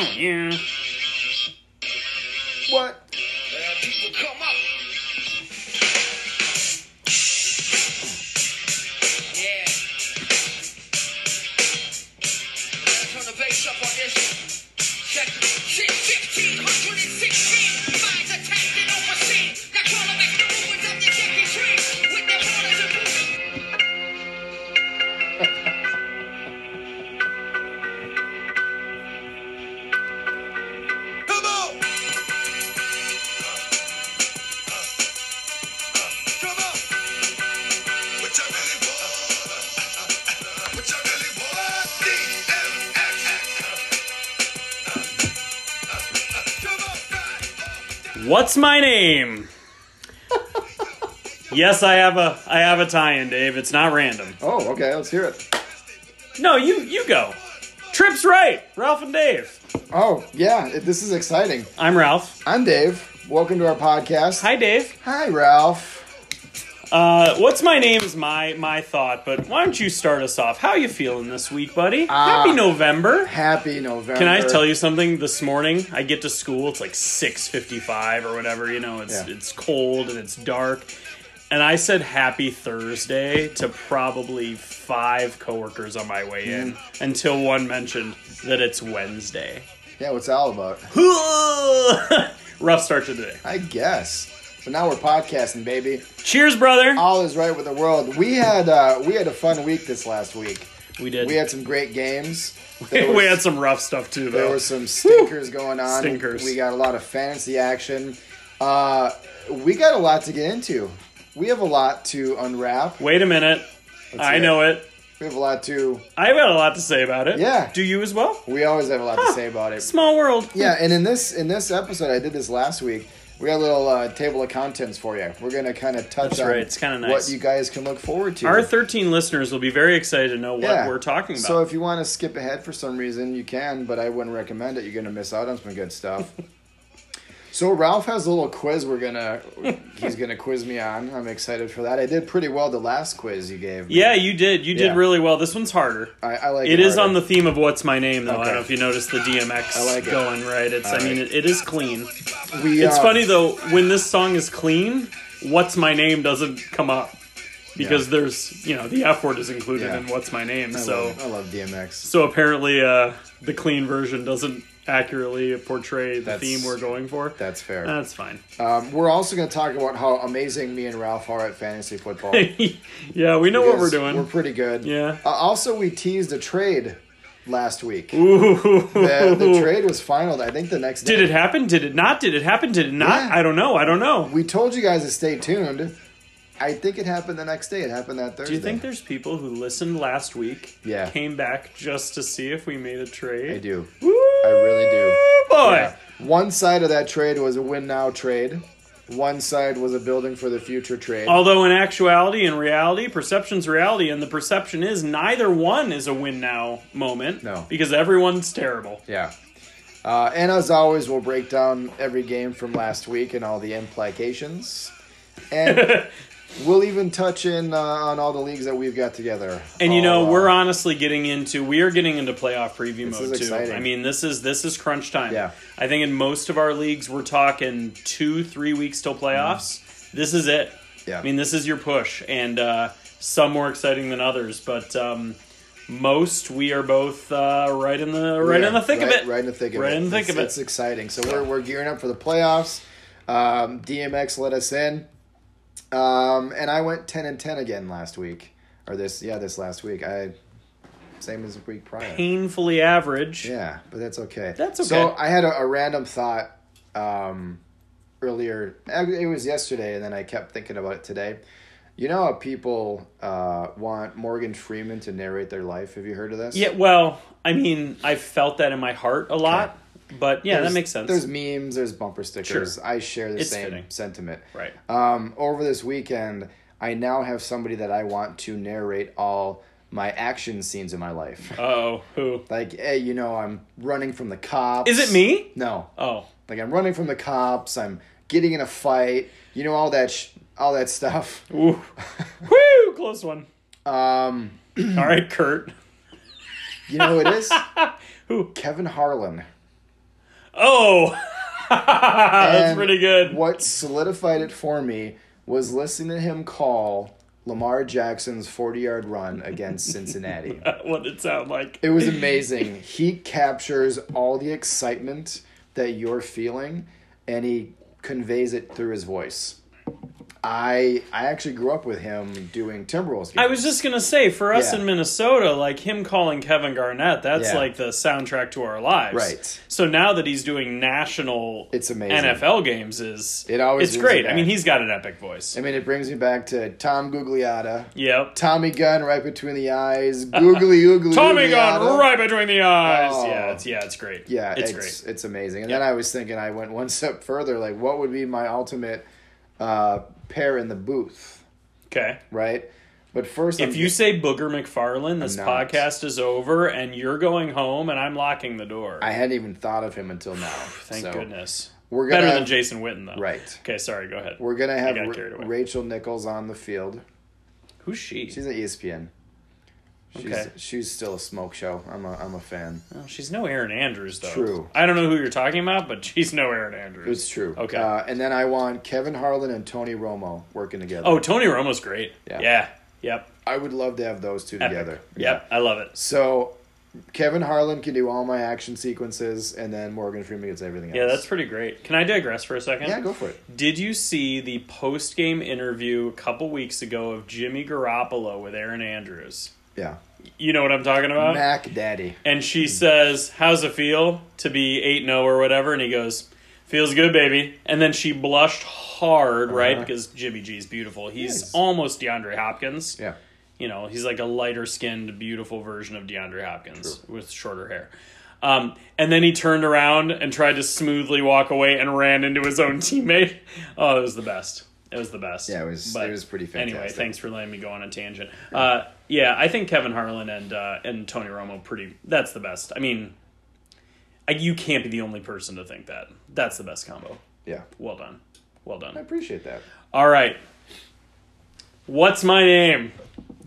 Yeah. What's my name? yes, I have a I have a tie-in, Dave. It's not random. Oh, okay. Let's hear it. No, you you go. Trip's right. Ralph and Dave. Oh, yeah. it- This is exciting. I'm Ralph. I'm Dave. Welcome to our podcast. Hi, Dave. Hi, Ralph. Uh, what's my name is my my thought, but why don't you start us off? How you feeling this week, buddy? Happy November. Happy November. Can I tell you something? This morning, I get to school. It's like six fifty-five or whatever. You know, it's Yeah. it's cold and it's dark. And I said Happy Thursday to probably five coworkers on my way in Mm-hmm. until one mentioned that it's Wednesday. Yeah, what's it all about? Rough start to the day. I guess. So now we're podcasting, baby. Cheers, brother. All is right with the world. We had uh, we had a fun week this last week. We did. We had some great games. There we had some rough stuff too, Though. There were some stinkers going on. Stinkers. We got a lot of fantasy action. Uh, we got a lot to get into. We have a lot to unwrap. Wait a minute. I know it. We have a lot to. I've got a lot to say about it. Yeah. Do you as well? We always have a lot to say about it. Small world. Yeah, and in this in this episode, I did this last week. We got a little uh, table of contents for you. We're gonna kind of touch That's on right, it's nice. what you guys can look forward to. Our 13 listeners will be very excited to know what Yeah. we're talking about. So if you want to skip ahead for some reason, you can, but I wouldn't recommend it. You're gonna miss out on some good stuff. so Ralph has a little quiz. We're gonna he's gonna quiz me on. I'm excited for that. I did pretty well the last quiz you gave. me. yeah, you did. You did Yeah. really well. This one's harder. I, I like it. It is on the theme of what's my name, though. I don't know if you noticed the DMX I like going right. It's. I All mean it, it is clean. We, It's uh, funny though when this song is clean. What's my name doesn't come up because there's you know the F word is included Yeah. in what's my name. I so love, I love DMX. so apparently uh, the clean version doesn't accurately portray the That's- theme we're going for. That's fair. That's fine. Um, we're also going to talk about how amazing me and Ralph are at fantasy football. yeah, we know what we're doing. We're pretty good. Yeah. Uh, also, we teased a trade last week. Ooh. The, the trade was final. I think the next day. Did it happen? Did it not? Did it happen? Did it not? Yeah. I don't know. I don't know. We told you guys to stay tuned. I think it happened the next day. It happened that Thursday. Do you think there's people who listened last week, Yeah. came back just to see if we made a trade? I do. Woo, I really do. boy. Yeah. One side of that trade was a win now trade. One side was a building for the future trade. Although in actuality, in reality, perception's reality, and the perception is neither one is a win now moment. No. because everyone's terrible. Yeah. Uh, and as always, we'll break down every game from last week and all the implications. And we'll even touch in uh, on all the leagues that we've got together. And you know, uh, we're honestly getting into we are getting into playoff preview mode too. exciting. I mean, this is this is crunch time. Yeah. I think in most of our leagues we're talking two, three weeks till playoffs. This is it. Mm-hmm. Yeah. I mean, this is your push, and uh, some more exciting than others, but um, most we are both uh, right in the right Yeah, in the thick right, of it. Right in the thick of Right it. in the thick it's, of it. It's exciting. So we're, we're gearing up for the playoffs. Um, DMX let us in. Um, and I went 10 and 10 again last week. Or this, yeah, this last week. I Same as the week prior. Painfully average. Yeah, but that's okay. That's okay. So. I had a, a random thought um, earlier. It was yesterday, and then I kept thinking about it today. You know how people uh, want Morgan Freeman to narrate their life? Have you heard of this? Yeah, well, I mean, I felt that in my heart a lot, but yeah, There's- that makes sense. There's memes, there's bumper stickers. Sure. I share the It's same fitting. sentiment. Right. Um, over this weekend, I now have somebody that I want to narrate all my action scenes in my life. Oh, who? Like, hey, you know, I'm running from the cops. Is it me? No. Oh, Like, I'm running from the cops. I'm getting in a fight. You know, all that, sh- all that stuff. Ooh. Woo! Close one. Um, All right, Kurt. you know who it is? Who? Kevin Harlan. Oh, that's pretty good. What solidified it for me was listening to him call Lamar Jackson's 40 yard run against Cincinnati. what did it sound like? It was amazing. He captures all the excitement that you're feeling and he conveys it through his voice. I I actually grew up with him doing Timberwolves games. I was just gonna say, for us Yeah. in Minnesota, like him calling Kevin Garnett, that's Yeah. like the soundtrack to our lives. Right. So now that he's doing national It's amazing. NFL games, is It always it's great. I mean, he's got an epic voice. I mean, it brings me back to Tom Gugliotta, Yep. Tommy gun right between the eyes, googly oogly. Tommy Gugliotta. gun right between the eyes. Oh. Yeah, it's yeah, it's great. Yeah, it's, it's great. it's amazing. And Yep. then I was thinking, I went one step further. Like, what would be my ultimate uh, pair in the booth, Okay. right? But first, If I'm- you say Booger McFarland, this podcast is over, and you're going home, and I'm locking the door. I hadn't even thought of him until now. Thank So, goodness. We're gonna Better have, than Jason Witten, though. Right. Okay, sorry. Go ahead. We're gonna have Ra- Rachel Nichols on the field. Who's she? She's at E ESPN. She's Okay. she's still a smoke show. I'm a I'm a fan. Well, she's no Erin Andrews, though. True. I don't know who you're talking about, but she's no Erin Andrews. It's true. Okay. Uh, and then I want Kevin Harlan and Tony Romo working together. Oh, Tony Romo's great. Yeah. Yeah. Yep. I would love to have those two Epic. together. Yep. I love it. So Kevin Harlan can do all my action sequences, and then Morgan Freeman gets everything else. Yeah, that's pretty great. Can I digress for a second? Yeah, go for it. Did you see the post game interview a couple weeks ago of Jimmy Garoppolo with Erin Andrews? Yeah, You know what I'm talking about? Mac Daddy. And she says, How's it feel to be 8 0 or whatever? And he goes, Feels good, baby. And then she blushed hard, right? Uh-huh. Because Jimmy G's beautiful. He's Yes. almost DeAndre Hopkins. Yeah, You know, he's like a lighter skinned, beautiful version of DeAndre Hopkins with shorter hair. Um, and then he turned around and tried to smoothly walk away and ran into his own teammate. Oh, it was the best. It was the best. Yeah, it was- it was pretty Anyway, thanks for letting me go on a tangent. Uh, yeah, I think Kevin Harlan and uh, and Tony Romo pretty. That's the best. I mean, I, you can't be the only person to think that. That's the best combo. yeah. Well done. Well done. I appreciate that. All right. What's my name?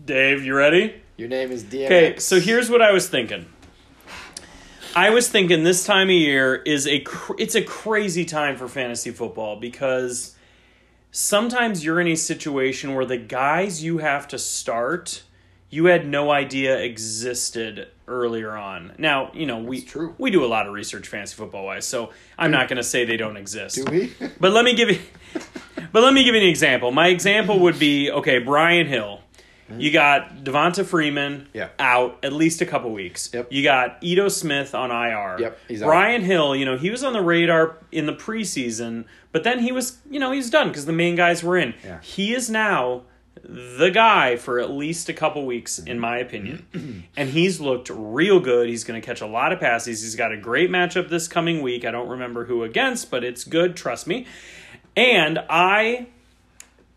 Dave, you ready? Your name is DMX. Okay, so here's what I was thinking. I was thinking this time of year is a cr- it's a crazy time for fantasy football because sometimes you're in a situation where the guys you have to start you had no idea existed earlier on. Now, you know, we true. we do a lot of research fantasy football wise, so I'm not going to say they don't exist. Do we? But let me give you But let me give you an example. My example would be okay, Brian Hill. Hmm. You got Devonta Freeman Yeah. out at least a couple weeks. Yep. You got Ito Smith on IR. Yep, he's out. Brian Hill, you know, he was on the radar in the preseason, but then he was, you know, he's done because the main guys were in. Yeah. He is now the guy for at least a couple weeks, in my opinion. and he's looked real good. He's going to catch a lot of passes. He's got a great matchup this coming week. I don't remember who against, but it's good, trust me. And I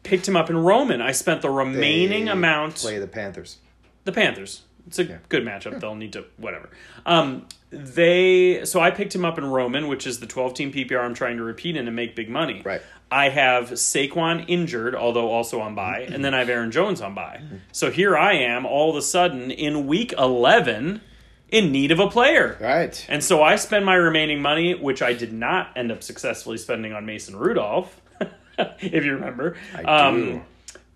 picked him up in Roman. I spent the remaining They amount Play the Panthers. the Panthers. It's a good matchup. They'll need to whatever. Um, they so I picked him up in Roman, which is the 12 team PPR I'm trying to repeat in and make big money. Right. I have Saquon injured, although also on bye, mm-hmm. and then I have Aaron Jones on bye. So here I am, all of a sudden in week 11, in need of a player. Right. And so I spend my remaining money, which I did not end up successfully spending on Mason Rudolph, if you remember. I do. Um,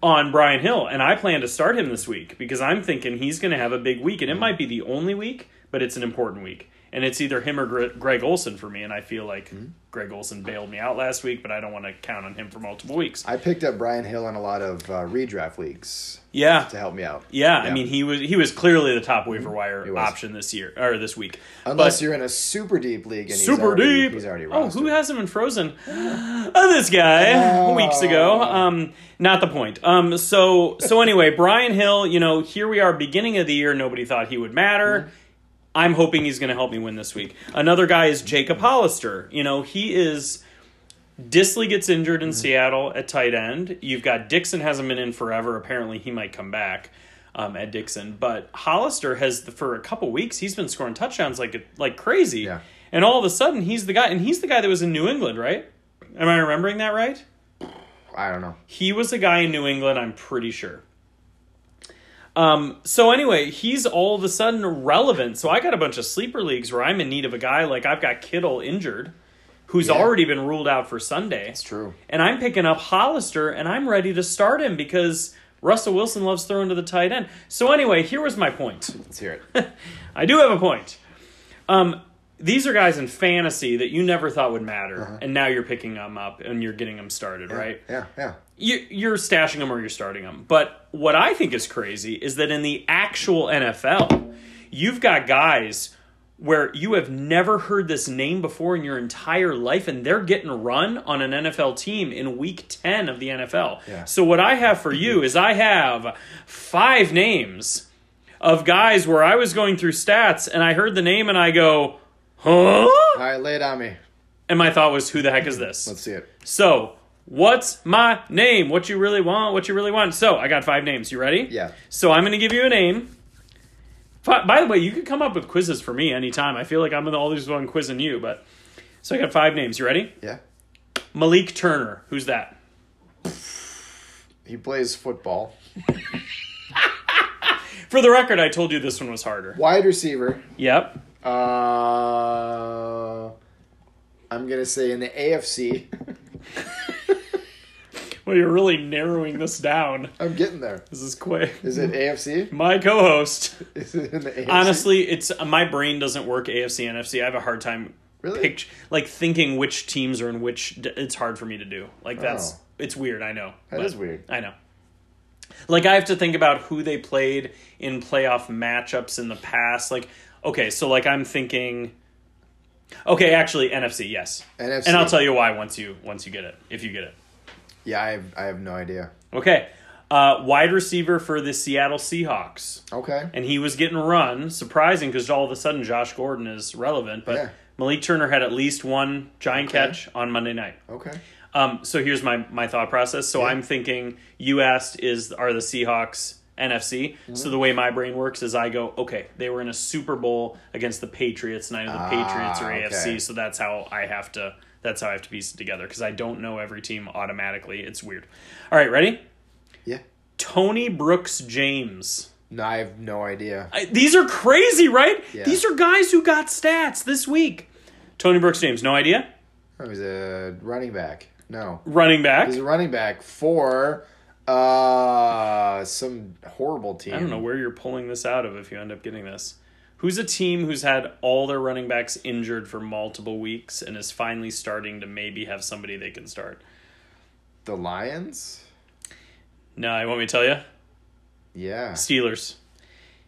on Brian Hill, and I plan to start him this week because I'm thinking he's going to have a big week, and it mm-hmm. might be the only week, but it's an important week, and it's either him or Gre- Greg Olsen for me. And I feel like Mm-hmm. Greg Olsen bailed me out last week, but I don't want to count on him for multiple weeks. I picked up Brian Hill in a lot of uh, redraft leagues Yeah, to help me out. yeah. I mean, he was he was clearly the top waiver wire option this year or this week. Unless But- you're in a super deep league and he's super already, deep. He's already oh, who has him in Frozen? oh, this guy Oh. weeks ago. Um, not the point. Um, so so anyway, Brian Hill. You know, here we are, beginning of the year. Nobody thought he would matter. I'm hoping he's going to help me win this week. Another guy is Jacob Hollister. You know, he is. Dissly gets injured in Seattle at tight end. You've got Dickson hasn't been in forever. Apparently, he might come back um, at Dickson. But Hollister has for a couple weeks he's been scoring touchdowns like like crazy. Yeah. And all of a sudden he's the guy, and he's the guy that was in New England, right? Am I remembering that right? I don't know. He was the guy in New England. I'm pretty sure. Um, so anyway, he's all of a sudden relevant. So I got a bunch of sleeper leagues where I'm in need of a guy like I've got Kittle injured, who's Yeah. already been ruled out for Sunday. It's true. And I'm picking up Hollister and I'm ready to start him because Russell Wilson loves throwing to the tight end. So anyway, here was my point. Let's hear it. I do have a point. Um, these are guys in fantasy that you never thought would matter, and now you're picking them up and you're getting them started, right? Yeah, yeah. You, you're stashing them or you're starting them. But what I think is crazy is that in the actual NFL, you've got guys where you have never heard this name before in your entire life, and they're getting run on an NFL team in week 10 of the NFL. Yeah. So, what I have for you is I have five names of guys where I was going through stats and I heard the name and I go, huh? All right, lay it on me. And my thought was, who the heck is this? Let's see it. So, what's my name? What you really want? What you really want? So, I got five names. You ready? Yeah. So, I'm going to give you a name. By the way, you can come up with quizzes for me anytime. I feel like I'm always the one quizzing you, but so I got five names. You ready? Yeah. Malik Turner. Who's that? He plays football. For the record, I told you this one was harder. Wide receiver. Yep. Uh, I'm gonna say in the AFC. Well, you're really narrowing this down. I'm getting there. This is quick. Is it AFC? My co-host. Is it in the AFC? Honestly, it's my brain doesn't work AFC NFC. I have a hard time Really? pict- like thinking which teams are in which. It's hard for me to do. Like oh. that's Oh. it's weird. I know. That is weird. I know. Like I have to think about who they played in playoff matchups in the past. Like okay, so like I'm thinking. Okay, actually NFC, yes, NFC. and I'll tell you why once you once you get it if you get it. Yeah, I have, I have no idea. Okay, uh, wide receiver for the Seattle Seahawks. Okay. and he was getting run. Surprising because all of a sudden Josh Gordon is relevant, but Yeah. Malik Turner had at least one giant Okay. catch on Monday night. Okay. Um, so here's my my thought process. So. I'm thinking you asked is are the Seahawks NFC? Mm-hmm. So the way my brain works is I go okay they were in a Super Bowl against the Patriots and I know the Ah, Patriots are AFC, okay. so that's how I have to that's how I have to piece it together because I don't know every team automatically. It's weird. All right, ready? Yeah. Tony Brooks James. No, I have no idea. I, these are crazy, right? Yeah. These are guys who got stats this week. Tony Brooks James, no idea. Oh, he's a running back. No, Running back. he's a running back for uh some horrible team. I don't know where you're pulling this out of if you end up getting this. Who's a team who's had all their running backs injured for multiple weeks and is finally starting to maybe have somebody they can start? The Lions. No, you want me to tell you? Yeah. Steelers.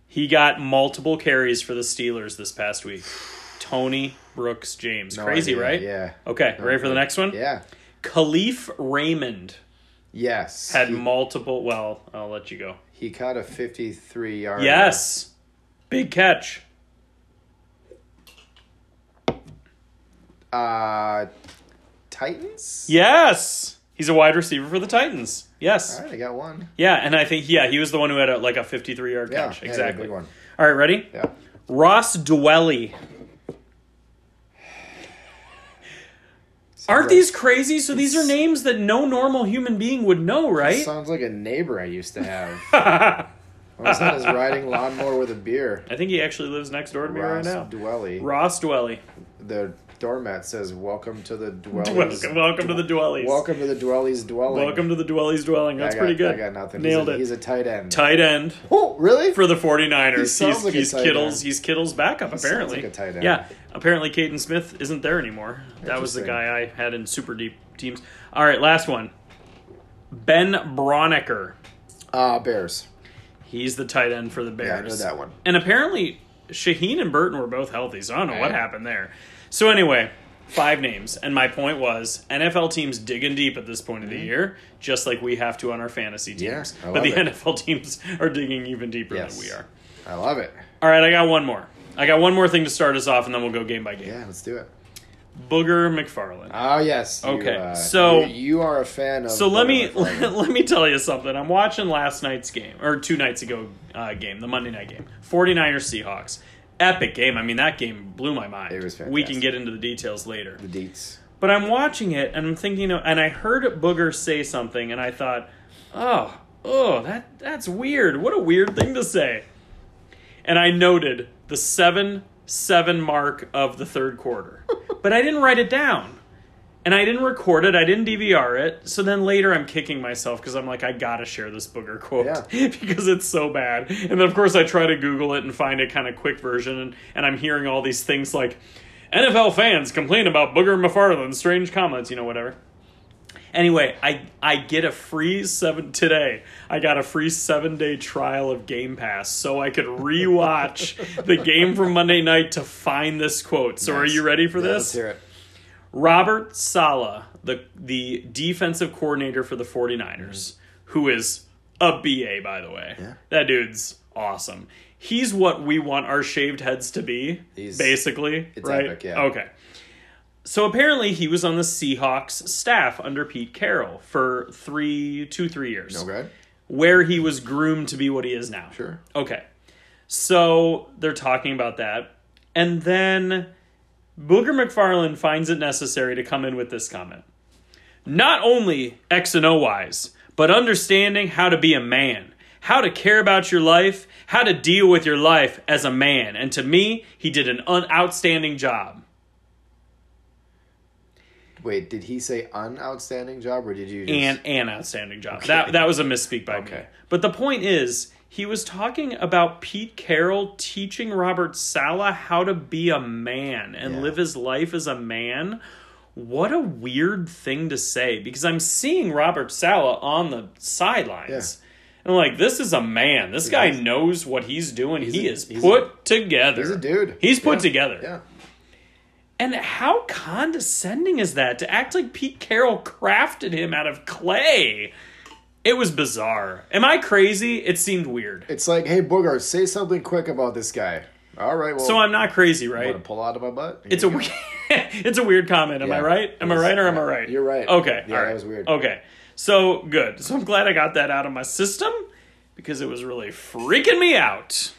He got multiple carries for the Steelers this past week. Tony Brooks James. No Crazy, idea. right? Yeah. Okay, ready for the next one? Yeah. Kalif Raymond Yes. had he, multiple. Well, I'll let you go. he caught a 53 yard. Yes. Big catch. Uh, Titans. Yes. He's a wide receiver for the Titans. Yes. All right, I got one. Yeah, and I think yeah, he was the one who had a, like a 53 yard Yeah, catch. yeah, exactly. All right, ready? Yeah. Ross Dwelly. Aren't these crazy? So these are names that no normal human being would know, right? Sounds like a neighbor I used to have. My son is riding lawnmower with a beer. I think he actually lives next door to me right now. Ross. Dwelly. Ross Dwelly. The doormat says, "Welcome to the Dwellies." Welcome, welcome to the Dwellies. Welcome to the Dwellies dwelling. Welcome to the Dwellies dwelling. That's I got, pretty good. I got nothing. Nailed he's a, it. He's a tight end. tight end oh, really? for the 49ers. He sounds he's like a tight Kittle's end. he's Kittle's backup sounds apparently. like a tight end. Yeah. Apparently Kaden Smith isn't there anymore. That was the guy I had in super deep teams. All right, last one. Ben Braunecker. uh, Bears. He's the tight end for the Bears. Yeah, I know that one. And apparently Shaheen and Burton were both healthy, so I don't know what Right. happened there. So anyway, five names. And my point was NFL teams digging deep at this point of the year, just like we have to on our fantasy Mm-hmm. Yeah, teams. I but the it. NFL teams are digging even deeper Yes. than we are. I love it. All right, I got one more. I got one more thing to start us off, and then we'll go game by game. Yeah, let's do it. Booger McFarland. Oh yes. you, Okay, uh, so- you, you are a fan of. So let me Booger McFarland. let me tell you something. I'm watching last night's game or two nights ago uh, game, the Monday night game. 49ers Seahawks. Epic game. I mean that game blew my mind. It was We can get into the details later. the deets. But I'm watching it and I'm thinking and I heard Booger say something and I thought, "Oh, oh, that that's weird. What a weird thing to say. And I noted the seven seven mark of the third quarter, but I didn't write it down. And I didn't record it. I didn't DVR it. So then later, I'm kicking myself because I'm like, I gotta share this booger quote Yeah. because it's so bad. And then of course I try to Google it and find a kind of quick version, and, and I'm hearing all these things like NFL fans complain about Booger McFarland's strange comments, you know, whatever. Anyway, I I get a free seven today. I got a free seven day trial of Game Pass, so I could rewatch the game from Monday night to find this quote. So, are you ready for Yeah, this? Let's hear it. Robert Saleh, the the defensive coordinator for the 49ers, mm-hmm. who is a BA by the way. Yeah. That dude's awesome. He's what we want our shaved heads to be, He's- basically, it's right? epic, yeah. Okay. So apparently he was on the Seahawks staff under Pete Carroll for 3 2 3 years Okay. where he was groomed to be what he is now. Sure. Okay. So they're talking about that. And then Booger McFarland finds it necessary to come in with this comment. Not only X and O wise, but understanding how to be a man, how to care about your life, how to deal with your life as a man. And to me, he did an un- outstanding job. Wait, did he say an outstanding job or did you just and an outstanding job. That that was a misspeak by me. Okay. But the point is, he was talking about Pete Carroll teaching Robert Saleh how to be a man and Yeah. live his life as a man. What a weird thing to say because I'm seeing Robert Saleh on the sidelines. And like, this is a man. This guy knows what he's doing. he a- is he's put together. He's a dude. He's put Yeah. together. Yeah. And how condescending is that to act like Pete Carroll crafted him out of clay? It was bizarre. Am I crazy? It seemed weird. It's like, hey Booger, say something quick about this guy. All right, well So I'm not crazy, want right? to pull out of my butt? Here It's a weird, it's a weird comment. Am I right? Am I right or am I right? you're right. Okay. Yeah, all that was weird. Okay. So good. So I'm glad I got that out of my system because it was really freaking me out.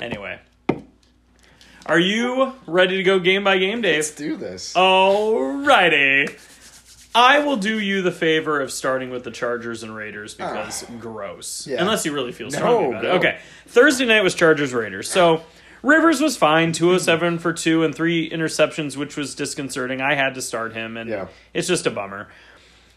Anyway, are you ready to go game by game, Dave? Let's do this. Alrighty. I will do you the favor of starting with the Chargers and Raiders because gross. Yeah. Unless you really feel strong No, about go. it. Okay. Thursday night was Chargers Raiders. So Rivers was fine, 207 for two and three interceptions, which was disconcerting. I had to start him, and Yeah. it's just a bummer.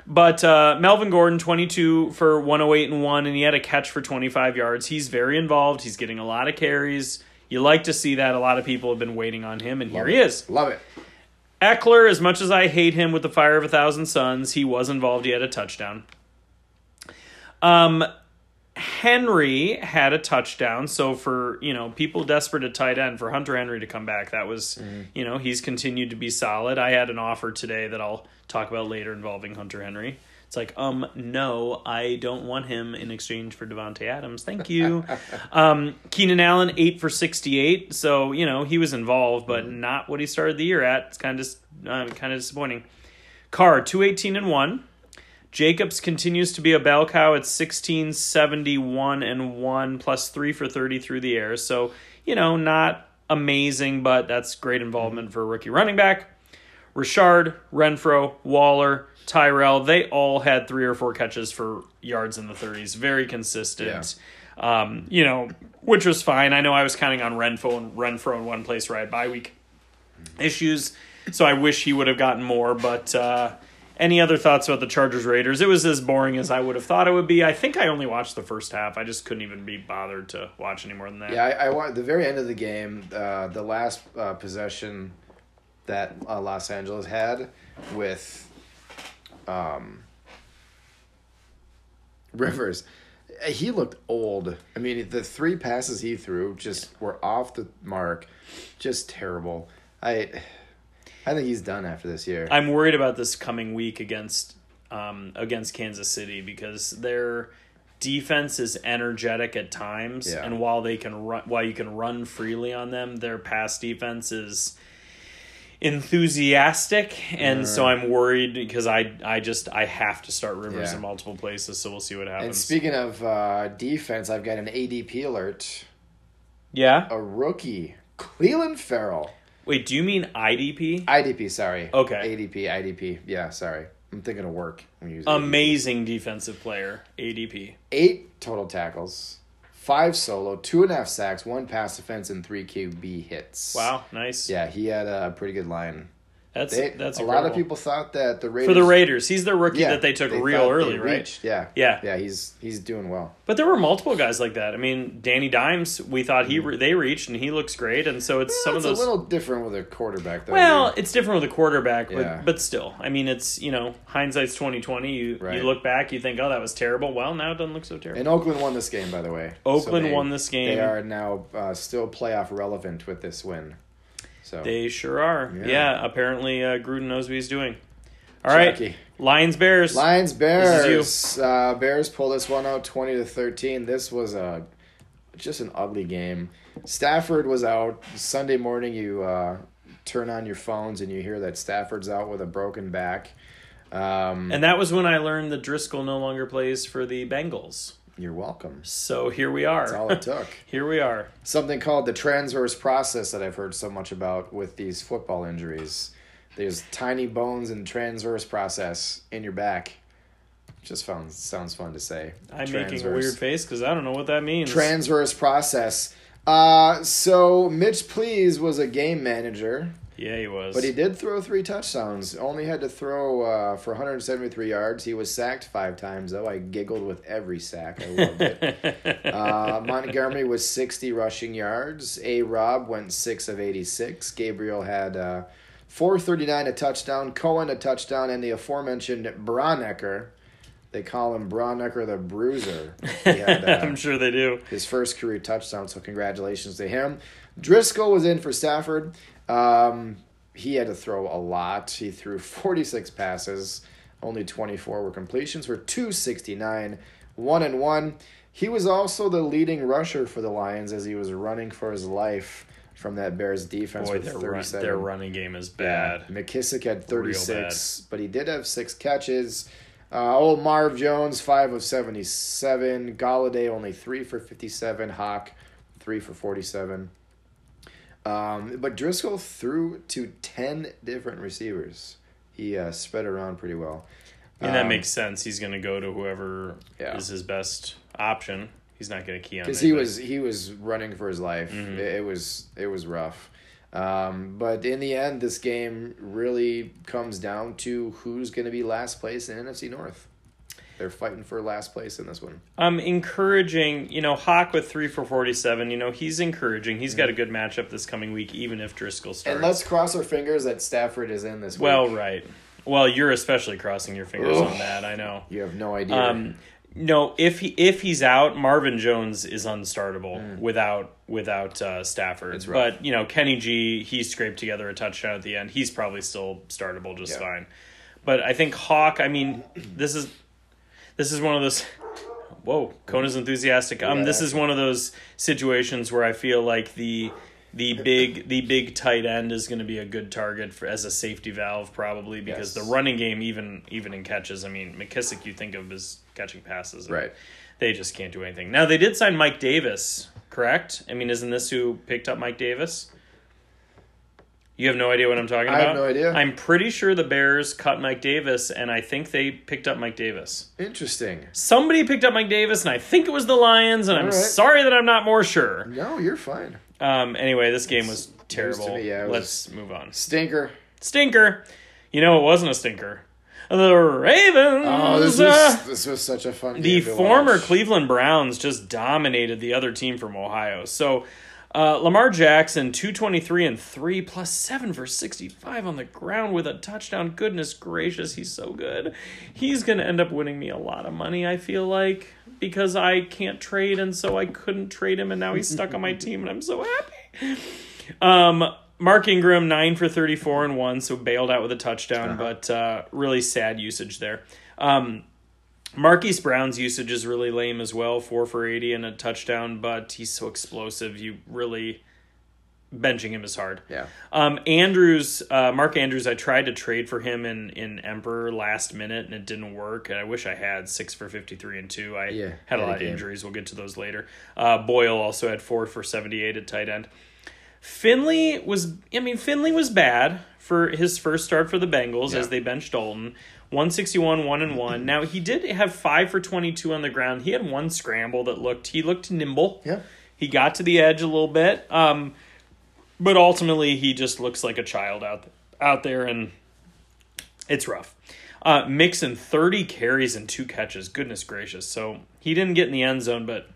But uh, Melvin Gordon, 22 for 108 and 1, and he had a catch for 25 yards. He's very involved. He's getting a lot of carries. You like to see that. A lot of people have been waiting on him, and here he is. Love it. Ekeler, as much as I hate him with the fire of a thousand suns, he was involved. He had a touchdown. Um, Henry had a touchdown. So for you know people desperate at tight end for Hunter Henry to come back, that was you know he's continued to be solid. I had an offer today that I'll talk about later involving Hunter Henry. It's like, um, no, I don't want him in exchange for Davante Adams. Thank you. um, Keenan Allen eight for sixty-eight. So you know he was involved, but not what he started the year at. It's kind of uh, kind of disappointing. Carr two eighteen and one. Jacobs continues to be a bell cow at 1671 and 1, plus 3 for 30 through the air. So, you know, not amazing, but that's great involvement for a rookie running back. Richard, Renfrow, Waller, Tyrell, they all had three or four catches for yards in the 30s. Very consistent. Um, you know, which was fine. I know I was counting on Renfrow and Renfrow in one place where I had bye week issues, so I wish he would have gotten more, but uh, any other thoughts about the Chargers Raiders? It was as boring as I would have thought it would be. I think I only watched the first half. I just couldn't even be bothered to watch any more than that. Yeah, I, I want the very end of the game, uh, the last uh, possession that uh, Los Angeles had with um, Rivers. He looked old. I mean, the three passes he threw just were off the mark, just terrible. I, I think he's done after this year. I'm worried about this coming week against um, against Kansas City because their defense is energetic at times, Yeah. and while they can run, while you can run freely on them, their pass defense is enthusiastic, and so I'm worried because I I just I have to start Rivers Yeah. in multiple places, so we'll see what happens. and speaking of uh, defense, I've got an ADP alert. yeah, A rookie, Clelin Ferrell. wait, do you mean IDP? IDP, sorry. Okay. ADP, IDP. Yeah, sorry. I'm thinking of work you use Amazing defensive player, ADP. eight total tackles, five solo, two and a half sacks, one pass defense, and three QB hits. Wow, nice. Yeah, he had a pretty good line. That's They, that's a lot of people thought that the Raiders for the Raiders. He's the rookie yeah, that they took they real early, right? Yeah, Yeah. yeah. He's he's doing well. But there were multiple guys like that. I mean, Danny Dimes, we thought he re- they reached and he looks great, and so it's some it's of those. a little different with a quarterback, though. well, dude. it's different with a quarterback, but, Yeah. but still, I mean, it's you know hindsight's twenty twenty. You Right. you look back, you think, oh, that was terrible. Well, now it doesn't look so terrible. and Oakland won this game, by the way. Oakland they- won this game. They are now uh, still playoff relevant with this win. So They sure are. Yeah, Yeah. apparently uh, Gruden knows what he's doing. All right, Jackie. Lions Bears. Lions This Bears. Uh, Bears pull this one out twenty to thirteen. This was a just an ugly game. Stafford was out Sunday morning. You uh, turn on your phones and you hear that Stafford's out with a broken back. Um, and that was when I learned that Driskel no longer plays for the Bengals. You're welcome. So here we are. That's all it took. here we are. Something called the transverse process that I've heard so much about with these football injuries. There's tiny bones and transverse process in your back. Just found sounds fun to say. I'm making a weird face because I don't know what that means. transverse process. Uh, so Mitch Please was a game manager, yeah, he was. but he did throw three touchdowns. Only had to throw uh, for 173 yards. He was sacked five times, though. I giggled with every sack. I loved it. uh, Montgomery was 60 rushing yards. A. Rob went six of 86. Gabriel had uh, 439 a touchdown. Cohen a touchdown, and the aforementioned Braunecker. They call him Braunecker the Bruiser. Had, uh, I'm sure they do. his first career touchdown. So congratulations to him. Driskel was in for Stafford. Um, he had to throw a lot. He threw 46 passes. Only 24 were completions for 269, one and one. He was also the leading rusher for the Lions as he was running for his life from that Bears defense Boy, with their, run, their running game is bad. McKissic had 36, but he did have six catches. Uh, old Marv Jones, 5 of 77. Golladay, only 3 for 57. Hawk, 3 for 47. Um, but Driskel threw to 10 different receivers. He uh, spread around pretty well. And that Um, makes sense. He's going to go to whoever Yeah. is his best option. He's not going to key on because he was he was running for his life. Mm-hmm. It, it was it was rough, um, but in the end, this game really comes down to who's going to be last place in NFC North. They're fighting for last place in this one. I'm encouraging, you know, Hawk with three for 47. You know, he's encouraging. He's got a good matchup this coming week, even if Driskel starts. And let's cross our fingers that Stafford is in this. Week. well, right. Well, you're especially crossing your fingers Ugh. on that. I know. you have no idea. Um, no, if he if he's out, Marvin Jones is unstartable without without uh, Stafford. Mm. But you know, Kenny G, he scraped together a touchdown at the end. He's probably still startable just Yeah. fine. But I think Hawk. I mean, this is this is one of those. Whoa, Kona's enthusiastic. Um, this is one of those situations where I feel like the the big the big tight end is going to be a good target for as a safety valve probably because Yes. the running game even even in catches. I mean, McKissic you think of as catching passes, and Right. They just can't do anything. Now they did sign Mike Davis, correct? I mean, isn't this who picked up Mike Davis? You have no idea what I'm talking about? I have no idea. I'm pretty sure the Bears cut Mike Davis, and I think they picked up Mike Davis. Interesting. Somebody picked up Mike Davis, and I think it was the Lions, and I'm All right. sorry that I'm not more sure. No, you're fine. Um, anyway, this game was terrible. me, yeah, was- Let's move on. Stinker. Stinker. You know, it wasn't a stinker. The Ravens. Oh, this uh, was this was such a fun. the former watch. Cleveland Browns just dominated the other team from Ohio. So uh, Lamar Jackson, 223 and 3, plus 7 for 65 on the ground with a touchdown. Goodness gracious, he's so good. He's going to end up winning me a lot of money, I feel like, because I can't trade, and so I couldn't trade him, and now he's stuck on my team, and I'm so happy. Um, Mark Ingram, 9 for 34 and 1, so bailed out with a touchdown, but uh, really sad usage there. Um, Marquise Brown's usage is really lame as well, four for eighty and a touchdown, but he's so explosive. You really benching him is hard. Yeah. Um, Andrews, uh, Mark Andrews, I tried to trade for him in in Emperor last minute and it didn't work. And I wish I had six for fifty three and two. I Yeah, had a lot of injuries. We'll get to those later. Uh, Boyle also had four for seventy eight at tight end. Finley was, I mean, Finley was bad for his first start for the Bengals Yeah. as they benched Dalton. 161, 1 and 1. Now, he did have 5 for 22 on the ground. He had one scramble that looked, he looked nimble. Yeah. He got to the edge a little bit. Um, but ultimately, he just looks like a child out, out there, and it's rough. Uh, Mixon, 30 carries and two catches. Goodness gracious. So he didn't get in the end zone, but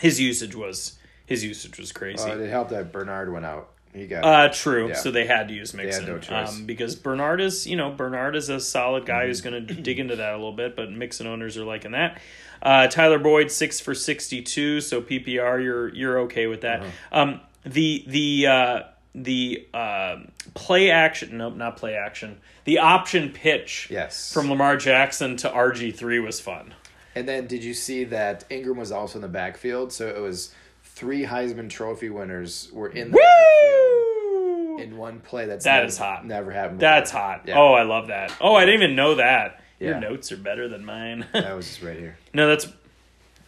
his usage was his usage was crazy. Uh, it helped that Bernard went out. He got Uh, true. Yeah. So they had to use had Mixon no choice. um, because Bernard is, you know, Bernard is a solid guy who's Mm-hmm. going to dig into that a little bit, but Mixon owners are liking that. Uh, Tyler Boyd six for sixty two, so PPR you're you're okay with that. Uh-huh. Um, the the uh, the uh, play action, nope, not play action. The option pitch, Yes. from Lamar Jackson to RG three was fun. And then did you see that Ingram was also in the backfield? So it was three Heisman Trophy winners were in the Woo! in one play. That's That never, is hot. Never happened. Before. That's hot. Yeah. Oh, I love that. Oh, I didn't even know that. Your notes are better than mine. that was just right here. No, that's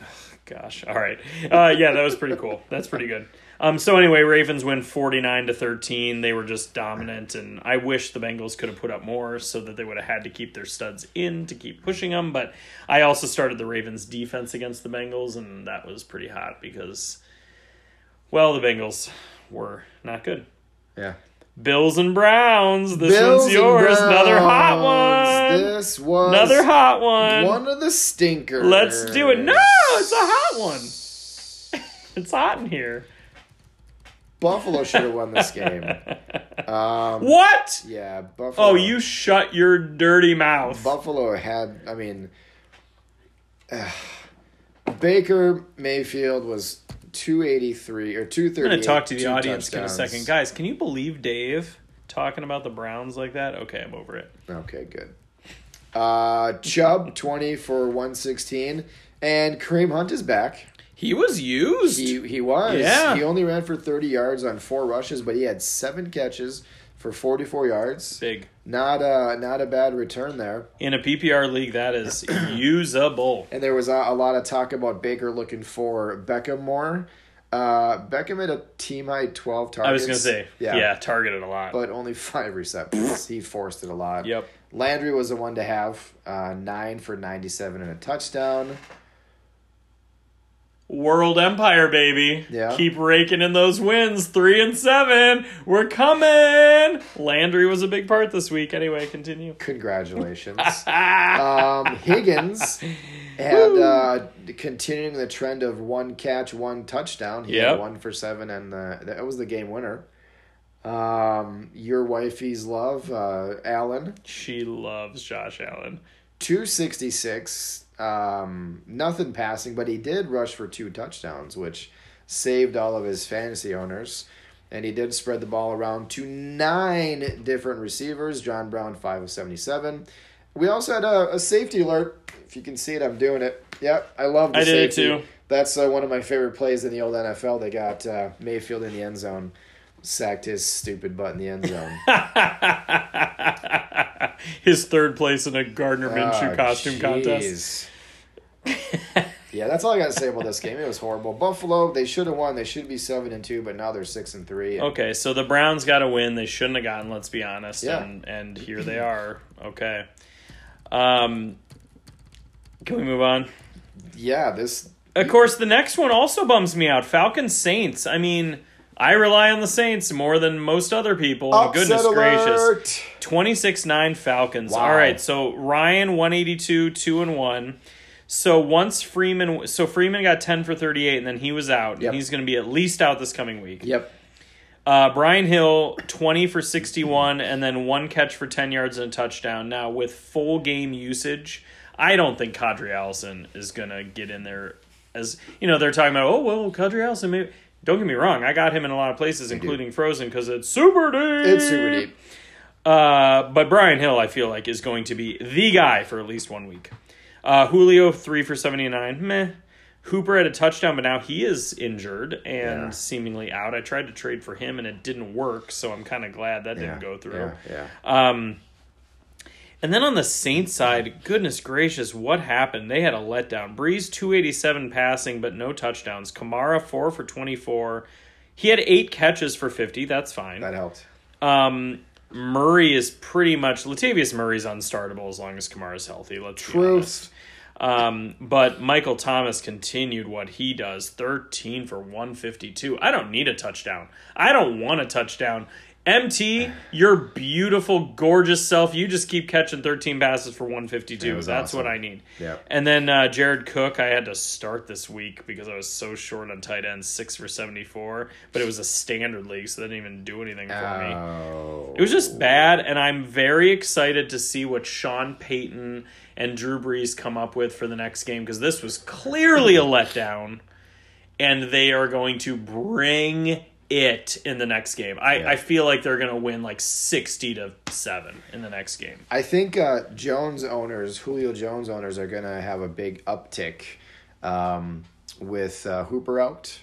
gosh. All right. Uh, yeah, that was pretty cool. That's pretty good. Um, so anyway, Ravens win forty nine to thirteen. They were just dominant, and I wish the Bengals could have put up more so that they would have had to keep their studs in to keep pushing them. But I also started the Ravens defense against the Bengals, and that was pretty hot because, well, the Bengals were not good. Yeah. Bills and Browns. This Bills one's yours. Another hot one. This was Another hot one. one of the stinkers. Let's do it. No, it's a hot one. It's hot in here. Buffalo should have won this game. Um, What? yeah, Buffalo. Oh, you shut your dirty mouth. Buffalo had. I mean, Baker Mayfield was two eighty three or two thirty. I'm going to talk to the audience in a second. Guys, can you believe Dave talking about the Browns like that? Okay, I'm over it. Okay, good. Uh, Chubb twenty for one sixteen, and Kareem Hunt is back. He was used. He he was. Yeah. He only ran for thirty yards on four rushes, but he had seven catches for forty four yards. Big. Not a not a bad return there. In a PPR league, that is usable. And there was a, a lot of talk about Baker looking for Beckham more. Uh, Beckham had a team high twelve targets. I was going to say, yeah. yeah, targeted a lot. but only five receptions. he forced it a lot. yep. Landry was the one to have uh, nine for ninety seven and a touchdown. World Empire, baby. Yeah. Keep raking in those wins. Three and seven. We're coming. Landry was a big part this week. Anyway, continue. Congratulations. um, Higgins had uh, continuing the trend of one catch, one touchdown. He Yep. had one for seven, and uh, that was the game winner. Um, your wifey's love, uh, Allen, She loves Josh Allen. two sixty six. Um, nothing passing, but he did rush for two touchdowns, which saved all of his fantasy owners. And he did spread the ball around to nine different receivers. John Brown, five of seventy-seven. We also had a, a safety alert. If you can see it, I'm doing it. Yep, I love the I did it too. That's uh, one of my favorite plays in the old NFL. They got uh, Mayfield in the end zone, sacked his stupid butt in the end zone. His third place in a Gardner Minshew Oh, costume contest. yeah, that's all I got to say about this game. It was horrible. Buffalo, they should have won. They should be seven and two, but now they're six and three. And Okay, so the Browns got a win they shouldn't have gotten. Let's be honest. Yeah. And and here they are. Okay. Um, can we move on? Yeah, this Of course, the next one also bums me out. Falcons Saints. I mean, I rely on the Saints more than most other people. Goodness gracious. 26-9 Falcons. Wow. All right, so Ryan 182, 2 and 1. So once Freeman so Freeman got 10 for 38 and then he was out. Yep. And he's going to be at least out this coming week. Yep. Uh, Brian Hill, 20 for 61, and then one catch for 10 yards and a touchdown. Now, with full game usage, I don't think Qadree Ollison is going to get in there. As you know, they're talking about, oh, well, Qadree Ollison, maybe. Don't get me wrong, I got him in a lot of places, including Frozen, because it's super deep. It's super deep. Uh, but Brian Hill, I feel like, is going to be the guy for at least one week. Uh, Julio, three for 79. Meh. Hooper had a touchdown, but now he is injured and Yeah. seemingly out. I tried to trade for him and it didn't work, so I'm kind of glad that Yeah, didn't go through. Yeah, yeah. Um, and then on the Saints side, goodness gracious, what happened? They had a letdown. Brees 287 passing, but no touchdowns. Kamara 4 for 24. He had eight catches for 50. That's fine. That helped. Um, Murray is pretty much Latavius Murray's unstartable as long as Kamara's healthy. Let's Truth. Um, but Michael Thomas continued what he does 13 for 152. I don't need a touchdown. I don't want a touchdown. MT, your beautiful, gorgeous self, you just keep catching 13 passes for 152. That was That's what. I need. Yep. And then uh, Jared Cook, I had to start this week because I was so short on tight ends, 6 for 74. But it was a standard league, so that didn't even do anything for me. Oh. It was just bad, and I'm very excited to see what Sean Payton and Drew Brees come up with for the next game because this was clearly a letdown, and they are going to bring it in the next game. I, Yeah. I feel like they're going to win like 60 to 7 in the next game. I think uh, Jones owners, Julio Jones owners, are going to have a big uptick um, with uh, Hooper out.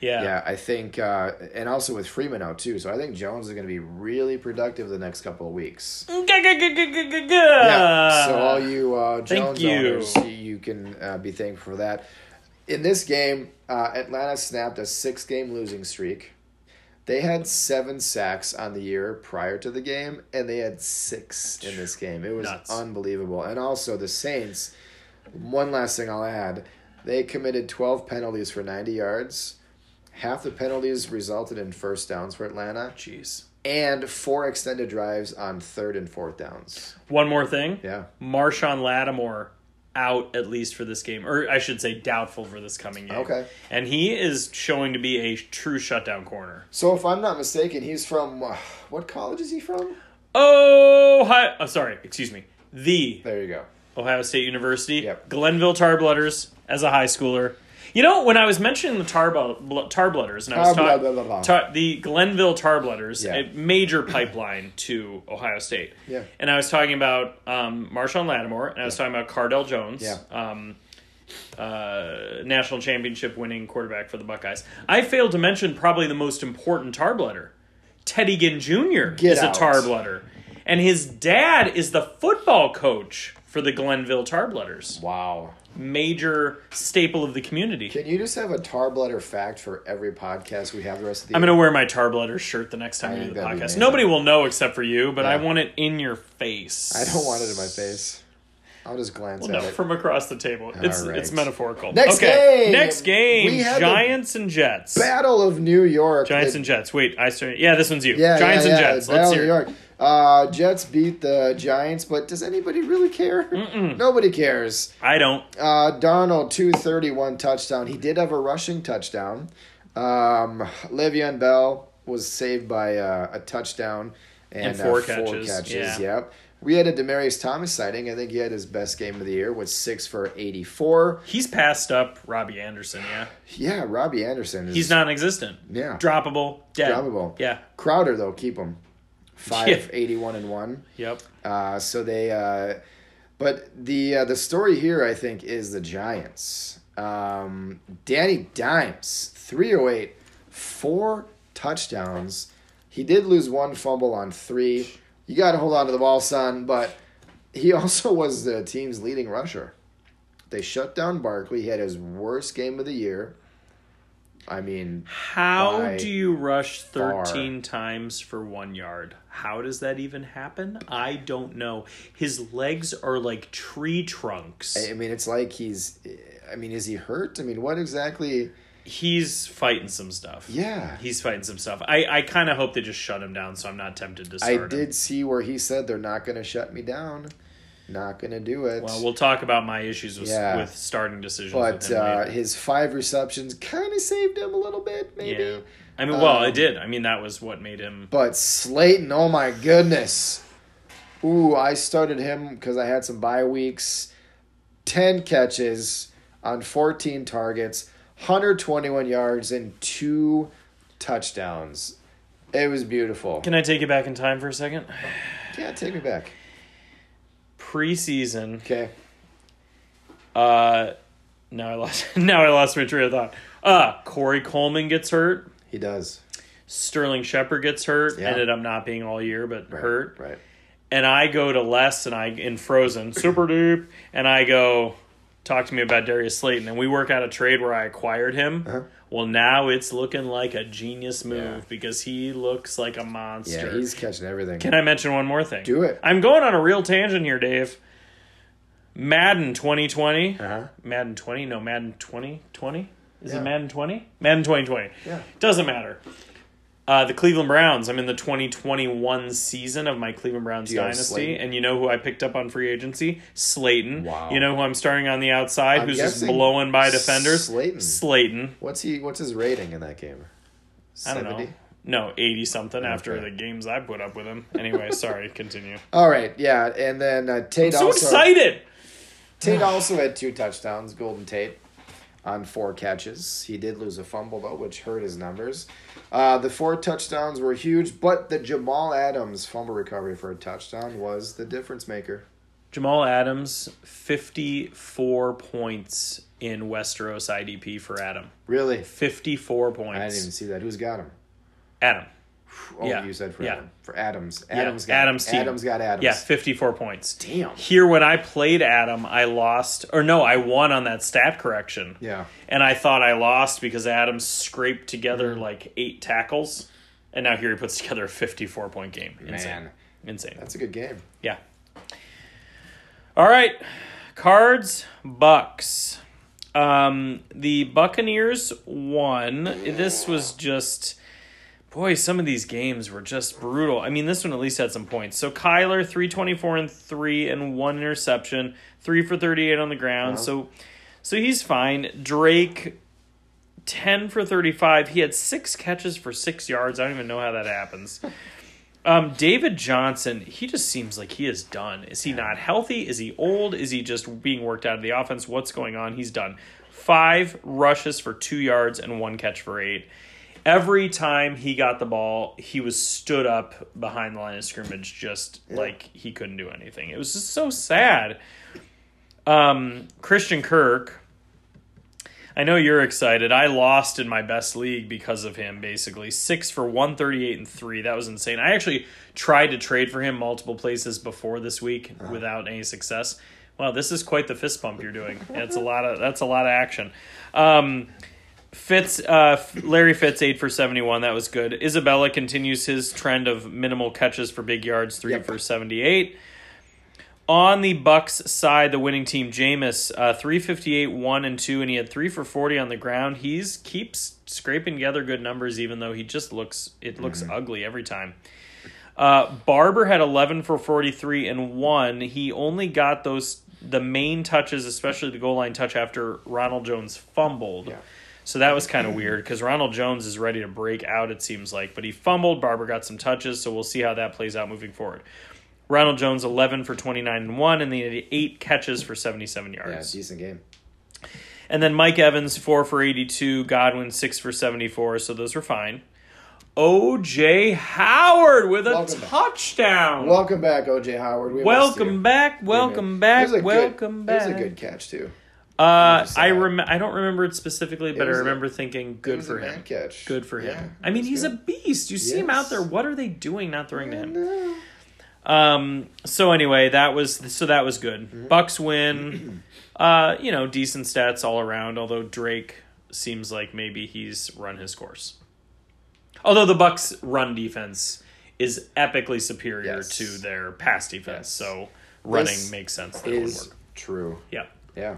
Yeah. Yeah, I think, uh, and also with Freeman out too. So I think Jones is going to be really productive the next couple of weeks. Yeah. So all you uh, Jones you. owners, you, you can uh, be thankful for that. In this game, uh, Atlanta snapped a six-game losing streak. They had seven sacks on the year prior to the game, and they had six in this game. It was Nuts. unbelievable. And also the Saints. One last thing I'll add: they committed twelve penalties for ninety yards. Half the penalties resulted in first downs for Atlanta, Jeez. and four extended drives on third and fourth downs. One more thing. Yeah. Marshon Lattimore out at least for this game, or I should say doubtful for this coming game. Okay. And he is showing to be a true shutdown corner. So if I'm not mistaken, he's from uh, what college is he from? Oh, hi, oh, sorry, excuse me. The There you go. Ohio State University, Yep. Glenville Tarblooders as a high schooler. You know, when I was mentioning the tar bl- and I was talking tar- the Glenville Tarblooders, Yeah. a major pipeline to Ohio State. Yeah. And I was talking about um, Marshon Lattimore, and I was talking about Cardale Jones. Yeah. Um, uh, national championship winning quarterback for the Buckeyes. I failed to mention probably the most important Tarblooder. Teddy Ginn Jr. Get is out. a Tarblooder. And his dad is the football coach for the Glenville Tarblooders. Wow. Major staple of the community. Can you just have a Tarbletter fact for every podcast we have the rest of the I'm going to wear my Tarblooders shirt the next time I we do the podcast. Nobody will know except for you, but I want it in your face. I don't want it in my face. I'll just glance No, at it. from across the table. It's right. it's metaphorical. Next okay. game! Next game. Giants and Jets. Battle of New York. Giants and Jets. Wait, I started. Yeah, this one's you. yeah, Giants yeah, and yeah, Jets. Battle Let's of. New. York. Uh, Jets beat the Giants, but does anybody really care? Nobody cares. I don't. Uh, Darnold, 231 touchdown. He did have a rushing touchdown. Um, Le'Veon Bell was saved by uh, a touchdown and, And four uh, catches, yeah. Yep. We had a Demaryius Thomas sighting. I think he had his best game of the year with six for 84. He's passed up Robby Anderson. Yeah, Yeah, Robby Anderson. Is, he's non-existent. Yeah. Droppable. Dead. Droppable. Yeah. Crowder, though, keep him. Five, Yeah. 81 and 1. Yep. Uh, so they, uh, but the uh, the story here, I think, is the Giants. Um, Danny Dimes, three oh eight, four touchdowns. He did lose one fumble on three. You got to hold on to the ball, son. But he also was the team's leading rusher. They shut down Barkley. He had his worst game of the year. I mean, How do you rush far. 13 times for one yard? How does that even happen? I don't know. His legs are like tree trunks. I mean, it's like he's. I mean, is he hurt? I mean, what exactly? He's fighting some stuff. Yeah. He's fighting some stuff. I, I kind of hope they just shut him down, so I'm not tempted to start I him. did see where he said they're not going to shut me down. Not going to do it. Well, we'll talk about my issues with, Yeah. with starting decisions. but with him uh, his five receptions kind of saved him a little bit, maybe. yeah. I mean, well, Um, it did. I mean, that was what made him. But Slayton, oh my goodness. Ooh, I started him because I had some bye weeks. 10 catches on 14 targets, 121 yards, and two touchdowns. It was beautiful. Can I take you back in time for a second? Yeah, take me back. Preseason. Okay. Uh, now I lost. Now I lost my train of thought. Uh, Corey Coleman gets hurt. He does. Sterling Shepard gets hurt. Yeah. Ended up not being all year, but hurt. Right. And I go to Les and I in Frozen Super Deep, and I go, talk to me about Darius Slayton, and we work out a trade where I acquired him. Uh-huh. Well, now it's looking like a genius move Yeah. because he looks like a monster. Yeah, he's catching everything. Can I mention one more thing? Do it. I'm going on a real tangent here, Dave. Madden 2020. Uh-huh. Madden 20? No, Madden 2020? Is Yeah. it Madden 20? Madden 2020. Yeah. Doesn't matter. Uh, the Cleveland Browns. I'm in the 2021 season of my Cleveland Browns have dynasty, Slayton? and you know who I picked up on free agency? Slayton. Wow. You know who I'm starting on the outside, I'm who's just blowing by defenders? Slayton. Slayton. What's he? What's his rating in that game? I don't know. No, 80 something after the games I put up with him. Anyway, sorry, continue. All right, yeah, and then uh, Tate So also excited! Tate also had two touchdowns. Golden Tate on four catches. He did lose a fumble though, which hurt his numbers. Uh, the four touchdowns were huge, but the Jamal Adams fumble recovery for a touchdown was the difference maker. Jamal Adams, 54 points in Westeros IDP for Adam. Really, 54 points. I didn't even see that. Who's got him? Adam. Oh, Yeah, you said for yeah. Adam. For Adams. Yeah, Adams got Adams team. Adams got Adams. Yeah, 54 points. Damn. Here, when I played Adam, I lost, or no, I won on that stat correction. Yeah. And I thought I lost because Adams scraped together like eight tackles. And now here he puts together a 54 point game. Insane. Man, Insane. that's a good game. Yeah. All right. Cards, Bucks. Um, the Buccaneers won. This was just boy, some of these games were just brutal. I mean, this one at least had some points. So Kyler, 324 and 3 and one interception, 3 for 38 on the ground. Uh-huh. So so he's fine. Drake 10 for 35. He had 6 catches for 6 yards. I don't even know how that happens. Um, David Johnson, he just seems like he is done. Is he not healthy? Is he old? Is he just being worked out of the offense? What's going on? He's done. Five rushes for two yards and one catch for eight. Every time he got the ball, he was stood up behind the line of scrimmage, just like he couldn't do anything. It was just so sad. Um, Christian Kirk, I know you're excited. I lost in my best league because of him, basically. Six for 138 and three. That was insane. I actually tried to trade for him multiple places before this week without any success. Wow, this is quite the fist pump you're doing. That's a lot of that's a lot of action. Um, Fitz, uh, Larry Fitz, eight for seventy-one. That was good. Isabella continues his trend of minimal catches for big yards, three Yep. for seventy-eight. On the Bucks side, the winning team, Jameis, uh, three fifty-eight, one and two, and he had three for forty on the ground. He's keeps scraping together good numbers, even though he just looks it looks ugly every time. Uh, Barber had 11 for 43 and one. He only got those the main touches, especially the goal line touch after Ronald Jones fumbled. Yeah. So that was kind of weird because Ronald Jones is ready to break out, it seems like, but he fumbled. Barber got some touches, so we'll see how that plays out moving forward. Ronald Jones 11 for 29 and 1 and he had 8 catches for 77 yards. Yeah, decent game. And then Mike Evans 4 for 82, Godwin 6 for 74, so those were fine. OJ Howard with a Welcome back. touchdown. Welcome back, OJ Howard. We welcome back, welcome back, a good- welcome back. It was a good catch too. Uh, I rem- I don't remember it specifically, but I was a- remember thinking good for him. catch. Good for Yeah, him. I mean, he's good. a beast. You see him out there. What are they doing not throwing to him? No. Um. So anyway, that was so that was good. Mm-hmm. Bucks win. Uh, you know, decent stats all around. Although Drake seems like maybe he's run his course. Although the Bucks' run defense is epically superior Yes. to their pass defense, Yes. so running This makes sense. That it would work. true. Yeah. Yeah.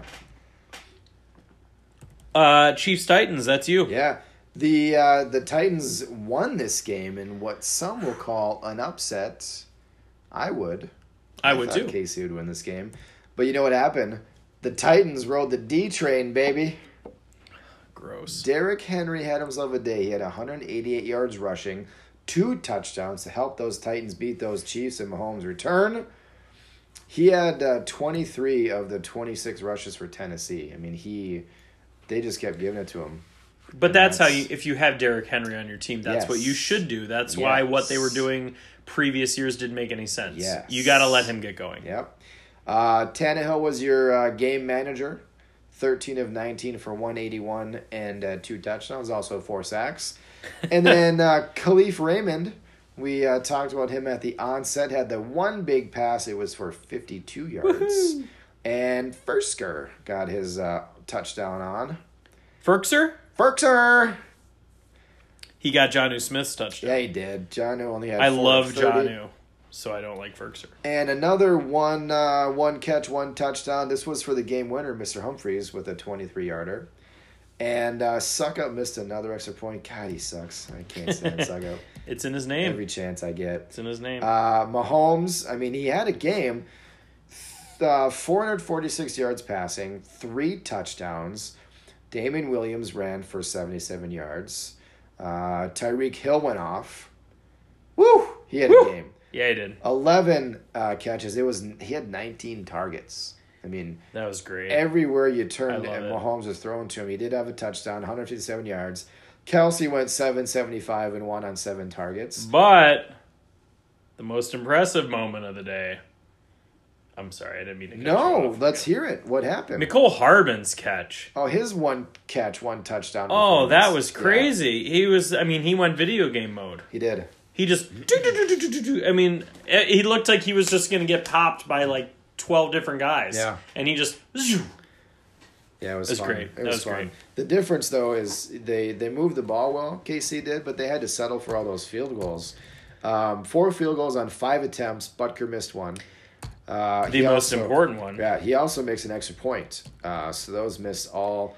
Uh, Chiefs Titans. That's you. Yeah. The uh, the Titans won this game in what some will call an upset. I would. I would thought too. Casey would win this game. But you know what happened? The Titans rode the D train, baby. Gross. Derrick Henry had himself a day. He had 188 yards rushing, two touchdowns to help those Titans beat those Chiefs in Mahomes' return. He had uh, 23 of the 26 rushes for Tennessee. I mean, he they just kept giving it to him. But that's how you if you have Derrick Henry on your team, that's what you should do. That's why what they were doing previous years didn't make any sense. Yes. You got to let him get going. Yep. Uh, Tannehill was your uh, game manager. 13 of 19 for 181 and uh, two touchdowns, also four sacks. And then uh, Kalif Raymond, we uh, talked about him at the onset, had the one big pass. It was for 52 yards. And Firkser got his uh, touchdown on. Firkser, Firkser! he got Jonnu Smith's touchdown. Yeah, he did. John only had I love of 30. Jonnu, so I don't like Firkser. And another one, uh, one catch, one touchdown. This was for the game winner, Mr. Humphries, with a 23 yarder. And uh, Succop missed another extra point. God, he sucks. I can't stand Succop. It's in his name. Every chance I get. it's in his name. Uh, Mahomes, I mean, he had a game, uh, 446 yards passing, three touchdowns. Damien Williams ran for 77 yards. Uh, Tyreek Hill went off. Woo! He had Woo! a game. yeah, he did. 11 uh, catches. It was he had 19 targets. I mean, That was great. everywhere you turned, and. Mahomes was throwing to him. He did have a touchdown, 157 yards. Kelce went 775 and one on seven targets. but the most impressive moment of the day. I'm sorry, I didn't mean to. No, let's hear it. What happened? Mecole Hardman's catch. Oh, his one catch, one touchdown. Oh, that was Yeah, crazy. He was. I mean, he went video game mode. he did. He just. I mean, eh, he looked like he was just gonna get popped by like twelve different guys. Yeah. and he just. Yeah, it was, That's fun. great. It was, was fun. great. The difference, though, is they they moved the ball well. KC did, but they had to settle for all those field goals. Um, four field goals on five attempts. Butker missed one. Uh, The most also- important one. Yeah, he also makes an extra point. Uh, so those missed all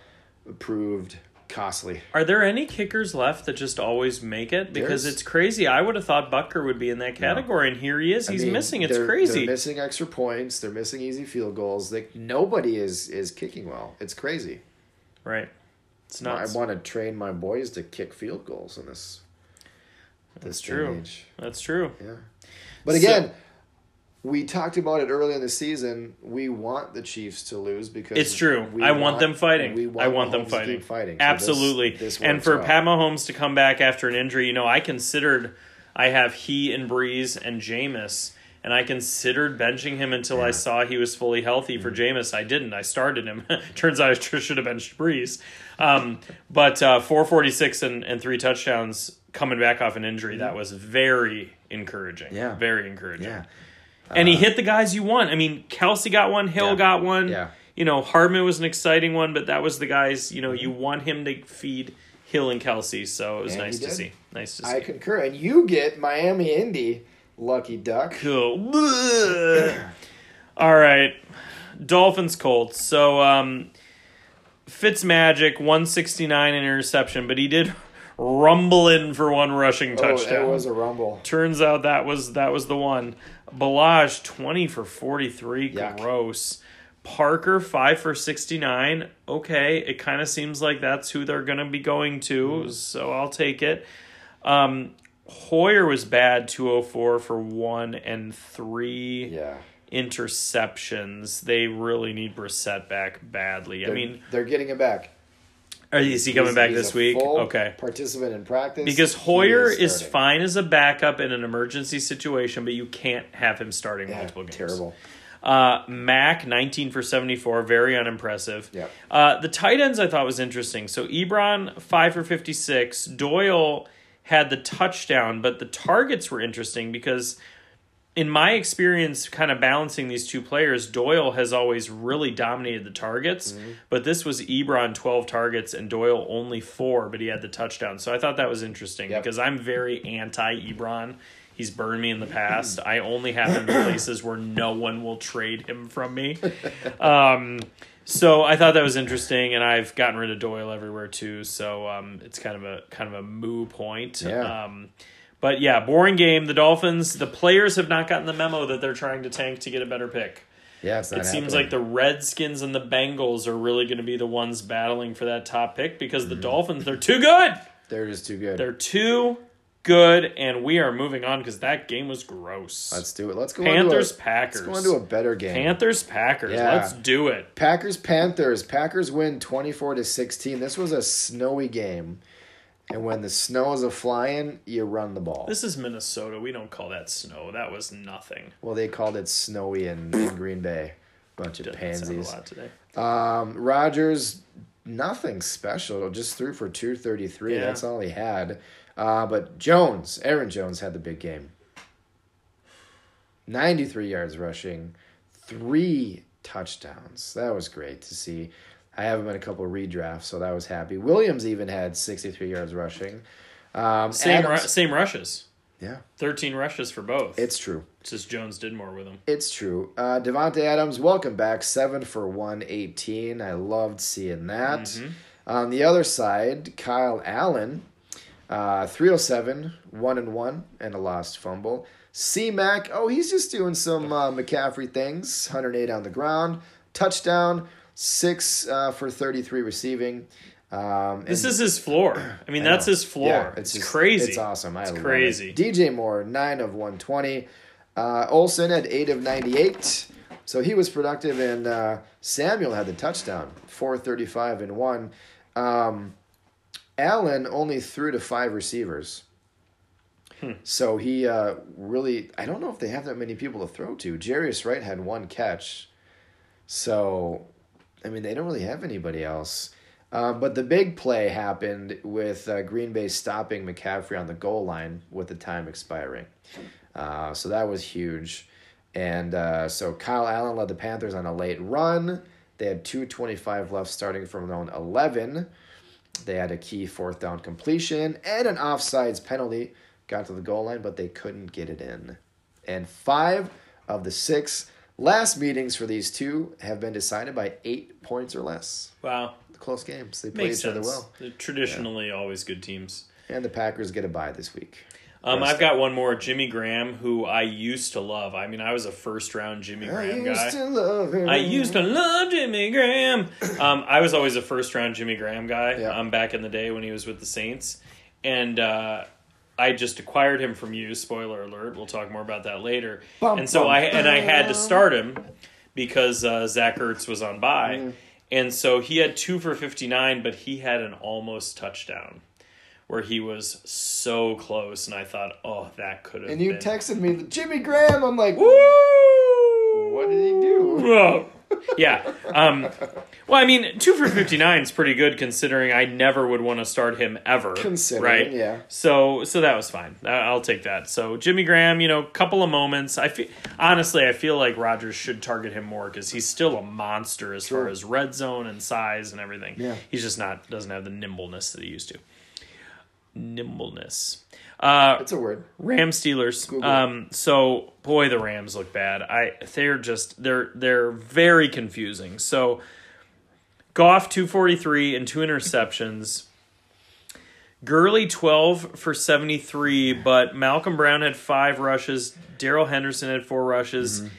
proved costly. Are there any kickers left that just always make it? Because There's- it's crazy. I would have thought Butker would be in that category, and here he is. I He's mean, missing. It's crazy. They're missing extra points. They're missing easy field goals. Like nobody is is kicking well. It's crazy. right. It's not. I want to train my boys to kick field goals in this. That's This true. age. That's true. Yeah. But So- again, we talked about it early in the season. We want the Chiefs to lose because It's true. I want, them fighting. we I want them Mahomes to fighting. fighting. So this- Absolutely. this and for well. Pat Mahomes to come back after an injury, you know, I considered I have he and Brees and Jameis, and I considered benching him until I saw he was fully healthy. For Jameis, I didn't. I started him. Turns out I should have benched Brees. Um, but uh, 446 and, and three touchdowns coming back off an injury, that was very encouraging. Mm-hmm. Yeah. Very encouraging. yeah, And he hit the guys you want. I mean, Kelce got one, Hill Yeah. got one. Yeah. You know, Hardman was an exciting one, but that was the guys, you know, you want him to feed Hill and Kelce, so it was And nice to see. Nice to see. I concur. And you get Miami Indy, lucky duck. Cool. All right. Dolphins Colts. So um Fitz Magic, 169 interception, but he did rumble in for one rushing touchdown. Oh, it was a rumble. Turns out that was that was the one. Ballage twenty for forty three. Gross. Parker five for sixty nine. Okay, it kind of seems like that's who they're gonna be going to, Mm-hmm. so I'll take it. Um, Hoyer was bad two oh four for one and three Yeah. interceptions. They really need Brissett back badly. I They're- meing, they're getting him back. Are, is he coming He's- back he's this week? Okay. Participant in practice Because Hoyer is, starting. fine as a backup in an emergency situation, but you can't have him starting Yeah, multiple games. terrible. Uh, Mack, 19 for 74, very unimpressive. Yep. Uh, the tight ends I thought was interesting. So Ebron, 5 for 56. Doyle had the touchdown, but the targets were interesting because, in my experience, kind of balancing these two players, Doyle has always really dominated the targets, Mm-hmm. but this was Ebron, 12 targets, and Doyle only 4, but he had the touchdown. So I thought that was interesting Yep. because I'm very anti Ebron. He's burned me in the past. I only have him in places where no one will trade him from me. Um, so I thought that was interesting, and I've gotten rid of Doyle everywhere too. So um, it's kind of a kind of a moo point. Yeah. Um, but yeah, boring game. The Dolphins, the players have not gotten the memo that they're trying to tank to get a better pick. Yeah, it's not It seems happening. like the Redskins and the Bengals are really going to be the ones battling for that top pick because Mm-hmm. the Dolphins they're too good. they're just too good. They're too good, and we are moving on because that game was gross. Let's do it. Let's go Panthers a, Packers. Let's go into a better game. Panthers Packers. Yeah. Let's do it. Packers Panthers. Packers win 24 to 16. This was a snowy game. And when the snow is a flying, you run the ball. This is Minnesota. We don't call that snow. That was nothing. well, they called it snowy in, in Green Bay. Bunch of Doesn't sound pansies. a lot today. Um, Rodgers, nothing special. Just threw for 233. Yeah. That's all he had. Uh, but Jones, Aaron Jones had the big game. 93 yards rushing, three touchdowns. That was great to see. I have him in a couple of redrafts, so that was happy. Williams even had 63 yards rushing. Um, Same ru- same rushes. yeah, 13 rushes for both. it's true. It's just Jones did more with them. It's true. Uh, Davante Adams, welcome back. Seven for 118. I loved seeing that. Mm-hmm. On the other side, Kyle Allen, uh, 307, 1 and 1, and a lost fumble. C Mac, oh, he's just doing some uh, McCaffrey things. 108 on the ground. Touchdown, 6 uh, for 33 receiving. Um, This is his floor. I mean, I that's his floor. Yeah, it's just- crazy. It's awesome. I It's crazy. It. DJ Moore, 9 of 120. Uh, Olsen at 8 of 98. So he was productive, and uh, Samuel had the touchdown, 435 and 1. Um, Allen only threw to five receivers. Hmm. So he uh, really, I don't know if they have that many people to throw to. Jarius Wright had one catch. So, I mean, they don't really have anybody else. Um, but the big play happened with uh, Green Bay stopping McCaffrey on the goal line with the time expiring. Uh, so that was huge. And uh, so Kyle Allen led the Panthers on a late run. They had 2.25 left starting from their own 11. They had a key fourth down completion and an offsides penalty. Got to the goal line, but they couldn't get it in. And five of the six last meetings for these two have been decided by eight points or less. Wow. Close games. They play Makes each sense. other well. They're traditionally always good teams. And the Packers get a bye this week. Um, I've got one more, Jimmy Graham, who I used to love. I mean, I was a first round Jimmy Graham guy. I Graham used guy. to love him. I used to love Jimmy Graham. Um, I was always a first round Jimmy Graham guy. Yeah. Um, back in the day when he was with the Saints, and uh, I just acquired him from you. Spoiler alert. We'll talk more about that later. Bum, and so bum, I and I had to start him because uh, Zach Ertz was on bye, Mm-hmm. and so he had two for fifty nine, but he had an almost touchdown. Where he was so close, and I thought, "Oh, that could have." And you been. texted me, Jimmy Graham. I'm like, Woo! what did he do? Yeah. Um, well, I mean, two for fifty nine is pretty good considering I never would want to start him ever. Considering, right? yeah. So, so that was fine. I'll take that. So, Jimmy Graham, you know, couple of moments. I feel honestly, I feel like Rodgers should target him more because he's still a monster as far as red zone and size and everything. Yeah. He's just not doesn't have the nimbleness that he used to. Nimbleness. Uh, It's a word. Ram Steelers. Um, so boy, the Rams look bad. I they're just they're they're very confusing. So Goff two forty three and two interceptions. Gurley twelve for seventy three, but Malcolm Brown had five rushes. Darrell Henderson had four rushes.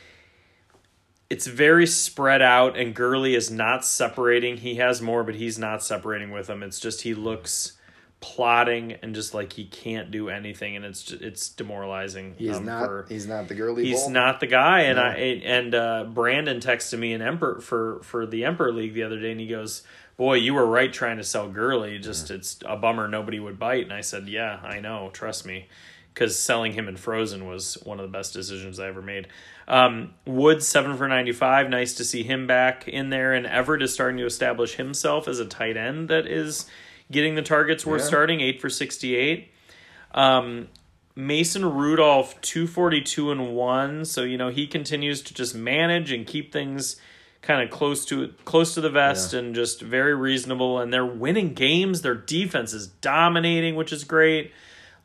It's very spread out, and Gurley is not separating. He has more, but he's not separating with them. It's just he looks plotting and just like he can't do anything, and it's just, it's demoralizing. He's um, not. for- he's not the Gurley. he's not the guy and No. i and uh brandon texted me an emperor for for the emperor league the other day and he goes boy you were right trying to sell Gurley just it's a bummer nobody would bite and i said yeah i know trust me because selling him in frozen was one of the best decisions i ever made um woods 7 for 95 nice to see him back in there and everett is starting to establish himself as a tight end that is getting the targets worth Yeah. starting 8 for 68 um, Mason Rudolph, 242 and 1. So, you know, he continues to just manage and keep things kind of close to close to the vest Yeah. and just very reasonable and they're winning games. Their defense is dominating, which is great.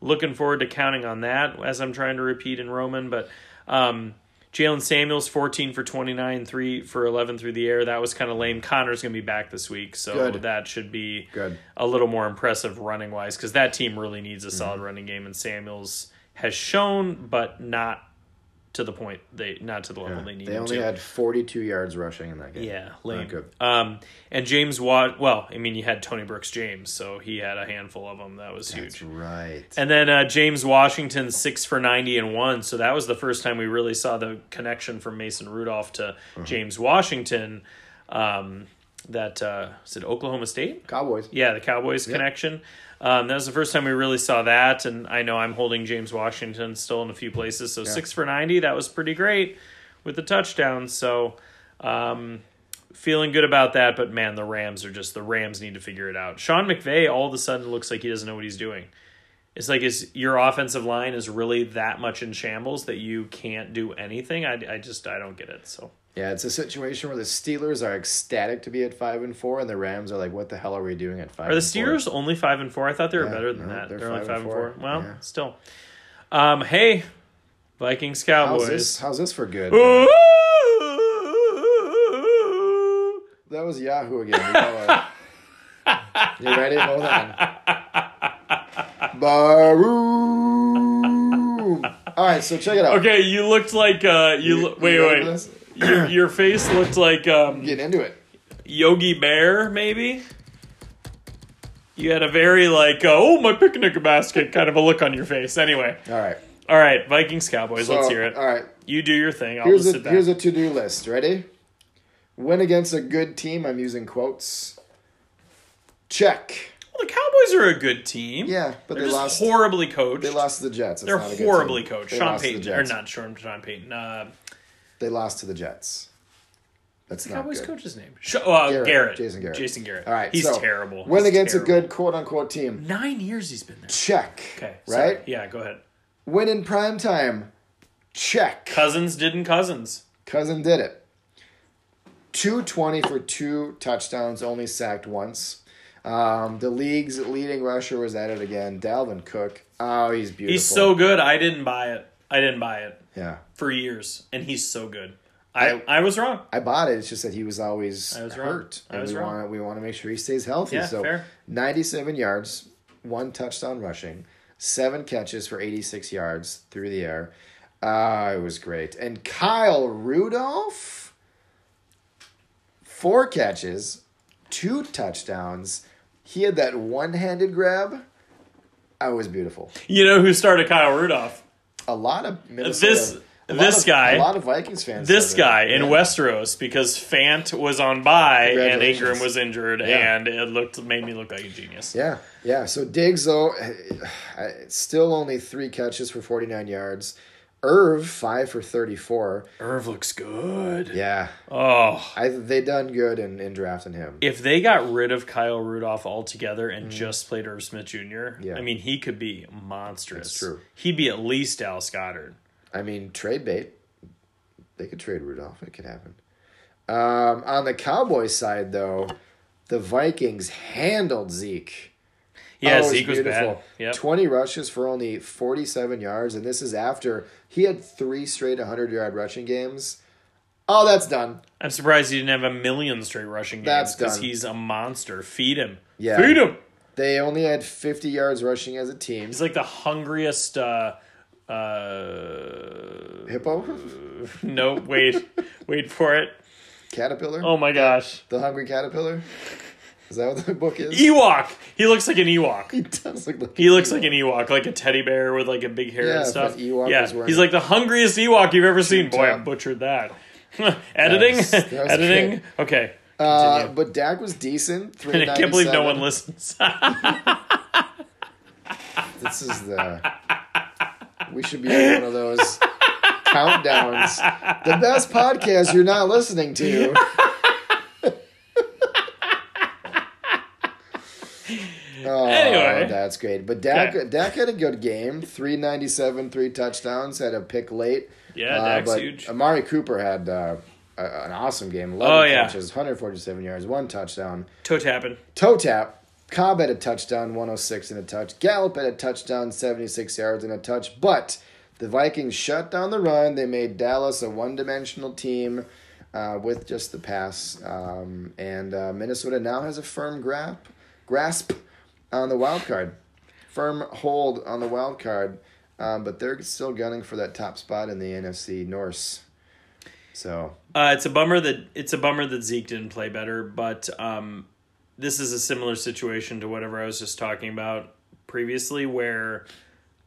Looking forward to counting on that as I'm trying to repeat in Roman, but um Jaylen Samuels 14 for 29, 3 for 11 through the air. That was kind of lame. Conner's going to be back this week, so Good. that should be Good. a little more impressive running wise because that team really needs a solid Mm-hmm. running game and Samuels has shown but not to the point they not to the level they need They only to. had 42 yards rushing in that game. yeah, lame. Not good. Um, and James Watt. Well, I mean, you had Tony Brooks James, so he had a handful of them. That was That's huge. right. And then uh, James Washington six for ninety and one. So that was the first time we really saw the connection from Mason Rudolph to Uh-huh. James Washington. Um, that uh, is it Oklahoma State? Cowboys. Yeah, the Cowboys connection. Um, that was the first time we really saw that, and I know I'm holding James Washington still in a few places. So six for ninety, that was pretty great with the touchdown. So um, feeling good about that. But man, the Rams are just the Rams need to figure it out. Sean McVay all of a sudden looks like he doesn't know what he's doing. It's like is your offensive line is really that much in shambles that you can't do anything. I, I just I don't get it. So Yeah, it's a situation where the Steelers are ecstatic to be at five and four, and the Rams are like, "What the hell are we doing at five? Are the and four?" Steelers only five and four? I thought they were Yeah, better than no, that. they're They're, only five five and and four. four. Well, Yeah. still. Um, hey, Vikings How's Cowboys. this? How's this for good? That was Yahoo again. You, ready? Hold on. Baroom. All right, so check it out. Okay, you looked like uh, you. You- lo- wait, you wait. Your, your face looked like um, Getting into it. Yogi Bear, maybe. You had a very like, uh, oh my picnic basket kind of a look on your face. Anyway, All right. all right, Vikings Cowboys. So, let's hear it. All right. You do your thing. I'll Here's just a sit back. here's a to do list. Ready? Win against a good team. I'm using quotes. Check. Well, the Cowboys are a good team. Yeah, but They're they just lost. horribly coached. They lost to the Jets. It's They're not a good horribly team. coached. They Sean lost to the Payton, or Jets. not Sean, Sean Payton. Uh, They lost to the Jets. That's not Cowboys good. coach's name? Sh- uh, Garrett. Garrett. Jason Garrett. Jason Garrett. All right, he's so, terrible. Win He's against terrible. a good quote unquote team. Nine years he's been there. Check. Okay, sorry. Right? Yeah, go ahead. Win in prime time. Check. Cousins didn't Cousins. Cousin did it. 220 for two touchdowns, only sacked once. Um, the league's leading rusher was at it again. Dalvin Cook. Oh, he's beautiful. He's so good. I didn't buy it. I didn't buy it Yeah. for years, and he's so good. I I was wrong. I bought it. It's just that he was always I was wrong. hurt. I and was we wrong. want we want to make sure he stays healthy. Yeah, so fair. 97 yards, one touchdown rushing, seven catches for 86 yards through the air. Ah, it was great. And Kyle Rudolph, four catches, two touchdowns. He had that one-handed grab. I was beautiful. You know who started Kyle Rudolph? A lot of Minnesota, This- this of- guy- a lot of Vikings fans. This guy in Yeah. Westeros because Fant was on bye and Ingram was injured, Yeah. and it looked made me look like a genius. Yeah, yeah. So Diggs though, still only three catches for forty nine yards. Irv five for thirty four. Irv looks good. Yeah, Oh, I they done good in, in drafting him. if they got rid of Kyle Rudolph altogether and just played Irv Smith Jr., Mm. Yeah. I mean, he could be monstrous. That's true. He'd be at least Dallas Goedert. I mean, trade bait. They could trade Rudolph. It could happen. Um, on the Cowboys side, though, the Vikings handled Zeke. Yeah, Oh, was Zeke was bad. Yep. 20 rushes for only 47 yards, and this is after he had three straight 100 yard rushing games. Oh, that's done. I'm surprised he didn't have a million straight rushing games That's because he's a monster. Feed him. Yeah. Feed him. They only had 50 yards rushing as a team. He's like the hungriest. Uh, uh, Hippo? no, wait, wait for it. Caterpillar? Oh my gosh, The Hungry Caterpillar? Is that what the book is? Ewok. He looks like an Ewok. He does look like He looks like an Ewok, like a teddy bear with like a big hair Yeah, and stuff. but Ewok yeah, wearing- he's like the hungriest Ewok you've ever seen. Boy, I butchered that. Editing, That was- that was editing. Okay, Uh, but Dak was decent. and I can't believe no one listens. This is the. We should be on one of those countdowns. The best podcast you're not listening to. Oh, Anyway. that's great. But Dak, Yeah. Dak had a good game. Three ninety seven, three touchdowns. Had a pick late. Yeah, Uh, Dak's but huge. Amari Cooper had uh, a, an awesome game. Eleven Oh, yeah. catches, one hundred forty seven yards, one touchdown. Toe tapping. Toe tap. Cobb had a touchdown, 106 and a touch. Gallup had a touchdown, 76 yards and a touch. But the Vikings shut down the run. They made Dallas a one dimensional team uh, with just the pass. Um, and uh, Minnesota now has a firm grasp, grasp on the wild card. Firm hold on the wild card. Um, but they're still gunning for that top spot in the NFC North. So, Uh, it's a bummer that it's a bummer that Zeke didn't play better, but um, this is a similar situation to whatever I was just talking about previously, where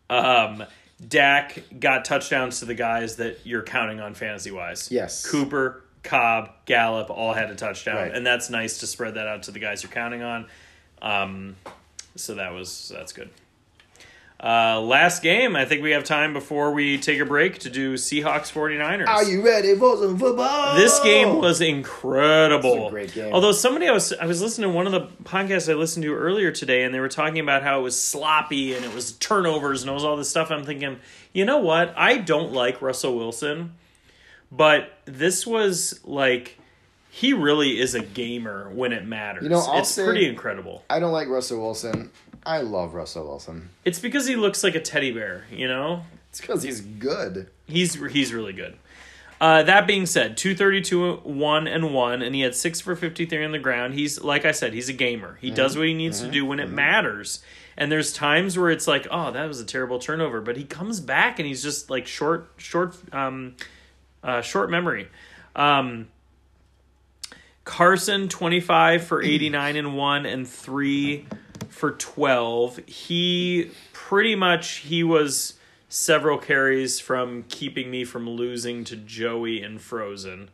um, Dak got touchdowns to the guys that you're counting on fantasy wise. Yes. Cooper, Cobb, Gallup all had a touchdown, Right. and that's nice to spread that out to the guys you're counting on. Um, so that was that's good. Uh, last game, I think we have time before we take a break to do Seahawks 49ers. are you ready for some football? This game was incredible. Was a great game. Although somebody I was I was listening to one of the podcasts I listened to earlier today, and they were talking about how it was sloppy and it was turnovers and it was all this stuff. I'm thinking, you know what? I don't like Russell Wilson, but this was like he really is a gamer when it matters. You know, I'll it's say- pretty incredible. I don't like Russell Wilson. I love Russell Wilson. It's because he looks like a teddy bear, you know? It's because he's good. He's he's really good. Uh, that being said, 232 1 and 1 and he had 6 for 53 on the ground. He's like I said, he's a gamer. He does what he needs to do when it matters. And there's times where it's like, "Oh, that was a terrible turnover," but he comes back and he's just like short short um uh short memory. Um Carson 25 for 89 and 1 and 3 for 12. He pretty much he was several carries from keeping me from losing to Joey and Frozen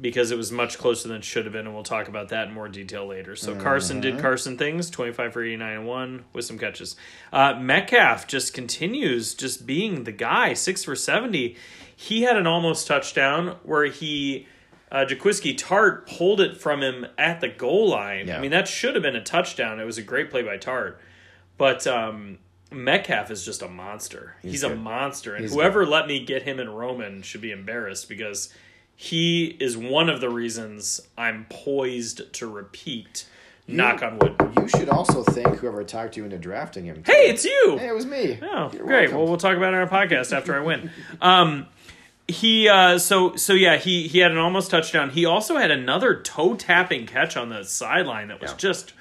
because it was much closer than it should have been and we'll talk about that in more detail later. So Carson did Carson things, 25 for 89 and 1 with some catches. Uh, Metcalf just continues just being the guy, 6 for 70. He had an almost touchdown where he uh, Jaquiski Tartt pulled it from him at the goal line. I mean, that should have been a touchdown. It was a great play by Tartt. But um, Metcalf is just a monster. He's, a monster. And He's whoever let me get him in Roman should be embarrassed because he is one of the reasons I'm poised to repeat. knock on wood. You should also thank whoever talked you into drafting him. too. Hey, it's you. Hey, it was me. Oh, You're great. welcome. Well, we'll talk about it on our podcast after I win. Um, he uh, so so yeah, he he had an almost touchdown. He also had another toe tapping catch on the sideline that was Yeah. just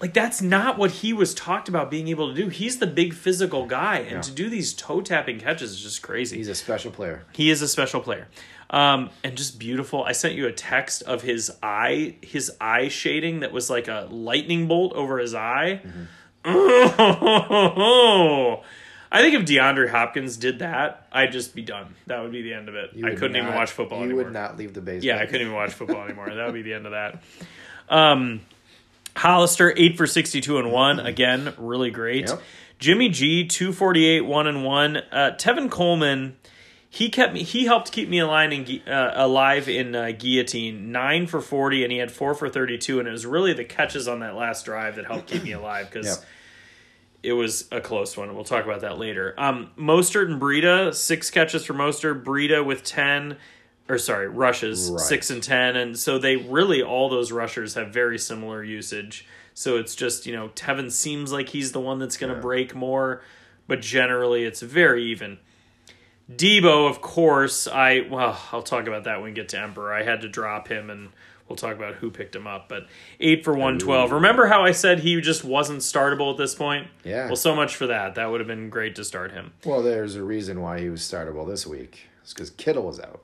like that's not what he was talked about being able to do. He's the big physical guy, and Yeah. to do these toe tapping catches is just crazy. He's a special player. He is a special player. Um, and just beautiful. I sent you a text of his eye, his eye shading that was like a lightning bolt over his eye. Oh, I think if DeAndre Hopkins did that, I'd just be done. That would be the end of it. You I couldn't even watch football You anymore. would not leave the basement. Yeah, I couldn't even watch football anymore. That would be the end of that. Um, Hollister eight for sixty two and one again, really great. Yep. Jimmy G two forty eight one and one. Uh, Tevin Coleman, he kept me. He helped keep me alive in uh, alive in uh, guillotine nine for forty, and he had four for thirty two, and it was really the catches on that last drive that helped keep me alive because. Yep. It was a close one. We'll talk about that later. Um, Mostert and Breida, six catches for Mostert. Breida with ten, or sorry, rushes Right. six and ten, and so they really all those rushers have very similar usage. So it's just you know Tevin seems like he's the one that's going to Yeah. break more, but generally it's very even. Debo, of course, I well, I'll talk about that when we get to Emperor. I had to drop him, and we'll talk about who picked him up. But eight for one twelve. Remember how I said he just wasn't startable at this point? Yeah. Well, so much for that. That would have been great to start him. Well, there's a reason why he was startable this week. It's because Kittle was out.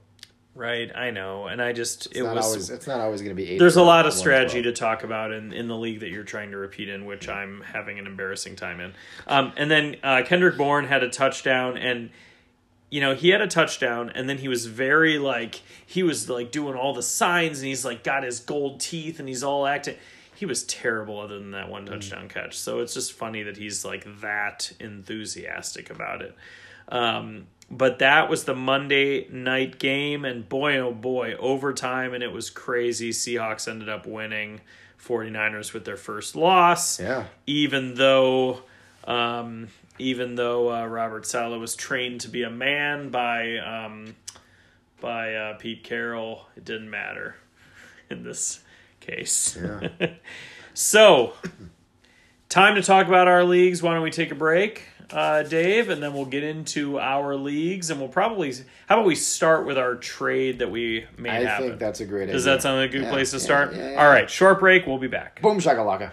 Right, I know, and I just It's it was. always. It's not always going to be eight. there's a lot of strategy to talk about in, in the league that you're trying to repeat in, which I'm having an embarrassing time in. Um, and then uh, Kendrick Bourne had a touchdown, and you know he had a touchdown, and then he was very like he was like doing all the signs, and he's like got his gold teeth, and he's all acting. He was terrible other than that Mm. one touchdown catch. So it's just funny that he's like that enthusiastic about it. Um, but that was the Monday night game, and boy, oh boy, overtime, and it was crazy. Seahawks ended up winning 49ers with their first loss, Yeah. even though. Um, even though uh, Robert Saleh was trained to be a man by um, by uh, Pete Carroll, it didn't matter in this case. Yeah. So, time to talk about our leagues. Why don't we take a break, uh, Dave, and then we'll get into our leagues, and we'll probably how about we start with our trade that we made I happen. think that's a great Does idea. that sound like a good Yeah, place to yeah, start? All right, short break. We'll be back. Boom shakalaka.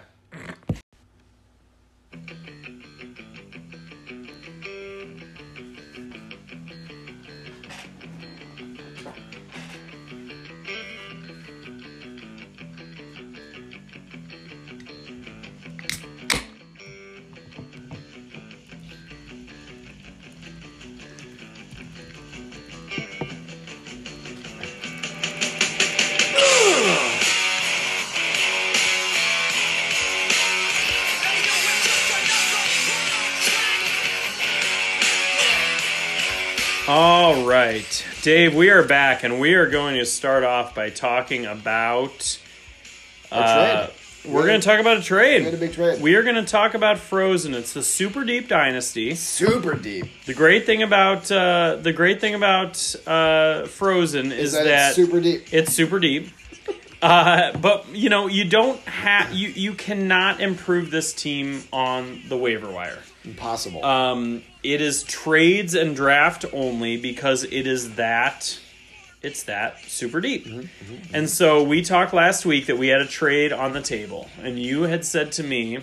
Dave, we are back, and we are going to start off by talking about uh, we're going to talk about a trade. We had a big trade. We are going to talk about Frozen. It's the super deep dynasty. super deep. The great thing about uh, the great thing about uh, Frozen is, that it's super deep? It's super deep. Uh, but you know, you don't have you you cannot improve this team on the waiver wire. Impossible. Um, it is trades and draft only because it is that it's that super deep. Mm-hmm, mm-hmm. And so we talked last week that we had a trade on the table, and you had said to me.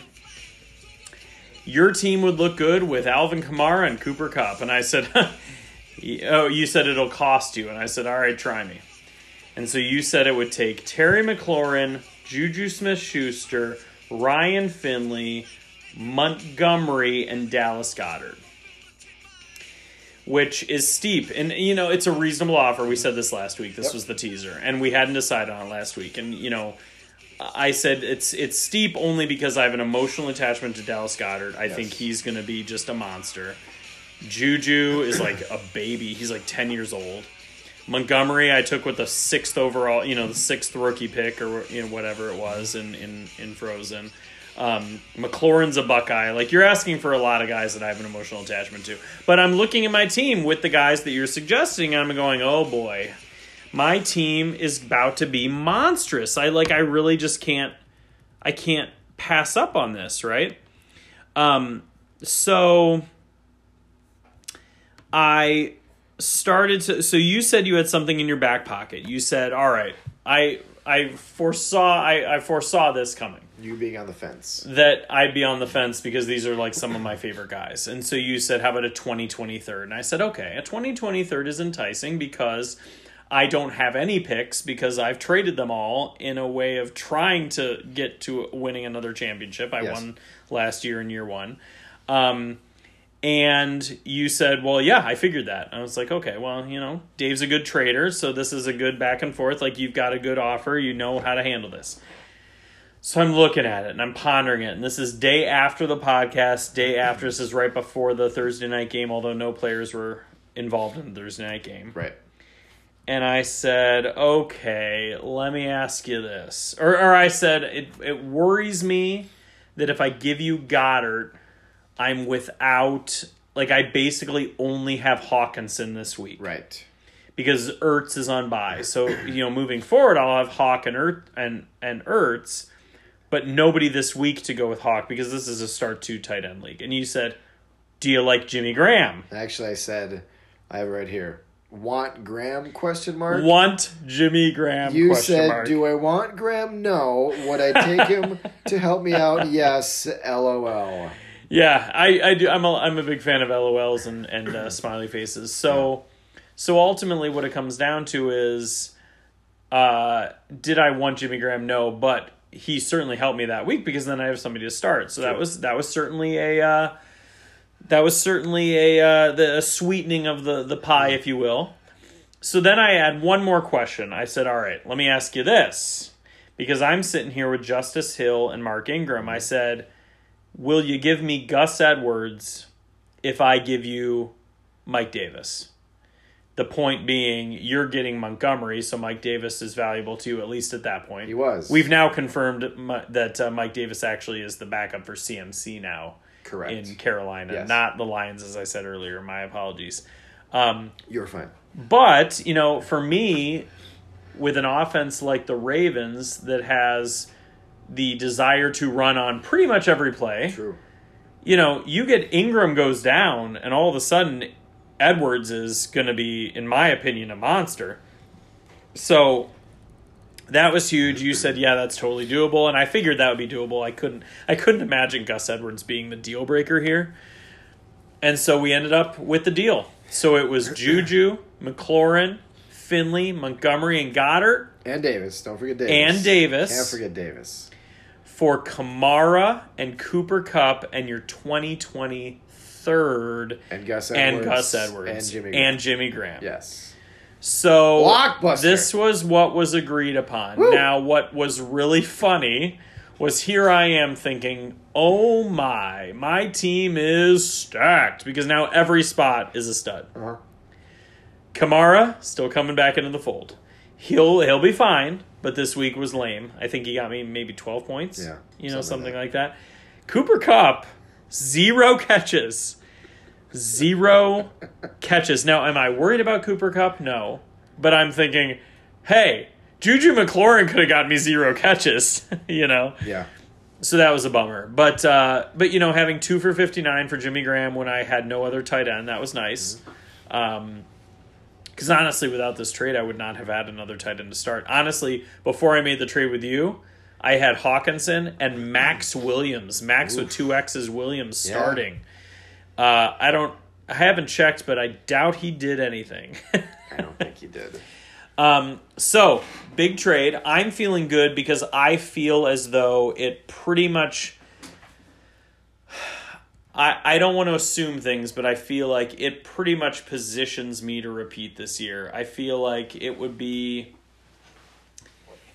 Your team would look good with Alvin Kamara and Cooper Kupp. And I said, Oh, you said it'll cost you. And I said, All right, try me. And so you said it would take Terry McLaurin, Juju Smith Schuster, Ryan Finley, Montgomery, and Dallas Goedert. Which is steep. And, you know, it's a reasonable offer. We said this last week. This Yep. was the teaser. And we hadn't decided on it last week. And, you know, I said it's it's steep only because I have an emotional attachment to Dallas Goedert. I think he's going to be just a monster. Juju is like a baby. He's like 10 years old. Montgomery, I took with the sixth overall, you know, the sixth rookie pick or you know whatever it was in in in Frozen. Um, McLaurin's a Buckeye. Like you're asking for a lot of guys that I have an emotional attachment to. But I'm looking at my team with the guys that you're suggesting, and I'm going, oh boy, my team is about to be monstrous. I like. I really just can't. I can't pass up on this, right? Um, so I started to so you said you had something in your back pocket. You said, "All right, I I foresaw I, I foresaw this coming you being on the fence. that I'd be on the fence because these are like some of my favorite guys." And so you said, "How about a 2020 third?" And I said, "Okay, a 2020 third is enticing because I don't have any picks because I've traded them all in a way of trying to get to winning another championship. I Yes. won last year in year 1." Um and you said, "Well, yeah, I figured that." I was like, "Okay, well, you know, Dave's a good trader, so this is a good back and forth. Like you've got a good offer, you know how to handle this." So I'm looking at it and I'm pondering it, and this is day after the podcast, day after this is right before the Thursday night game, although no players were involved in the Thursday night game. Right. And I said, "Okay, let me ask you this," or or I said, "It it worries me that if I give you Goedert." I'm without like I basically only have Hockenson this week Right. because Ertz is on bye. So you know, moving forward, I'll have Hawk and Ert and and Ertz, but nobody this week to go with Hawk because this is a start two tight end league. And you said, "Do you like Jimmy Graham?" Actually, I said, I have it right here. Want Graham? Question mark. Want Jimmy Graham? You said, mark. "Do I want Graham? No. Would I take him to help me out? Yes. LOL." Yeah, I, I do. I'm a, I'm a big fan of LOLs and and uh, smiley faces. So so ultimately, what it comes down to is, uh, did I want Jimmy Graham? No, but he certainly helped me that week because then I have somebody to start. So that was that was certainly a uh, that was certainly a uh, the a sweetening of the the pie, if you will. So then I had one more question. I said, "All right, let me ask you this." Because I'm sitting here with Justice Hill and Mark Ingram. I said, will you give me Gus Edwards if I give you Mike Davis? The point being, you're getting Montgomery, so Mike Davis is valuable to you, at least at that point. He was. We've now confirmed that uh, Mike Davis actually is the backup for CMC now Correct. in Carolina, Yes. not the Lions, as I said earlier. My apologies. Um, You're fine. but, you know, for me, with an offense like the Ravens that has the desire to run on pretty much every play, True. you know, you get Ingram goes down, and all of a sudden, Edwards is going to be, in my opinion, a monster. So that was huge. You said, yeah, that's totally doable, and I figured that would be doable. I couldn't, I couldn't imagine Gus Edwards being the deal breaker here, and so we ended up with the deal. So it was Juju, McLaurin, Finley, Montgomery, and Goedert And Davis. Don't forget Davis. and Davis Can't forget Davis. for Kamara and Cooper Kupp and your 2020 third And Gus and Edwards. Gus Edwards And Jimmy. Graham. and Jimmy Graham. yes. So Blockbuster. this was what was agreed upon. Woo. Now what was really funny was here I am thinking, "Oh my, my team is stacked because now every spot is a stud." Uh-huh. Kamara still coming back into the fold. he'll he'll be fine. But this week was lame. I think he got me maybe twelve points. Yeah, you know something something like like that. Cooper Kupp, zero catches, zero catches. Now, am I worried about Cooper Kupp? No, but I'm thinking, hey, Juju McLaurin could have got me zero catches. you know, Yeah. so that was a bummer. But uh, but you know, having two for fifty nine for Jimmy Graham when I had no other tight end, that was nice. Um, because honestly, without this trade, I would not have had another tight end to start. Honestly, before I made the trade with you, I had Hockenson and Maxx Williams, Max with two X's Williams Yeah. Uh, I don't, I haven't checked, but I doubt he did anything. I don't think he did. Um, so big trade. I'm feeling good because I feel as though it pretty much. I, I don't want to assume things, but I feel like it pretty much positions me to repeat this year. I feel like it would be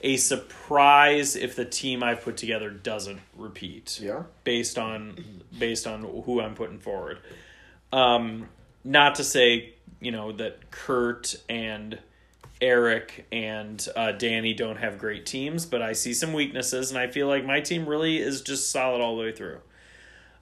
a surprise if the team I've put together doesn't repeat Yeah. based on based on who I'm putting forward. Um, not to say you know that Kurt and Eric and uh, Danny don't have great teams, but I see some weaknesses, and I feel like my team really is just solid all the way through.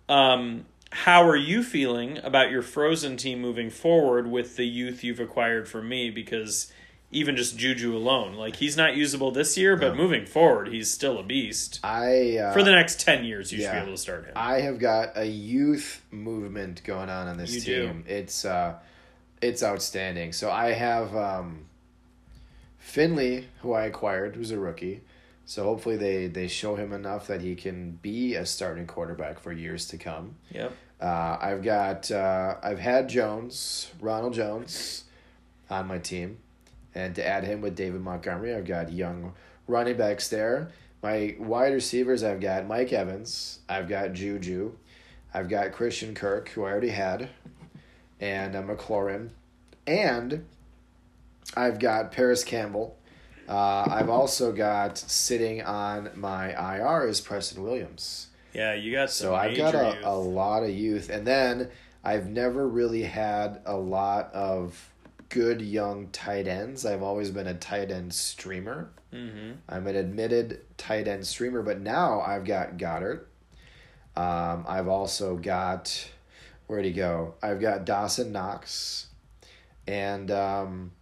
Um, how are you feeling about your Frozen team moving forward with the youth you've acquired from me? Because even just Juju alone, like he's not usable this year, but moving forward, he's still a beast. I uh, For the next ten years, you should be able to start him. I have got a youth movement going on on this You do. team. It's uh, it's outstanding. So I have um, Finley, who I acquired, who's a rookie. So hopefully they they show him enough that he can be a starting quarterback for years to come. Yep. Uh, I've got uh, I've had Jones, Ronald Jones, on my team, and to add him with David Montgomery, I've got young running backs there. My wide receivers, I've got Mike Evans, I've got Juju, I've got Christian Kirk, who I already had, and uh, McLaurin, and I've got Parris Campbell. Uh, I've also got sitting on my IR is Preston Williams. Yeah, you got some So I've got youth. a, a lot of youth. And then I've never really had a lot of good young tight ends. I've always been a tight end streamer. Mhm. I'm an admitted tight end streamer, but now I've got Goedert. Um, I've also got, where'd he go? I've got Dawson Knox. And um,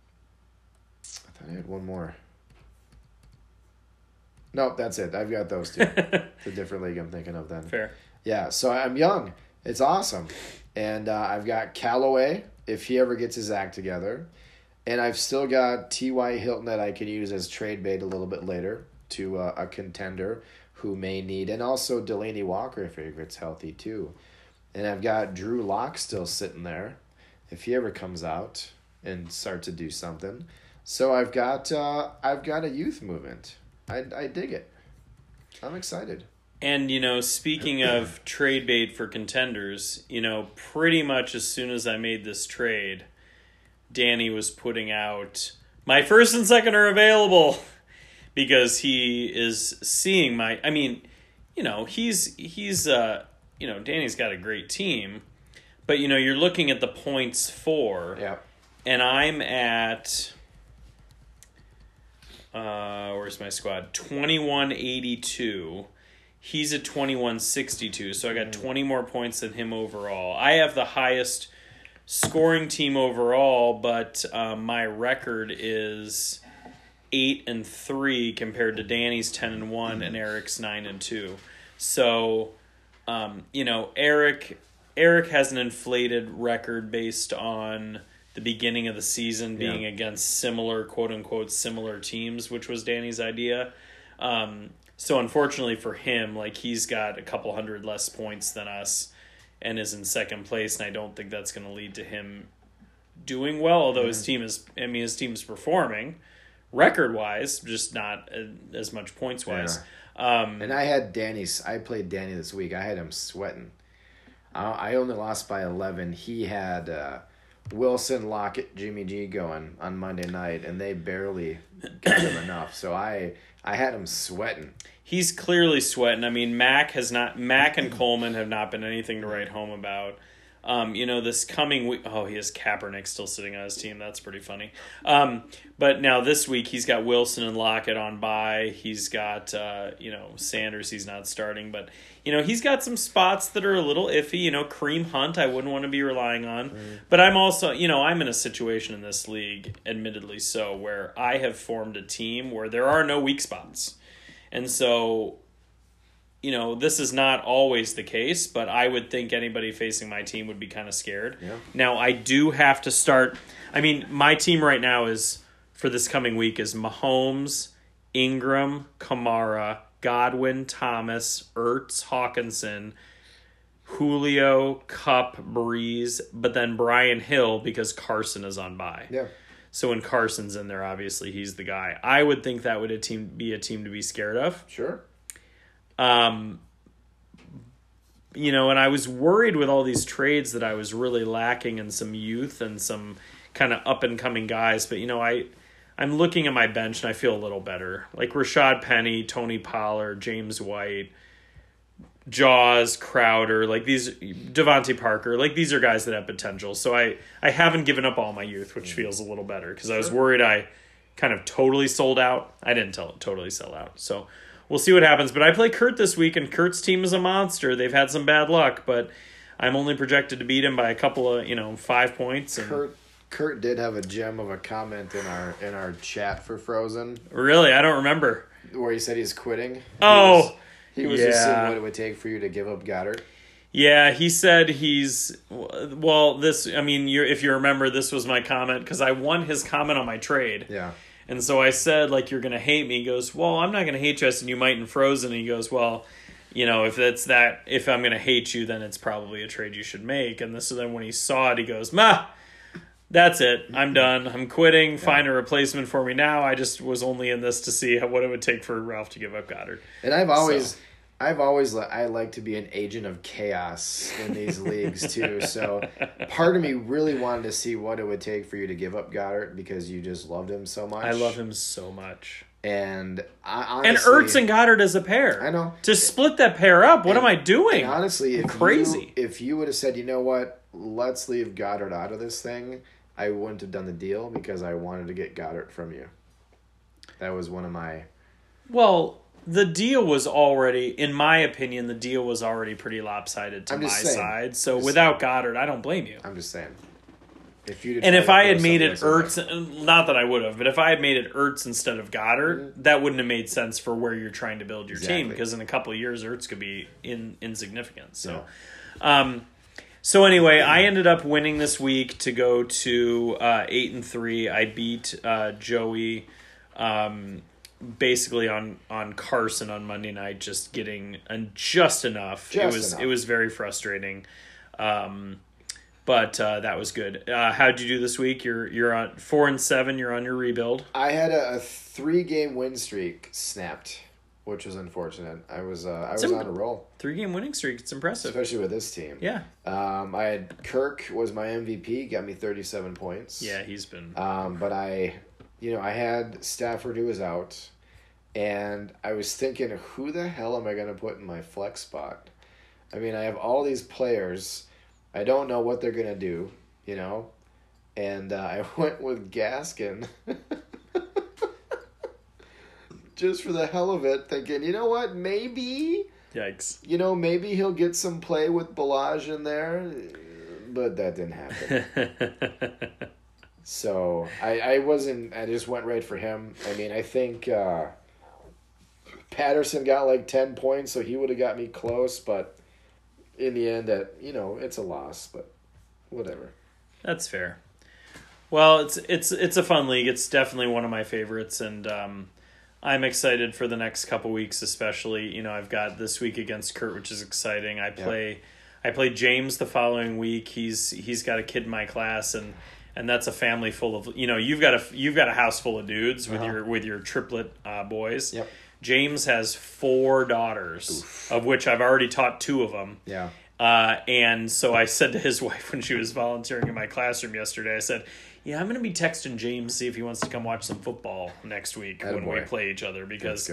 I thought I had one more. Nope, that's it. I've got those two. the different league I'm thinking of then. Fair. Yeah, so I'm young. It's awesome. And uh, I've got Callaway, if he ever gets his act together. And I've still got T.Y. Hilton that I can use as trade bait a little bit later to uh, a contender who may need. And also Delanie Walker, if he gets healthy, too. And I've got Drew Lock still sitting there if he ever comes out and start to do something. So I've got uh, I've got a youth movement. I, I dig it. I'm excited. And you know, speaking of trade bait for contenders, you know, pretty much as soon as I made this trade, Danny was putting out my first and second are available because he is seeing my I mean, you know, he's he's uh you know, Danny's got a great team, but you know, you're looking at the points for Yeah. and I'm at uh where's my squad? 2182. He's at 2162. So I got 20 more points than him overall. I have the highest scoring team overall, but um, my record is 8 and 3 compared to Danny's 10 and 1 and Eric's 9 and 2. So um, you know, Eric Eric has an inflated record based on the beginning of the season being Yeah. against similar quote unquote similar teams, which was Danny's idea. Um, so unfortunately for him, like he's got a couple hundred less points than us and is in second place, and I don't think that's going to lead to him doing well. Although his team is, I mean, his team's performing record wise, just not uh, as much points wise. Um, And I had Danny's. I played Danny this week. I had him sweating. I, I only lost by eleven. He had uh, Wilson, Lockett, Jimmy G going on Monday night, and they barely got him enough. So I I had him sweating. he's clearly sweating. I mean, Mack has not. Mack and Coleman have not been anything to write home about. Um, you know, this coming week. Oh, he has Kaepernick still sitting on his team. That's pretty funny. Um, but now this week he's got Wilson and Lockett on by. He's got uh, you know Sanders. He's not starting, but you know he's got some spots that are a little iffy. You know, Kareem Hunt. I wouldn't want to be relying on. But I'm also you know I'm in a situation in this league, admittedly so, where I have formed a team where there are no weak spots, and so you know, this is not always the case, but I would think anybody facing my team would be kind of scared. Yeah. Now, I do have to start. I mean, my team right now is for this coming week is Mahomes, Ingram, Kamara, Godwin, Thomas, Ertz, Hockenson, Julio, Kupp, Brees, but then Brian Hill because Carson is on bye. Yeah. So when Carson's in there, obviously he's the guy. I would think that would a team be a team to be scared of. Sure. Um, you know, and I was worried with all these trades that I was really lacking in some youth and some kind of up and coming guys. But you know, I I'm looking at my bench and I feel a little better. Like Rashad Penny, Tony Pollard, James White, Jaws, Crowder, like these DeVante Parker, like these are guys that have potential. So I I haven't given up all my youth, which feels a little better because I was worried I kind of totally sold out. I didn't tell totally sell out. So we'll see what happens. But I play Kurt this week, and Kurt's team is a monster. They've had some bad luck, but I'm only projected to beat him by a couple of you know five points. And Kurt Kurt did have a gem of a comment in our in our chat for Frozen really, I don't remember. where he said he's quitting. He Oh, was, he was just seeing yeah. what it would take for you to give up Goedert. Yeah, he said he's well. This, I mean, you if you remember, this was my comment because I won his comment on my trade. Yeah. And so I said, like, you're going to hate me. He goes, well, I'm not going to hate you. I said, you might in Frozen. And he goes, well, you know, if that's that, if I'm going to hate you, then it's probably a trade you should make. And this, so then when he saw it, he goes, ma, that's it. I'm done. I'm quitting. Find a replacement for me now. I just was only in this to see how, what it would take for Ralph to give up Goedert. And I've always, So. I've always, li- I like to be an agent of chaos in these leagues too. So part of me really wanted to see what it would take for you to give up Goedert because you just loved him so much. I love him so much. And I And honestly, Ertz and Goedert as a pair. I know. To split that pair up, what am I doing? Honestly, if crazy. You, if you would have said, you know what, let's leave Goedert out of this thing, I wouldn't have done the deal because I wanted to get Goedert from you. That was one of my. Well, the deal was already, in my opinion, the deal was already pretty lopsided to I'm my just saying. side. So Just without Goedert, I don't blame you. I'm just saying. If you And if I had made it Ertz, not that I would have, but if I had made it Ertz instead of Goedert, that wouldn't have made sense for where you're trying to build your team Exactly. because in a couple of years, Ertz could be in insignificant. So, um, so anyway, I ended up winning this week to go to uh, eight and three. I beat uh, Joey. Um, basically on on Carson on Monday night, just getting and just enough. it was enough. it was very frustrating, um, but uh, that was good. Uh, how'd you do this week? You're you're on four and seven. You're on your rebuild. I had a, a three game win streak snapped, which was unfortunate. I was uh, I was Some- on a roll, Three game winning streak. It's impressive. especially with this team. Yeah, Um, I had Kirk was my MVP, got me thirty seven points. yeah. He's been Um, but I, you know, I had Stafford who was out, and I was thinking, who the hell am I going to put in my flex spot? I mean, I have all these players. I don't know what they're going to do, you know, and uh, I went with Gaskin. Just for the hell of it, thinking, you know what, maybe, yikes. you know, maybe he'll get some play with Ballage in there, but that didn't happen. So I, I wasn't. I just went right for him. I mean, I think uh, Patterson got like ten points, so he would have got me close. But in the end, that you know, it's a loss. But whatever. That's fair. Well, it's it's it's a fun league. It's definitely one of my favorites, and um, I'm excited for the next couple weeks, especially. You know, I've got this week against Kurt, which is exciting. I play, I play James the following week. He's he's got a kid in my class, and and that's a family full of you know you've got a you've got a house full of dudes with your with your triplet uh, boys. Yep. James has four daughters, of which I've already taught two of them. Yeah. Uh, and so I said to his wife when she was volunteering in my classroom yesterday, I said, "Yeah, I'm going to be texting James see if he wants to come watch some football next week when we play each other because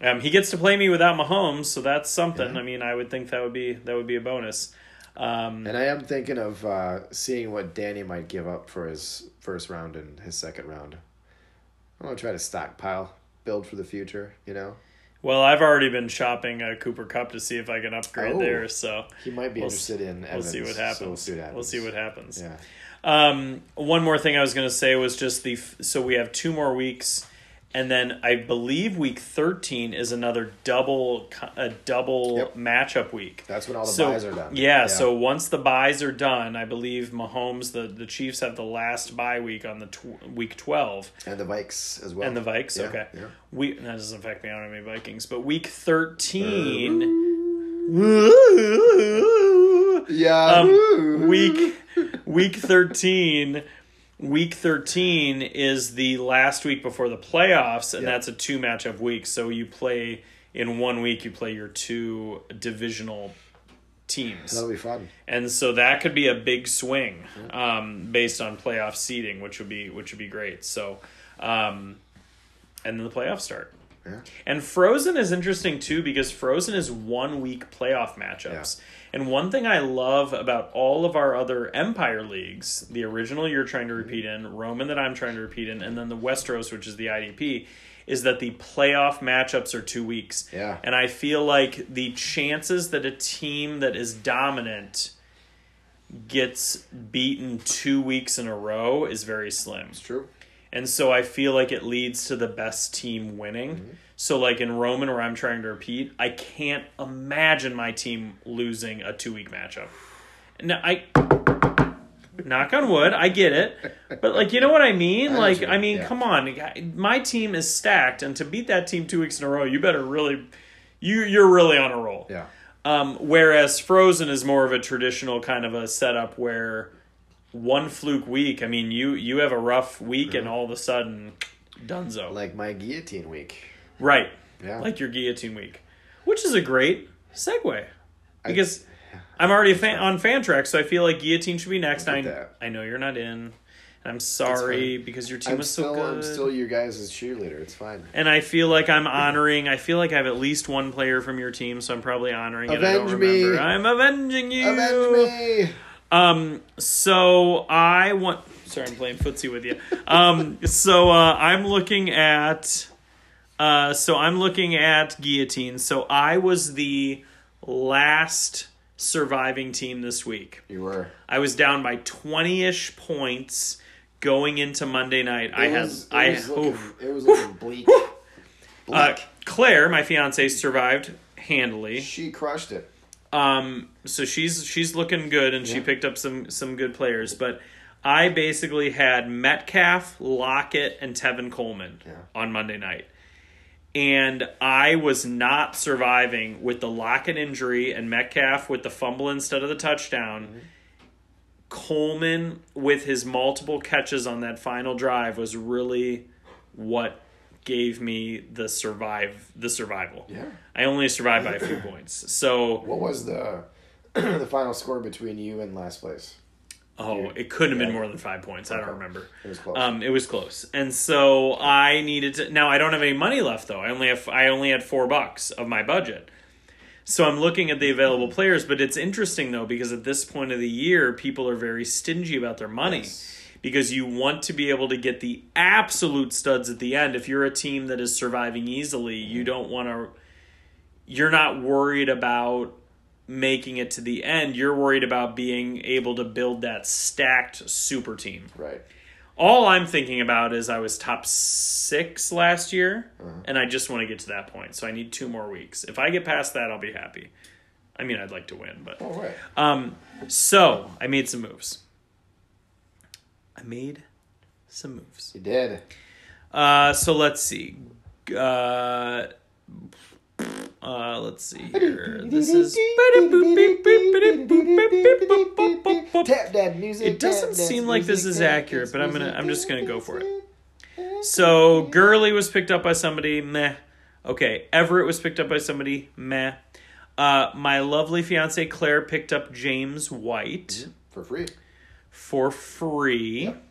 um, he gets to play me without Mahomes, so that's something. I mean, I would think that would be that would be a bonus. Um, And I am thinking of uh, seeing what Danny might give up for his first round and his second round. I want to try to stockpile, build for the future. You know, well, I've already been shopping a Cooper Kupp to see if I can upgrade Oh. there. So he might be We'll interested in. we'll see what so happens. we'll see what happens. We'll see what happens. Yeah. Um, one more thing I was going to say was just the f- so we have two more weeks, and then I believe week thirteen is another double a double Yep. matchup week. That's when all the so, byes are done. Yeah, so once the byes are done, I believe Mahomes the the Chiefs have the last bye week on the tw- week twelve, and the Vikes as well. and the Vikes. Yeah, okay, yeah. we that doesn't affect me. I don't have any Vikings, but week thirteen. Yeah. um, week week 13 week 13 is the last week before the playoffs and Yeah. that's a two matchup week. So you play in one week you play your two divisional teams. That'll be fun. and so that could be a big swing um, based on playoff seeding which would be which would be great. So um, and then the playoffs start Yeah. and Frozen is interesting too because Frozen is one week playoff matchups. And one thing I love about all of our other Empire leagues, the original you're trying to repeat in, Roman that I'm trying to repeat in, and then the Westeros, which is the IDP, is that the playoff matchups are two weeks. Yeah. And I feel like the chances that a team that is dominant gets beaten two weeks in a row is very slim. It's true. And so I feel like it leads to the best team winning. Mm-hmm. So like in Roman where I'm trying to repeat, I can't imagine my team losing a two week matchup. Now I knock on wood, I get it. But like you know what I mean? I like I mean, yeah. come on. My team is stacked and to beat that team two weeks in a row, you better really you you're really on a roll. Yeah. Um, whereas Frozen is more of a traditional kind of a setup where one fluke week. I mean, you you have a rough week and all of a sudden, Dunzo. Like my guillotine week. right, Yeah. like your guillotine week, which is a great segue because I, am already a fan, on fan track, so I feel like guillotine should be next. I I. I know you're not in, I'm sorry because your team I'm was still, so good. I'm still your guys' cheerleader. It's fine. and I feel like I'm honoring. I feel like I have at least one player from your team, so I'm probably honoring it. I don't Avenge me. remember. I'm avenging you. Avenge me! Um, so I want. Sorry, I'm playing footsie with you. Um, so uh, I'm looking at. Uh, so I'm looking at guillotine. So I was the last surviving team this week. You were. I was down by 20-ish points going into Monday night. I It had was, it I was looking, oof. it was looking bleak. Uh, bleak. Claire, my fiance, survived handily. she crushed it. Um, so she's she's looking good, and she picked up some some good players. But I basically had Metcalf, Lockett, and Tevin Coleman Yeah. on Monday night, and I was not surviving with the Lockett injury and Metcalf with the fumble instead of the touchdown. Mm-hmm. Coleman with his multiple catches on that final drive was really what gave me the survive the survival. Yeah. I only survived by a few points. So What was the the final score between you and last place? Oh, it couldn't have been more than five points. I don't remember. It was close. Um, it was close, and so I needed to. Now I don't have any money left though. I only have. I only had four bucks of my budget. So I'm looking at the available players, but it's interesting though because at this point of the year, people are very stingy about their money Yes. Because you want to be able to get the absolute studs at the end. If you're a team that is surviving easily, you don't want to. You're not worried about making it to the end. You're worried about being able to build that stacked super team. Right. All I'm thinking about is I was top six last year, Uh-huh. and I just want to get to that point. So I need two more weeks. If I get past that, I'll be happy. I mean, I'd like to win, but All right. um, so I made some moves. I made some moves. You did. Uh, so let's see. Uh, uh, let's see here. This is. Tap that music. It doesn't seem like this is accurate, but I'm gonna- I'm just gonna go for it. So Gurley was picked up by somebody, meh. Okay, Everett was picked up by somebody, meh. Uh, my lovely fiance Claire picked up James White For free. For free. Yep.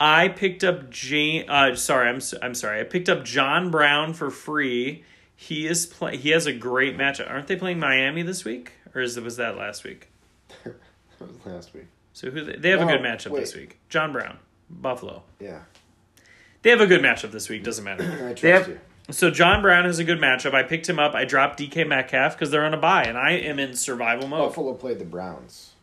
I picked up Jane. Uh, sorry, I'm I'm sorry. I picked up John Brown for free. He is play. He has a great match. Aren't they playing Miami this week, or is was that last week? Was last week. So who they, they have a good matchup this week. John Brown, Buffalo. Yeah. They have a good matchup this week. Doesn't I matter. trust They have, you. so John Brown has a good matchup. I picked him up. I dropped DK Metcalf because they're on a bye, and I am in survival mode. Buffalo played the Browns.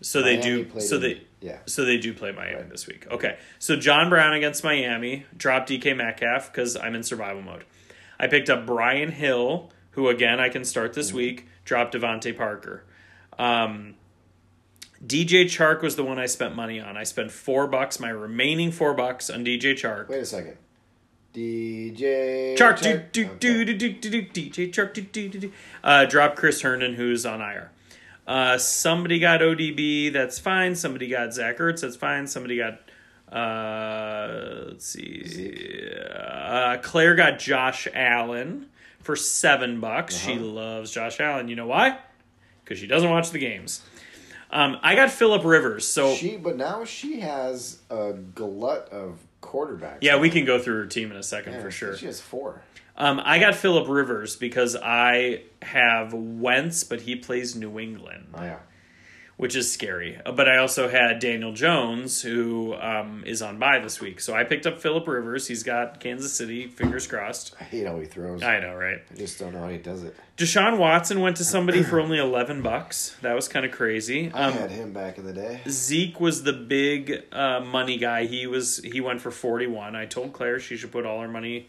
So they Miami do. So in- they. Yeah. So they do play Miami Right. this week. Okay. So John Brown against Miami. Drop DK Metcalf because I'm in survival mode. I picked up Brian Hill, who again I can start this week. Drop DeVante Parker. Um, DJ Chark was the one I spent money on. I spent four bucks, my remaining four bucks on DJ Chark. Wait a second. DJ. Chark, do, do, Okay. do, do, do, do, DJ Chark, do, do, do, do. Uh, drop Chris Herndon, who's on IR. Uh, somebody got ODB, that's fine. Somebody got Zach Ertz, that's fine. Somebody got, uh, let's see, uh, Claire got Josh Allen for seven bucks. She Uh-huh. loves Josh Allen. You know why? Because she doesn't watch the games. Um, I got Philip Rivers, so She, but now she has a glut of quarterbacks. yeah, we can go through her team in a second Yeah, for sure. She has four. Um, I got Philip Rivers because I have Wentz, but he plays New England, Oh yeah. which is scary. Uh, But I also had Daniel Jones, who um, is on bye this week. So I picked up Philip Rivers. He's got Kansas City. Fingers crossed. I hate how he throws. I know, right? I just don't know how he does it. Deshaun Watson went to somebody for only eleven bucks. That was kind of crazy. I Um, had him back in the day. Zeke was the big uh, money guy. He was he went for forty one. I told Claire she should put all her money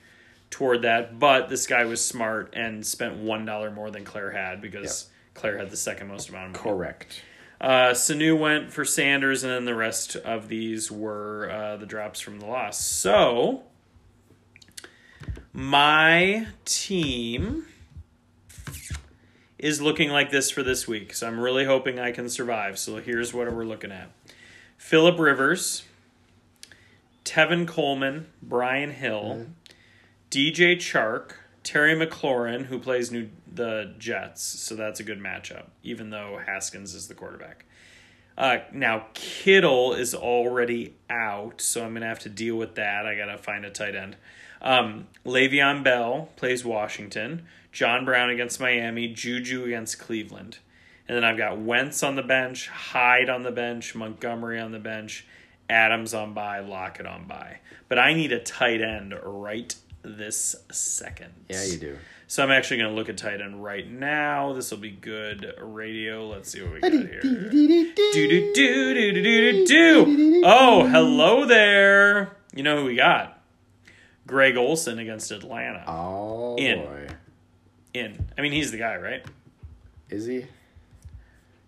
toward that, but this guy was smart and spent one dollar more than Claire had because Claire had the second most amount of money. Correct. Uh, Sanu went for Sanders, and then the rest of these were uh, the drops from the loss. So my team is looking like this for this week. So I'm really hoping I can survive. So here's what we're looking at: Philip Rivers, Tevin Coleman, Brian Hill, DJ Chark, Terry McLaurin, who plays new the Jets, so that's a good matchup. Even though Haskins is the quarterback. Uh, now Kittle is already out, so I'm gonna have to deal with that. I gotta find a tight end. Um, Le'Veon Bell plays Washington. John Brown against Miami. Juju against Cleveland. And then I've got Wentz on the bench, Hyde on the bench, Montgomery on the bench, Adams on bye, Lockett on bye. But I need a tight end right this second. Yeah, you do. So I'm actually going to look at tight end right now. This will be good radio. Let's see what we got here. Do do do do do do do. Oh, hello there. You know who we got? Greg Olsen against Atlanta. Oh In. boy. In. I mean, he's the guy, right? Is he?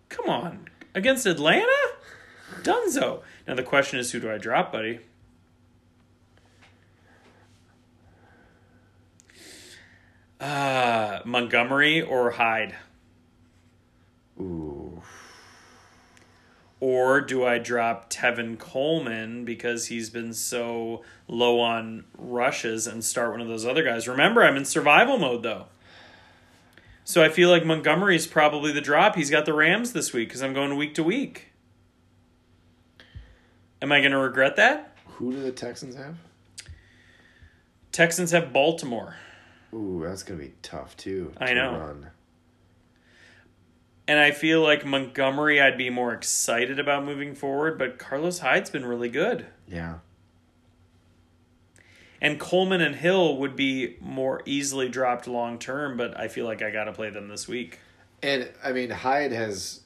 Come on. Against Atlanta? Dunzo. Now the question is who do I drop, buddy? Uh, Montgomery or Hyde? Ooh. Or do I drop Tevin Coleman because he's been so low on rushes and start one of those other guys? Remember, I'm in survival mode though. So I feel like Montgomery's probably the drop. He's got the Rams this week because I'm going week to week. Am I going to regret that? Who do the Texans have? Texans have Baltimore. Ooh, that's gonna be tough too. I to know. Run. And I feel like Montgomery, I'd be more excited about moving forward, but Carlos Hyde's been really good. Yeah. And Coleman and Hill would be more easily dropped long term, but I feel like I got to play them this week. And I mean Hyde has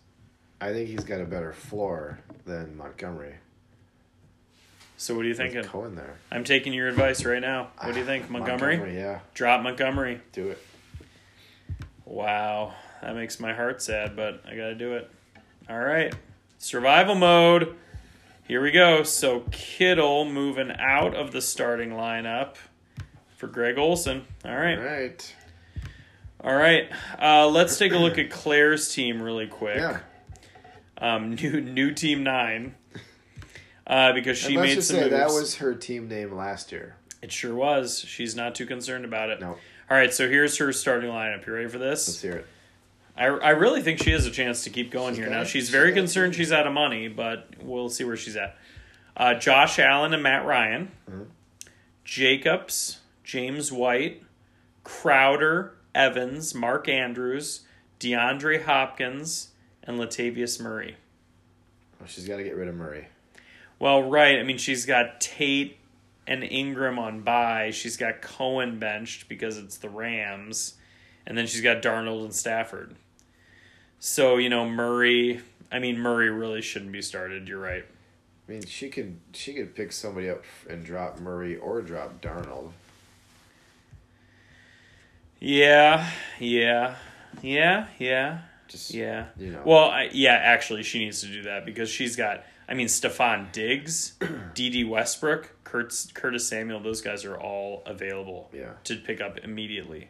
I think he's got a better floor than Montgomery. So what are you With thinking? Cohen there. I'm taking your advice right now. What do you think, Montgomery? yeah. Drop Montgomery. Do it. Wow, that makes my heart sad, but I got to do it. All right, survival mode. Here we go. So Kittle moving out of the starting lineup for Greg Olsen. All right. All right. All right, uh, let's take a look at Claire's team really quick. Yeah. Um, new new team nine, uh, because she made some say moves. that was her team name last year. it sure was. She's not too concerned about it. No. All right, so here's her starting lineup. You ready for this? Let's hear it. I, I really think she has a chance to keep going She's here. Now it. she's very concerned she's out of money, but we'll see where she's at. Uh, Josh Allen and Matt Ryan, Mm-hmm. Jacobs, James White, Crowder, Evans, Mark Andrews, DeAndre Hopkins, and Latavius Murray. Well, she's got to get rid of Murray. Well, right. I mean, she's got Tate and Ingram on bye. She's got Cohen benched because it's the Rams, and then she's got Darnold and Stafford. So you know Murray. I mean Murray really shouldn't be started. You're right. I mean, she could she could pick somebody up and drop Murray or drop Darnold. Yeah, yeah, yeah, yeah, Just yeah. you know. Well, I, yeah. Actually, she needs to do that because she's got. I mean, Stefon Diggs, Dede Westbrook, Curtis, Curtis Samuel. Those guys are all available. Yeah. To pick up immediately.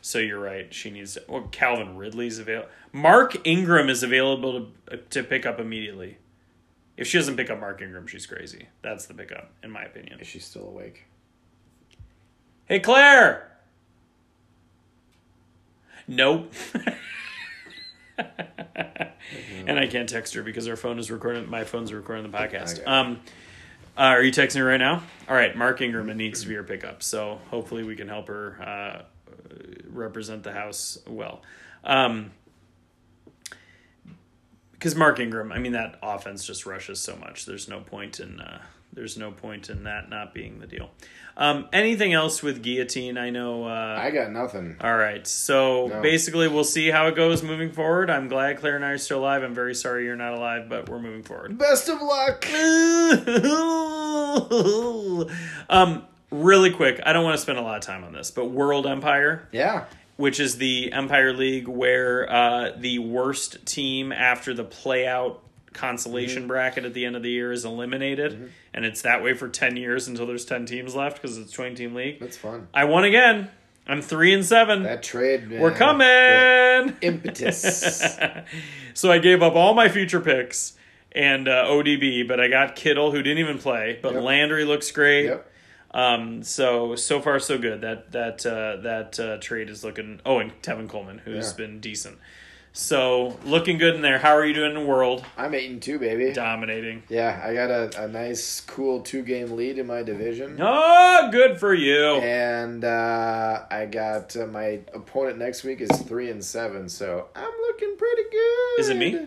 So you're right. She needs. To, well, Calvin Ridley's available. Mark Ingram is available to to pick up immediately. If she doesn't pick up Mark Ingram, she's crazy. That's the pickup, in my opinion. Is she still awake? Hey, Claire. Nope. and I can't text her because our phone is recording. My phone's recording the podcast. Um, uh, are you texting her right now? All right, Mark Ingram needs to be her pickup. So hopefully we can help her uh, represent the house well. Um, because Mark Ingram, I mean, that offense just rushes so much. There's no point in uh, there's no point in that not being the deal. Um, anything else with guillotine? I know. Uh, I got nothing. all right, so No. basically, we'll see how it goes moving forward. I'm glad Claire and I are still alive. I'm very sorry you're not alive, but we're moving forward. Best of luck. um, really quick, I don't want to spend a lot of time on this, but World Empire, Yeah. which is the Empire League where uh, the worst team after the playout consolation Mm-hmm. bracket at the end of the year is eliminated, and it's that way for ten years until there's ten teams left because it's a twenty team league. That's fun. I won again. I'm three and seven. That trade. Man, We're coming. that impetus. so I gave up all my future picks and uh, ODB, but I got Kittle, who didn't even play. But Yep. Landry looks great. yep. Um, so so far so good. That that uh, that uh, trade is looking. Oh, and Tevin Coleman, who's Yeah. been decent. So looking good in there. How are you doing in the world? I'm eight and two, baby. Dominating. Yeah, I got a, a nice, cool two game lead in my division. Oh, good for you. And uh, I got uh, my opponent next week is three and seven, so I'm looking pretty good. Is it me?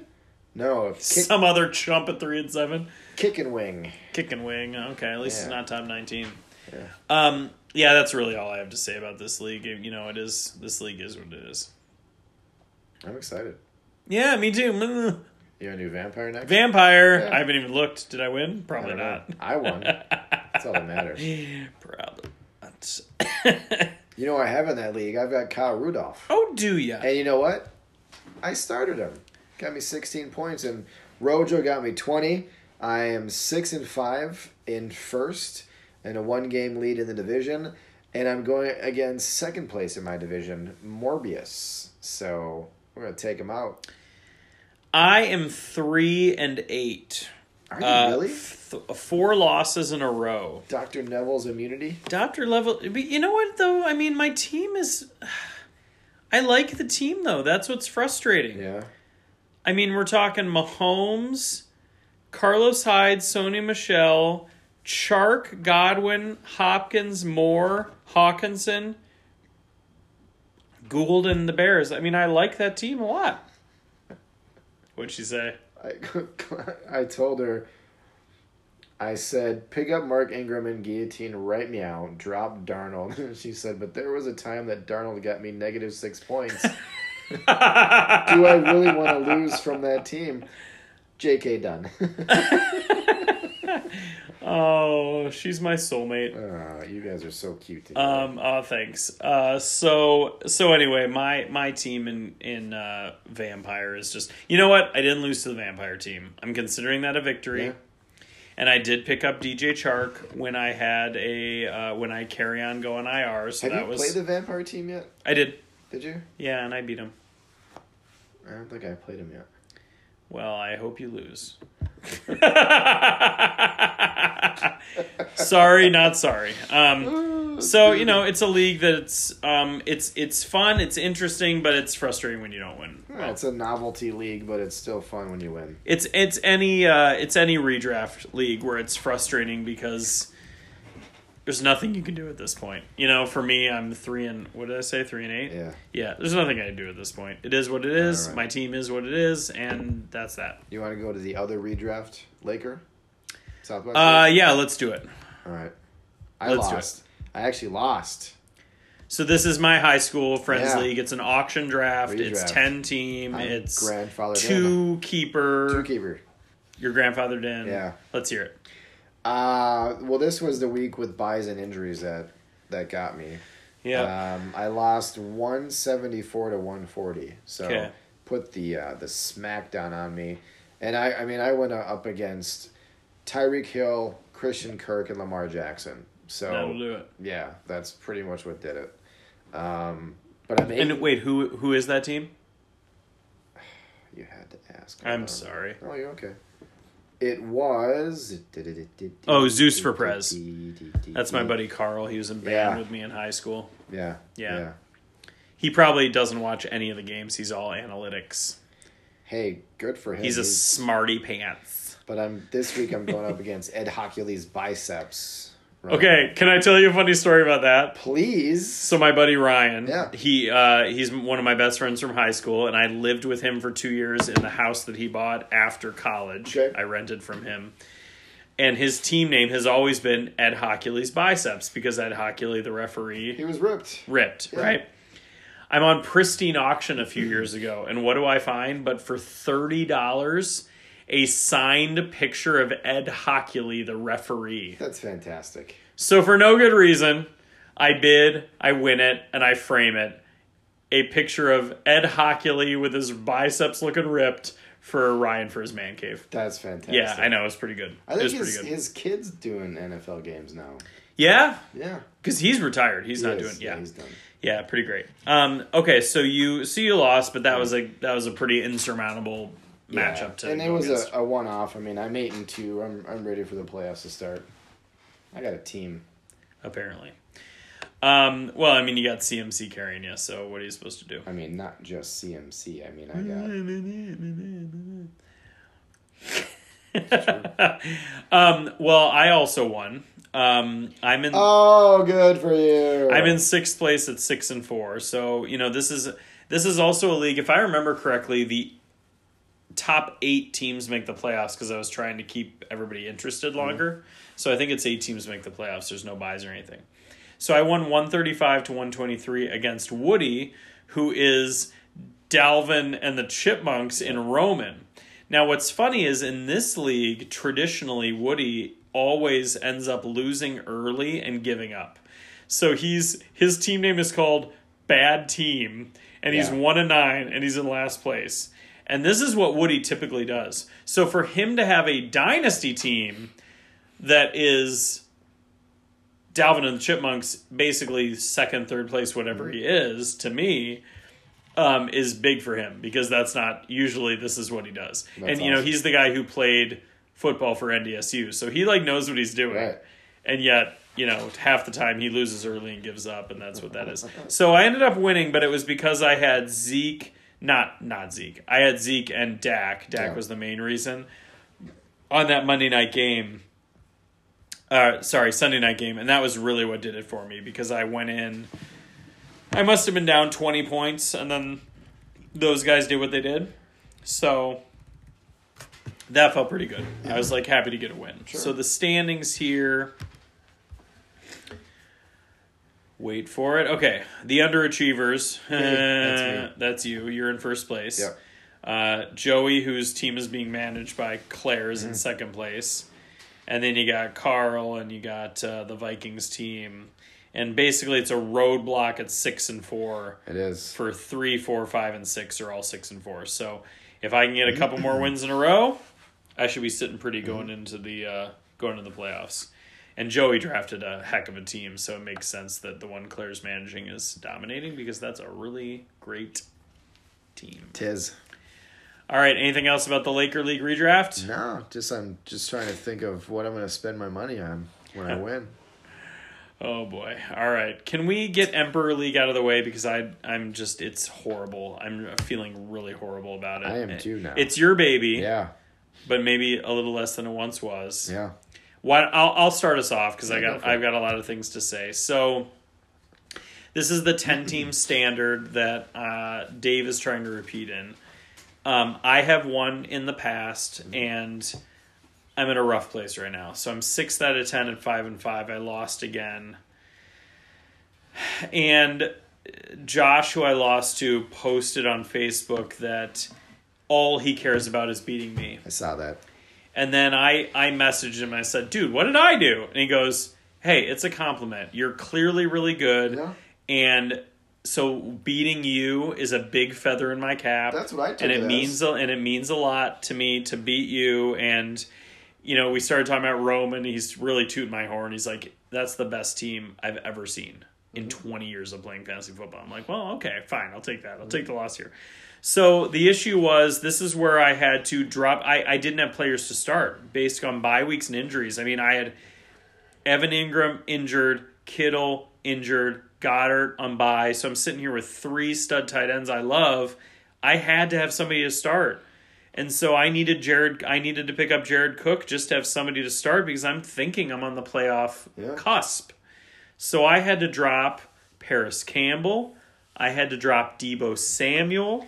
No, kick, Some other chump at three and seven. kick and wing. Kick and wing. Okay, at least it's not top nineteen. Yeah. Um, yeah, that's really all I have to say about this league. You know, it is this league is what it is. I'm excited. Yeah, me too. You're a new vampire next? Vampire. Yeah. I haven't even looked. Did I win? Probably don't I won. That's all that matters. Probably not. You know I have in that league? I've got Kyle Rudolph. oh, do ya? And you know what? I started him. Got me 16 points, and Rojo got me 20. I am six and five in first, and a one game lead in the division. And I'm going against second place in my division, Morbius. So we're gonna take him out. I am three and eight. Are you Uh, really? th- four losses in a row. Doctor Neville's immunity. Doctor level. But you know what though? I mean, my team is. I like the team though. That's what's frustrating. Yeah. I mean, we're talking Mahomes, Carlos Hyde, Sony Michel, Chark, Godwin, Hopkins, Moore, Hockenson, Gould, and the Bears. I mean, I like that team a lot. What'd she say? I, I told her, I said, pick up Mark Ingram and guillotine right meow, drop Darnold. she said, but there was a time that Darnold got me negative six points. Do I really want to lose from that team? JK done. Oh, she's my soulmate. oh, you guys are so cute together. Um. Oh, thanks. Uh. So. So anyway, my my team in in uh, Vampire is just. You know what? I didn't lose to the Vampire team. I'm considering that a victory. Yeah. And I did pick up DJ Chark when I had a uh, when I carry on going IR. So Have that you was played the vampire team yet? I did. Did you? Yeah, and I beat him. I don't think I played him yet. Well, I hope you lose. sorry, not sorry. Um, so you know, it's a league that's um, it's it's fun, it's interesting, but it's frustrating when you don't win. Yeah, it's a novelty league, but it's still fun when you win. It's it's any uh, it's any redraft league where it's frustrating because there's nothing you can do at this point. You know, for me, I'm three and what did I say? Three and eight. Yeah. Yeah. There's nothing I can do at this point. It is what it is. Right. My team is what it is, and that's that. You want to go to the other redraft, Laker? Southwest. Uh, yeah. Let's do it. All right. I let's do it. lost. I actually lost. So this is my high school friends Yeah. league. It's an auction draft. It's ten team. I'm it's grandfather two keeper. Two keeper. Your grandfather in. Yeah. Let's hear it. Uh, well, this was the week with byes and injuries that that got me. Yeah. Um, I lost one seventy four to one forty. So Okay. put the uh, the smackdown on me, and I I mean I went up against Tyreek Hill, Christian Kirk, and Lamar Jackson. So That'll do it. yeah, that's pretty much what did it. Um, but I'm And wait, who who is that team? you had to ask. I'm sorry. Oh, you're okay. It was. Oh, Zeus for Prez. That's my buddy Carl. He was in band Yeah. with me in high school. Yeah. Yeah. He probably doesn't watch any of the games. He's all analytics. Hey, good for him. He's a smarty pants. But I'm this week. I'm going up against Ed Hochuli's biceps. Right. Okay, can I tell you a funny story about that? Please. So my buddy Ryan, Yeah. he uh, he's one of my best friends from high school, and I lived with him for two years in the house that he bought after college. Okay. I rented from him, and his team name has always been Ed Hochuli's biceps because Ed Hochuli, the referee, He was ripped. ripped, Yeah. right? I'm on pristine auction a few years ago, and what do I find? But for thirty dollars, a signed picture of Ed Hochuli, the referee. That's fantastic. So for no good reason, I bid, I win it, and I frame it. A picture of Ed Hochuli with his biceps looking ripped for Ryan for his man cave. That's fantastic. Yeah, I know It's pretty good. I think his, good. his kid's doing NFL games now. yeah, Yeah. because he's retired. He's He not is. doing. Yeah, he's done. yeah, pretty great. Um, okay, so you so you lost, but that was a that was a pretty insurmountable matchup to. and it was against. a, a one off. I mean, I'm eight and two. I'm I'm ready for the playoffs to start. I got a team. apparently. Um, well, I mean, you got CMC carrying you, so what are you supposed to do? I mean, not just CMC. I mean, I got um, well, I also won. Um, I'm in. Oh, good for you. I'm in sixth place at six and four. So you know this is this is also a league. If I remember correctly, the top eight teams make the playoffs because I was trying to keep everybody interested longer. So I think it's eight teams make the playoffs. There's no byes or anything. So I won 135 to 123 against Woody, who is Dalvin and the Chipmunks in Roman. Now, what's funny is in this league, traditionally, Woody always ends up losing early and giving up. So he's his team name is called Bad Team, and he's Yeah. one and nine, and he's in last place. And this is what Woody typically does. So for him to have a dynasty team that is Dalvin and the Chipmunks, basically second, third place, whatever he is, to me, um, is big for him because that's not usually this is what he does. That's and you know, he's the guy who played football for NDSU, so he like knows what he's doing. Right. And yet, you know, half the time he loses early and gives up, and that's what that is. So I ended up winning, but it was because I had Zeke, not not Zeke. I had Zeke and Dak. Dak Yeah. was the main reason on that Monday night game. Uh, sorry, Sunday night game, and that was really what did it for me because I went in. I must have been down twenty points, and then those guys did what they did. So that felt pretty good. I was like happy to get a win. So the standings here. Wait for it. Okay, the underachievers. that's. That's you. You're in first place. Yep. Uh, Joey, whose team is being managed by Claire, is in second place. And then you got Carl, and you got uh, the Vikings team. And basically, it's a roadblock at six and four It is. for three, four, five, and six are all six and four. So if I can get a couple more wins in a row, I should be sitting pretty going into the uh, going into the playoffs. And Joey drafted a heck of a team, so it makes sense that the one Claire's managing is dominating because that's a really great team. Tis. All right, anything else about the Laker League redraft? No, just I'm just trying to think of what I'm going to spend my money on when I win. Oh boy. All right. Can we get Emperor League out of the way because I I'm just it's horrible. I'm feeling really horrible about it. I am too now. It's your baby. Yeah. but maybe a little less than it once was. Yeah. What I'll I'll start us off because I Yeah, go got it. I've got a lot of things to say. So this is the ten team standard that uh, Dave is trying to repeat in. Um, I have won in the past, and I'm in a rough place right now. So I'm sixth out of ten and five and five. I lost again, and Josh, who I lost to, posted on Facebook that all he cares about is beating me. I saw that. And then I I messaged him. I said, "Dude, what did I do?" And he goes, "Hey, it's a compliment. You're clearly really good, Yeah. and so beating you is a big feather in my cap. That's what I took and it, it means a, and it means a lot to me to beat you. And you know, we started talking about Rome, and He's really tooting my horn. He's like, "That's the best team I've ever seen in Mm-hmm. 20 years of playing fantasy football." I'm like, "Well, okay, fine. I'll take that. I'll take the loss here." So the issue was this is where I had to drop. I, I didn't have players to start based on bye weeks and injuries. I mean, I had Evan Engram injured, Kittle injured, Goedert on bye. So I'm sitting here with three stud tight ends I love. I had to have somebody to start. And so I needed Jared I needed to pick up Jared Cook just to have somebody to start because I'm thinking I'm on the playoff Yeah. cusp. So I had to drop Parris Campbell. I had to drop Deebo Samuel.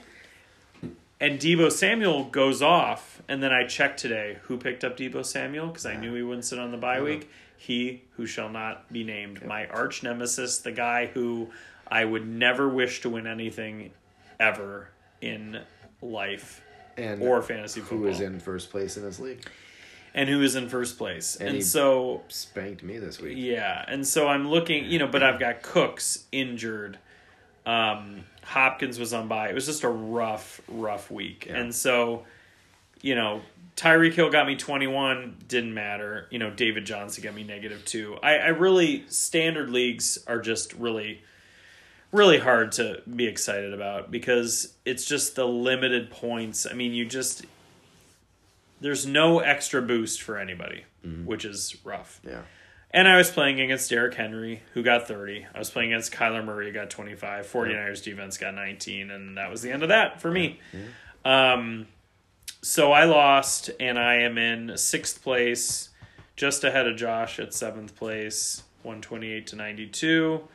And Deebo Samuel goes off. And then I checked today who picked up Deebo Samuel because I knew he wouldn't sit on the bye week. He who shall not be named. My arch nemesis, the guy who I would never wish to win anything ever in life And or fantasy football. who is in first place in this league? and who is in first place. And, he- so Spanked me this week. yeah, and so I'm looking, you know, but I've got Cooks injured. Um, Hopkins was on bye. It was just a rough, rough week, Yeah. and so, you know, Tyreek Hill got me 21. Didn't matter. You know, David Johnson got me negative two. I, I really standard leagues are just really, really hard to be excited about because it's just the limited points. I mean, you just there's no extra boost for anybody, mm-hmm. which is rough. Yeah. And I was playing against Derrick Henry, who got 30. I was playing against Kyler Murray, who got 25. 49ers defense got 19, and that was the end of that for me. Um, so I lost, and I am in sixth place, just ahead of Josh at seventh place, 128 to 92.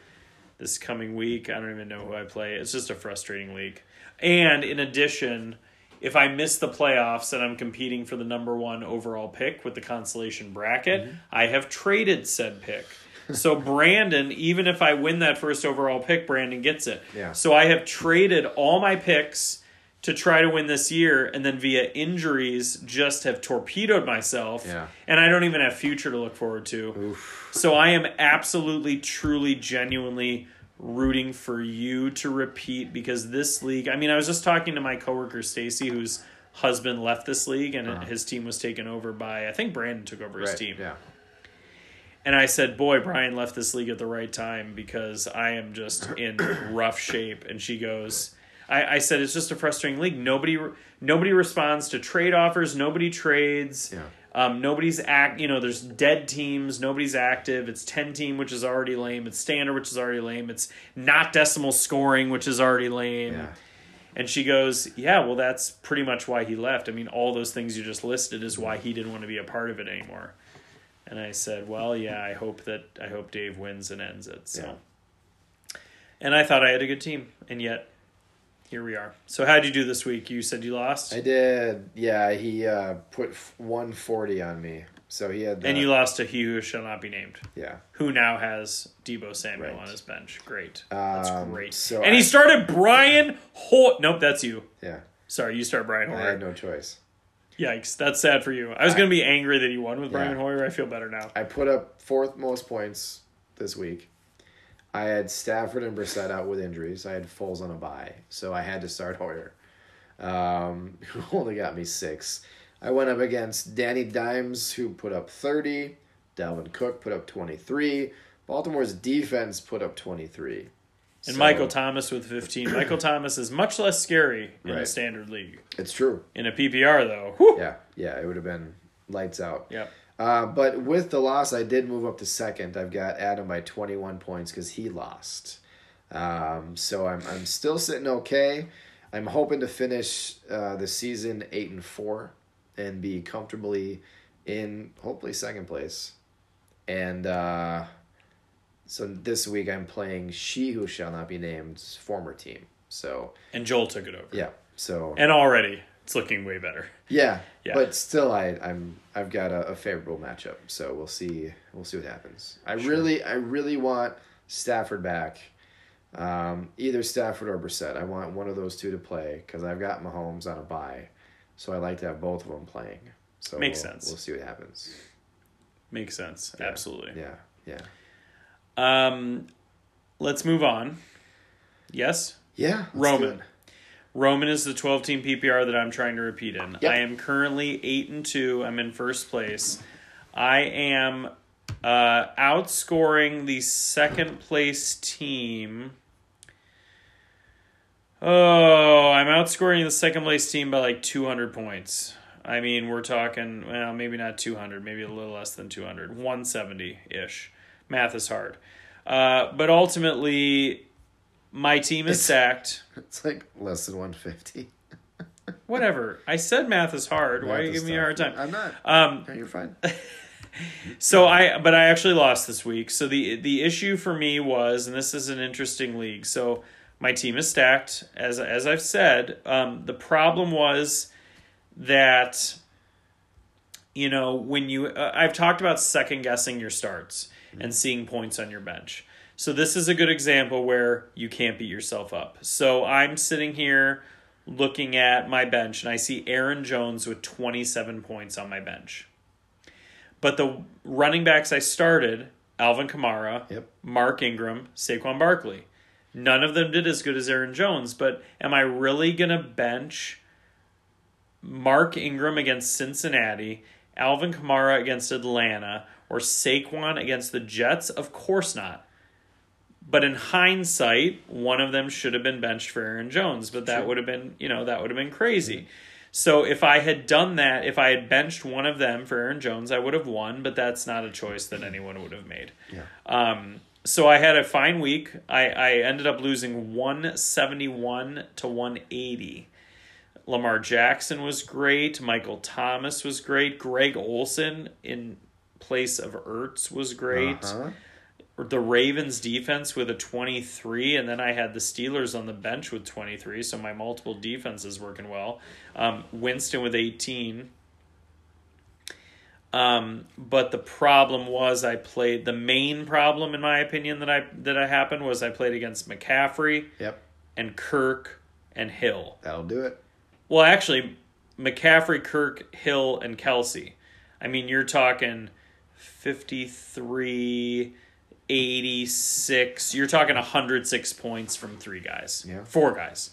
This coming week, I don't even know who I play. It's just a frustrating league. And in addition, if I miss the playoffs and I'm competing for the number one overall pick with the consolation bracket, mm-hmm. I have traded said pick. so Brandon, even if I win that first overall pick, Brandon gets it. Yeah. So I have traded all my picks to try to win this year, and then via injuries, just have torpedoed myself. Yeah. And I don't even have future to look forward to. Oof. So I am absolutely, truly, genuinely rooting for you to repeat because this league. I mean, I was just talking to my coworker Stacy, whose husband left this league, and uh-huh. his team was taken over by I think Brandon took over his team. Yeah. And I said, "Boy, Brian left this league at the right time because I am just in rough shape." And she goes, I, "I said it's just a frustrating league. Nobody, nobody responds to trade offers. Nobody trades. Yeah. Um, nobody's act. You know, there's dead teams. Nobody's active. It's ten team, which is already lame. It's standard, which is already lame. It's not decimal scoring, which is already lame." Yeah. And she goes, Yeah, well, that's pretty much why he left. I mean, all those things you just listed is why he didn't want to be a part of it anymore. And I said, Well, yeah, I hope that I hope Dave wins and ends it. So, and I thought I had a good team, and yet here we are. So, how'd you do this week? You said you lost, I did. Yeah, he uh, put 140 on me. So he had. The, and you lost to he who shall not be named, Yeah. who now has Deebo Samuel Right. on his bench. Great, that's Um, great. so and he started Brian Hoy. Nope, that's you. Yeah. Sorry, you start Brian Hoyer. I had no choice. Yikes, that's sad for you. I was going to be angry that you won with Brian Yeah. Hoyer. I feel better now. I put up fourth most points this week. I had Stafford and Brissett out with injuries. I had Foles on a bye, so I had to start Hoyer. Um, who only got me six. I went up against Danny Dimes, who put up thirty. Dalvin Cook put up twenty three. Baltimore's defense put up twenty three. And Michael Thomas with 15. Michael Thomas is much less scary in a standard league. It's true. In a PPR, though, whew. Yeah, yeah, it would have been lights out. Yep. Uh, but with the loss, I did move up to second. I've got Adam by 21 points because he lost. Um, so I'm I'm still sitting okay. I'm hoping to finish uh, the season eight and four and be comfortably in hopefully second place. And uh, so this week I'm playing She Who Shall Not Be Named's former team. So And Joel took it over. yeah, so And already it's looking way better. yeah, Yeah. but still I I'm I've got a, a favorable matchup. So we'll see we'll see what happens. I really I really want Stafford back. Um, either Stafford or Brissett. I want one of those two to play because I've got Mahomes on a bye, so I like to have both of them playing. So Makes we'll, sense. We'll see what happens. Makes sense. Absolutely. Yeah, yeah, Um, let's move on. Yes? yeah. Roman. Roman is the 12 team PPR that I'm trying to repeat in. Yep. I am currently 8 and 2. I'm in first place. I am uh, outscoring the second place team. Oh, I'm outscoring the second place team by like 200 points. I mean, we're talking, well, maybe not 200, maybe a little less than 200, 170 ish. Math is hard. Uh, but ultimately, my team is stacked. It's like less than one fifty. Whatever. I said math is hard. Why are you giving me a hard time? I'm not. Um, No, you're fine. so I, but I actually lost this week. So the the issue for me was, and this is an interesting league. So my team is stacked, as as I've said. Um, the problem was that, you know, when you uh, I've talked about second guessing your starts and seeing points on your bench. So this is a good example where you can't beat yourself up. So I'm sitting here looking at my bench and I see Aaron Jones with 27 points on my bench. But the running backs I started, Alvin Kamara, Yep. Mark Ingram, Saquon Barkley. None of them did as good as Aaron Jones, but am I really going to bench Mark Ingram against Cincinnati, Alvin Kamara against Atlanta, or Saquon against the Jets? Of course not. But in hindsight, one of them should have been benched for Aaron Jones, but that would have been, you know, that would have been crazy. So if I had done that, if I had benched one of them for Aaron Jones, I would have won, but that's not a choice that anyone would have made. Yeah. Um, so I had a fine week. I, I ended up losing 171 to 180. Lamar Jackson was great. Michael Thomas was great. Greg Olsen in place of Ertz was great. Uh-huh. The Ravens defense with a 23, and then I had the Steelers on the bench with 23, so my multiple defenses working well. Um, Winston with 18. Um, but the problem was I played the main problem in my opinion that I that I happened was I played against McCaffrey Yep. and Kirk and Hill. That'll do it. Well, actually, McCaffrey, Kirk, Hill, and Kelce. I mean, you're talking 53, 86. You're talking 106 points from three guys. Yeah. Four guys.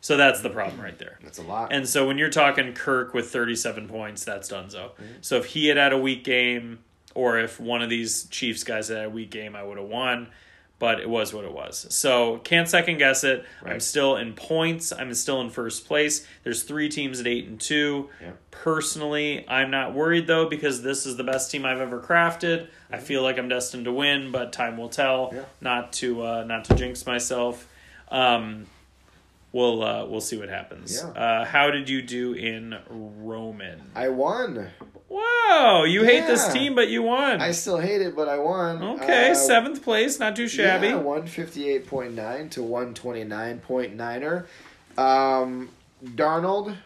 So that's the problem right there. That's a lot. And so when you're talking Kirk with 37 points, that's donezo. So if he had had a weak game, or if one of these Chiefs guys had a weak game, I would have won. But it was what it was. So can't second guess it. I'm still in points. I'm still in first place. There's three teams at eight and two. Yeah. Personally, I'm not worried though because this is the best team I've ever crafted. I feel like I'm destined to win, but time will tell. Yeah. Not to uh, not to jinx myself. Um, we'll uh, we'll see what happens. Yeah. Uh, how did you do in Roman? I won. Wow, you hate this team, but you won. I still hate it, but I won. okay, Uh, seventh place, not too shabby. Yeah, one fifty eight point nine to one twenty nine point niner. Um, Darnold,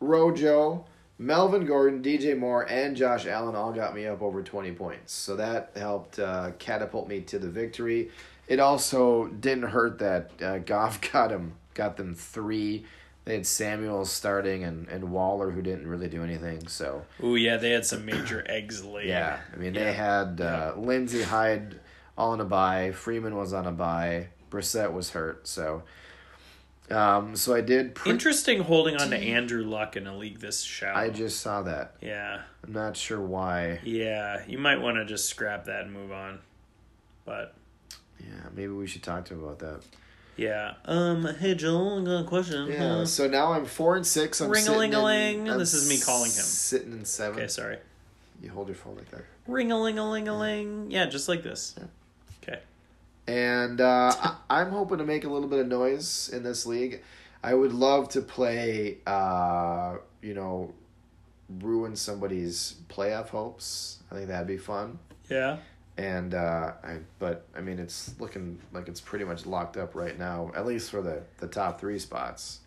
Rojo, Melvin Gordon, DJ Moore, and Josh Allen all got me up over twenty points. So that helped uh, catapult me to the victory. It also didn't hurt that uh, Goff got him got them three. They had Samuel starting and, and Waller who didn't really do anything. So Ooh, yeah, they had some major eggs laid. yeah, I mean Yeah. they had uh, Lindsay Hyde all on a bye. Freeman was on a bye. Brissett was hurt. So, um, so I did. Pre- Interesting holding on to Andrew Luck in a league this shallow. I just saw that. yeah, I'm not sure why. yeah. You might want to just scrap that and move on. But Yeah, maybe we should talk to him about that. Yeah. Um. Hey Joel, I got a question. Yeah. So now I'm four and six. I'm sitting in- Ring-a-ling-a-ling. I'm This is me calling him. Sitting in seven. Okay, sorry. You hold your phone like that. Ring a ling a ling a ling. Yeah, just like this. Yeah. Okay. And uh, I, I'm hoping to make a little bit of noise in this league. I would love to play, uh, you know, ruin somebody's playoff hopes. I think that'd be fun. Yeah. And uh, I, but I mean, it's looking like it's pretty much locked up right now, at least for the the top three spots.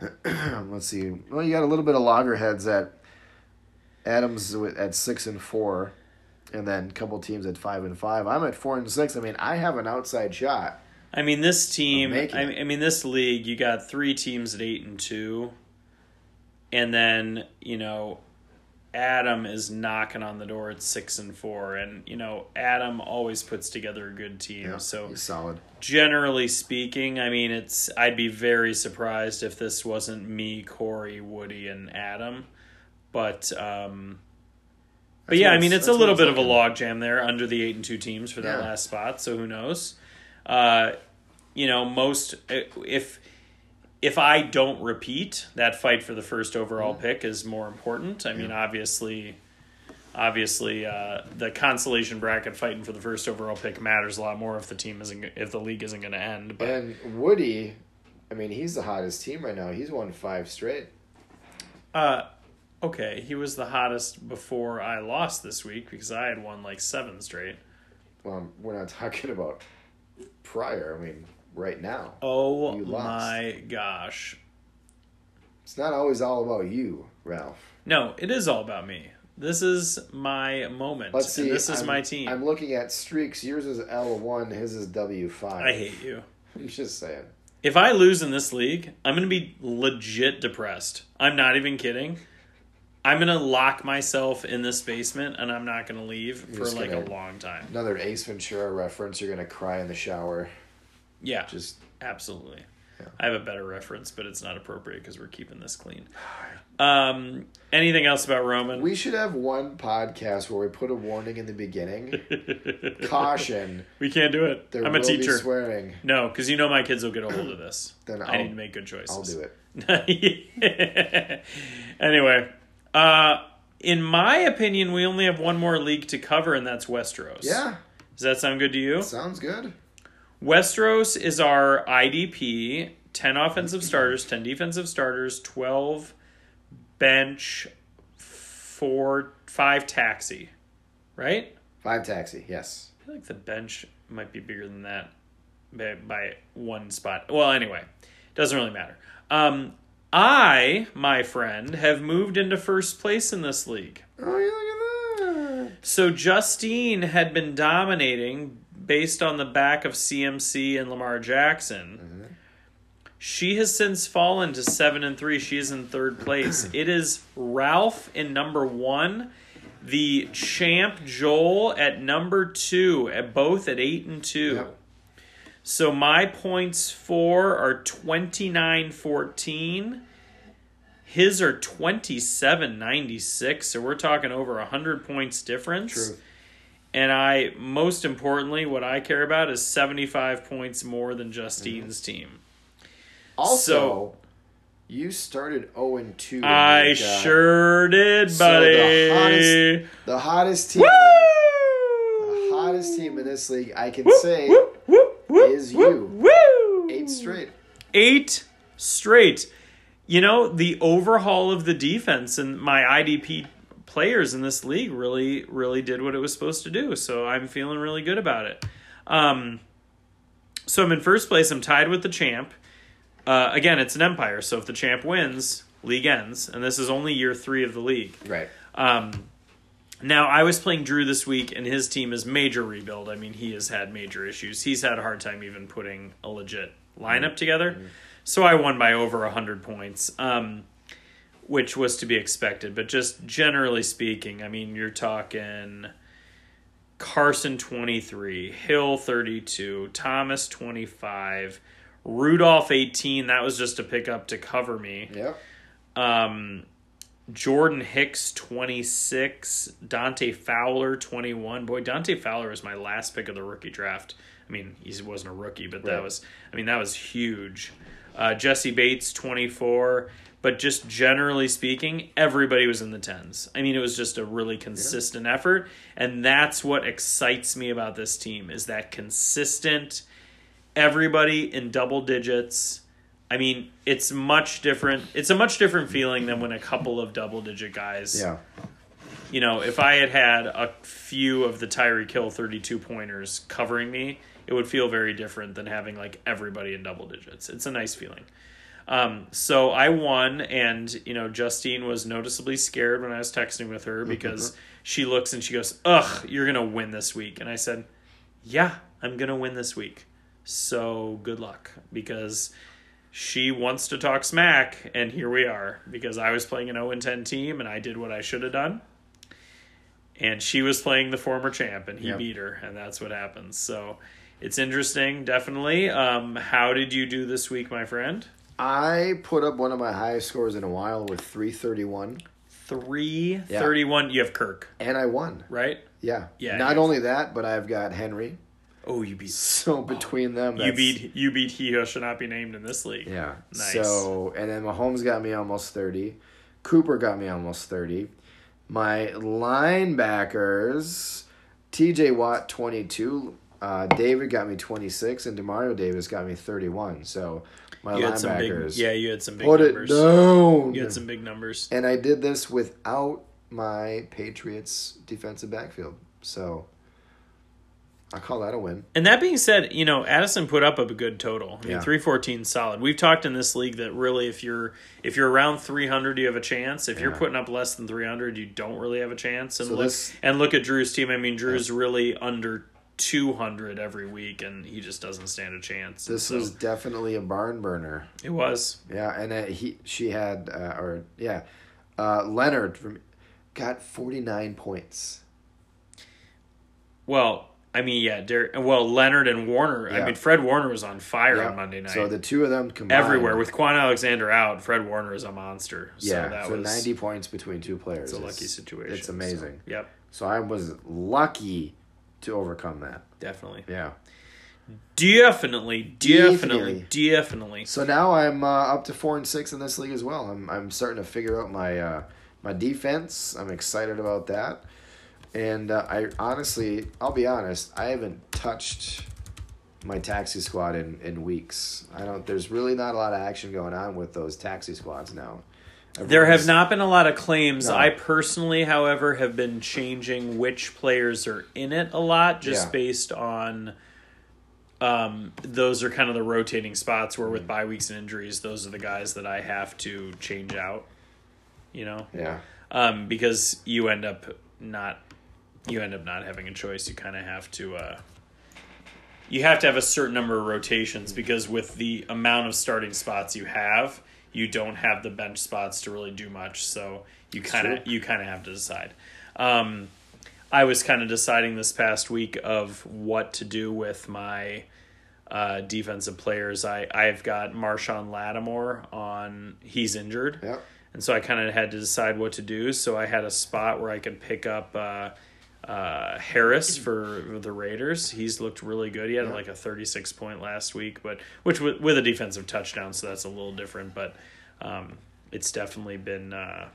Let's see. Well, you got a little bit of loggerheads at Adams at six and four, and then a couple teams at five and five. I'm at four and six. I mean, I have an outside shot. I mean, this team. I. I mean, this league. You got three teams at eight and two, and then you know, Adam is knocking on the door at six and four, and you know, Adam always puts together a good team. so he's solid. generally speaking, I mean, it's. I'd be very surprised if this wasn't me, Corey, Woody, and Adam, but. um but That's yeah, I mean, it's- a little bit of a logjam there under the eight and two teams for that Yeah. last spot. So who knows? Uh, you know, most if if I don't repeat, that fight for the first overall Mm-hmm. pick is more important. I mean, obviously, obviously, uh, the consolation bracket fighting for the first overall pick matters a lot more if the team isn't if the league isn't going to end. But And Woody, I mean, he's the hottest team right now. He's won five straight. uh, okay, he was the hottest before I lost this week because I had won like seven straight. Well, we're not talking about prior. I mean, right now. Oh You lost. my gosh. It's not always all about you, Ralph. No, it is all about me. This is my moment. Let's see. and this is I'm- my team. I'm looking at streaks. Yours is L one. His is W five. I hate you. I'm just saying. If I lose in this league, I'm going to be legit depressed. I'm not even kidding. I'm going to lock myself in this basement and I'm not going to leave for like gonna- a long time. Another Ace Ventura reference. You're gonna cry in the shower. Yeah, Just absolutely. Yeah. I have a better reference, but it's not appropriate because we're keeping this clean. Um, anything else about Roman? we should have one podcast where we put a warning in the beginning. Caution. We can't do it. There I'm a teacher. swearing. No, because you know my kids will get a hold of this. Then I I'll- need to make good choices. I'll do it. anyway, uh, in my opinion, we only have one more league to cover, and that's Westeros. Yeah, Does that sound good to you? sounds good. Westeros is our IDP 10 offensive starters, 10 defensive starters, 12 bench, 4, 5 taxi. Right? Five taxi. Yes. I feel like the bench might be bigger than that by, by one spot. Well, anyway, doesn't really matter. Um, I, my friend, have moved into first place in this league. Oh, yeah, look at that. So Justine had been dominating based on the back of CMC and Lamar Jackson. She has since fallen to seven and three. She is in third place. it is Ralph in number one, the champ Joel at number two, at both at eight and two. Yep. So my points for are 29-14. His are 27-96. So we're talking over 100 points difference. True. And I most importantly what I care about is 75 points more than Justine's mm-hmm. team. Also, So- you started 0 and 2. I sure did, so buddy. the hottest- The hottest team. Woo! The hottest team in this league, I can Whoop, say, whoop, whoop, is you. Woo! eight straight. eight straight. You know, the overhaul of the defense and my IDP players in this league really, really did what it was supposed to do. So I'm feeling really good about it. Um, so I'm in first place. I'm tied with the champ. Uh, again, it's an empire. So if the champ wins, league ends. And this is only year three of the league. Right. Um, now I was playing Drew this week, and his team is major rebuild. I mean, he has had major issues. He's had a hard time even putting a legit lineup together. So I won by over hundred points, um, which was to be expected. But just generally speaking, I mean, you're talking Carson twenty three, Hill thirty two, Thomas twenty five. Rudolph 18, that was just a pickup to cover me. Yep. Um, Jordan Hicks 26, Dante Fowler 21. Boy, Dante Fowler was my last pick of the rookie draft. I mean, he wasn't a rookie, but that Right. was I mean, that was huge. Uh, Jessie Bates 24, but just generally speaking, everybody was in the 10s. I mean, it was just a really consistent effort, and that's what excites me about this team is that consistent everybody in double digits. I mean, it's much different. It's a much different feeling than when a couple of double digit guys. Yeah. You know, if I had had a few of the Tyreek Hill 32 pointers covering me, it would feel very different than having like everybody in double digits. It's a nice feeling. Um, so I won, and you know, Justine was noticeably scared when I was texting with her because she looks and she goes, "Ugh, you're gonna win this week," and I said, "Yeah, I'm gonna win this week." So good luck because she wants to talk smack, and here we are because I was playing an 0 10 team and I did what I should have done. And she was playing the former champ and he Yep. beat her, and that's what happens. So it's interesting, definitely. Um, how did you do this week, my friend? I put up one of my highest scores in a while with 331, 331. You have Kirk, and I won. right? Yeah. Yeah, Not only that, but I've got Henry. Oh, you beat. So between them, You that's- beat you beat he who should not be named in this league. Yeah. Nice. So and then Mahomes got me almost thirty. Cooper got me almost thirty. My linebackers, T.J. Watt twenty two. Uh, David got me twenty six, and Demario Davis got me thirty one. So my You had some big, linebackers yeah, you had some big put it numbers. down. You had some big numbers. And I did this without my Patriots defensive backfield. So I call that a win. And that being said, you know, Addison put up a good total. I mean, Yeah. three fourteen solid. We've talked in this league that really, if you're if you're around three hundred, you have a chance. If you're putting up less than three hundred, you don't really have a chance. And So look this- and look at Drew's team. I mean, Drew's really under two hundred every week, and he just doesn't stand a chance. This So was definitely a barn burner. it was. Yeah, and uh, he she had uh, or yeah, uh, Leonard from got forty nine points. Well, I mean, yeah, Derek, well, Leonard and Warner. I mean, Fred Warner was on fire Yeah. on Monday night. So the two of them combined Everywhere with Kwon Alexander out, Fred Warner is a monster. So yeah, that so was ninety points between two players. it's a lucky situation. It's amazing. So, yep, So I was lucky to overcome that. definitely. Yeah. Definitely, definitely, Definitely. definitely. So now I'm uh, up to four and six in this league as well. I'm I'm starting to figure out my uh, my defense. I'm excited about that, and uh, I honestly, I'll be honest, I haven't touched my taxi squad in, in weeks. I don't. There's really not a lot of action going on with those taxi squads now. There have not been a lot of claims. No. I personally, however, have been changing which players are in it a lot, just Yeah. based on. Um, those are kind of the rotating spots where, Mm. with bye weeks and injuries, those are the guys that I have to change out. You know, Yeah. um, because you end up not you end up not having a choice. You kind of have to uh, you have to have a certain number of rotations because with the amount of starting spots you have, you don't have the bench spots to really do much. So you kind of you kind of have to decide. Um, I was kind of deciding this past week of what to do with my uh, defensive players. I I've got Marshon Lattimore on. He's injured. Yep. And so I kind of had to decide what to do. So I had a spot where I could pick up uh, uh, Harris for the Raiders. He's looked really good. He had like a 36 point last week, but which with, with a defensive touchdown, so that's a little different. But um, it's definitely been. Uh,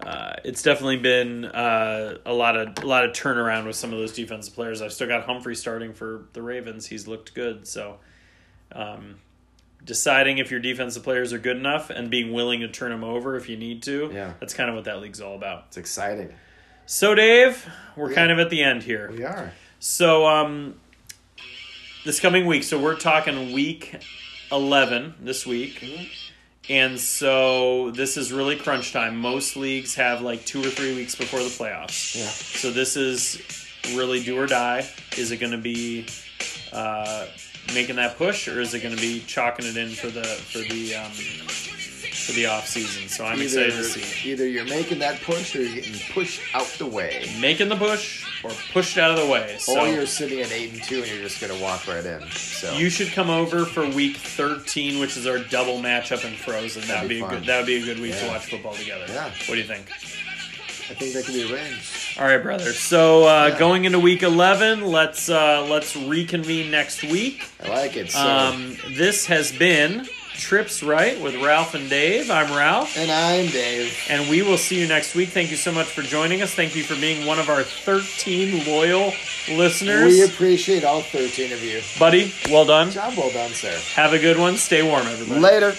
uh, it's definitely been uh, a lot of a lot of turnaround with some of those defensive players. I've still got Humphrey starting for the Ravens. He's looked good. So, um, deciding if your defensive players are good enough and being willing to turn them over if you need to. Yeah. that's kind of what that league's all about. It's exciting. So, Dave, we're Yeah. kind of at the end here. We are. So, um, this coming week, so we're talking week 11 this week. And so this is really crunch time. Most leagues have like two or three weeks before the playoffs. Yeah. So this is really do or die. Is it going to be uh, making that push, or is it going to be chalking it in for the for the um, for the off season? So I'm Either, excited to see either you're making that push or you're getting pushed out the way. making the push or pushed out of the way. So or you're sitting at eight and two and you're just gonna walk right in. So You should come over for week 13, which is our double matchup in Frozen. That would be be, a good. That would be a good week to watch football together. Yeah. What do you think? I think that can be arranged. All right, brother. So uh, Yeah. going into week 11, let's uh, let's reconvene next week. I like it. So Um, this has been Trips Right with Ralph and Dave. I'm Ralph. And I'm Dave. And we will see you next week. Thank you so much for joining us. Thank you for being one of our 13 loyal listeners. We appreciate all 13 of you. Buddy, well done. Job well done, sir. Have a good one. Stay warm, everybody. Later.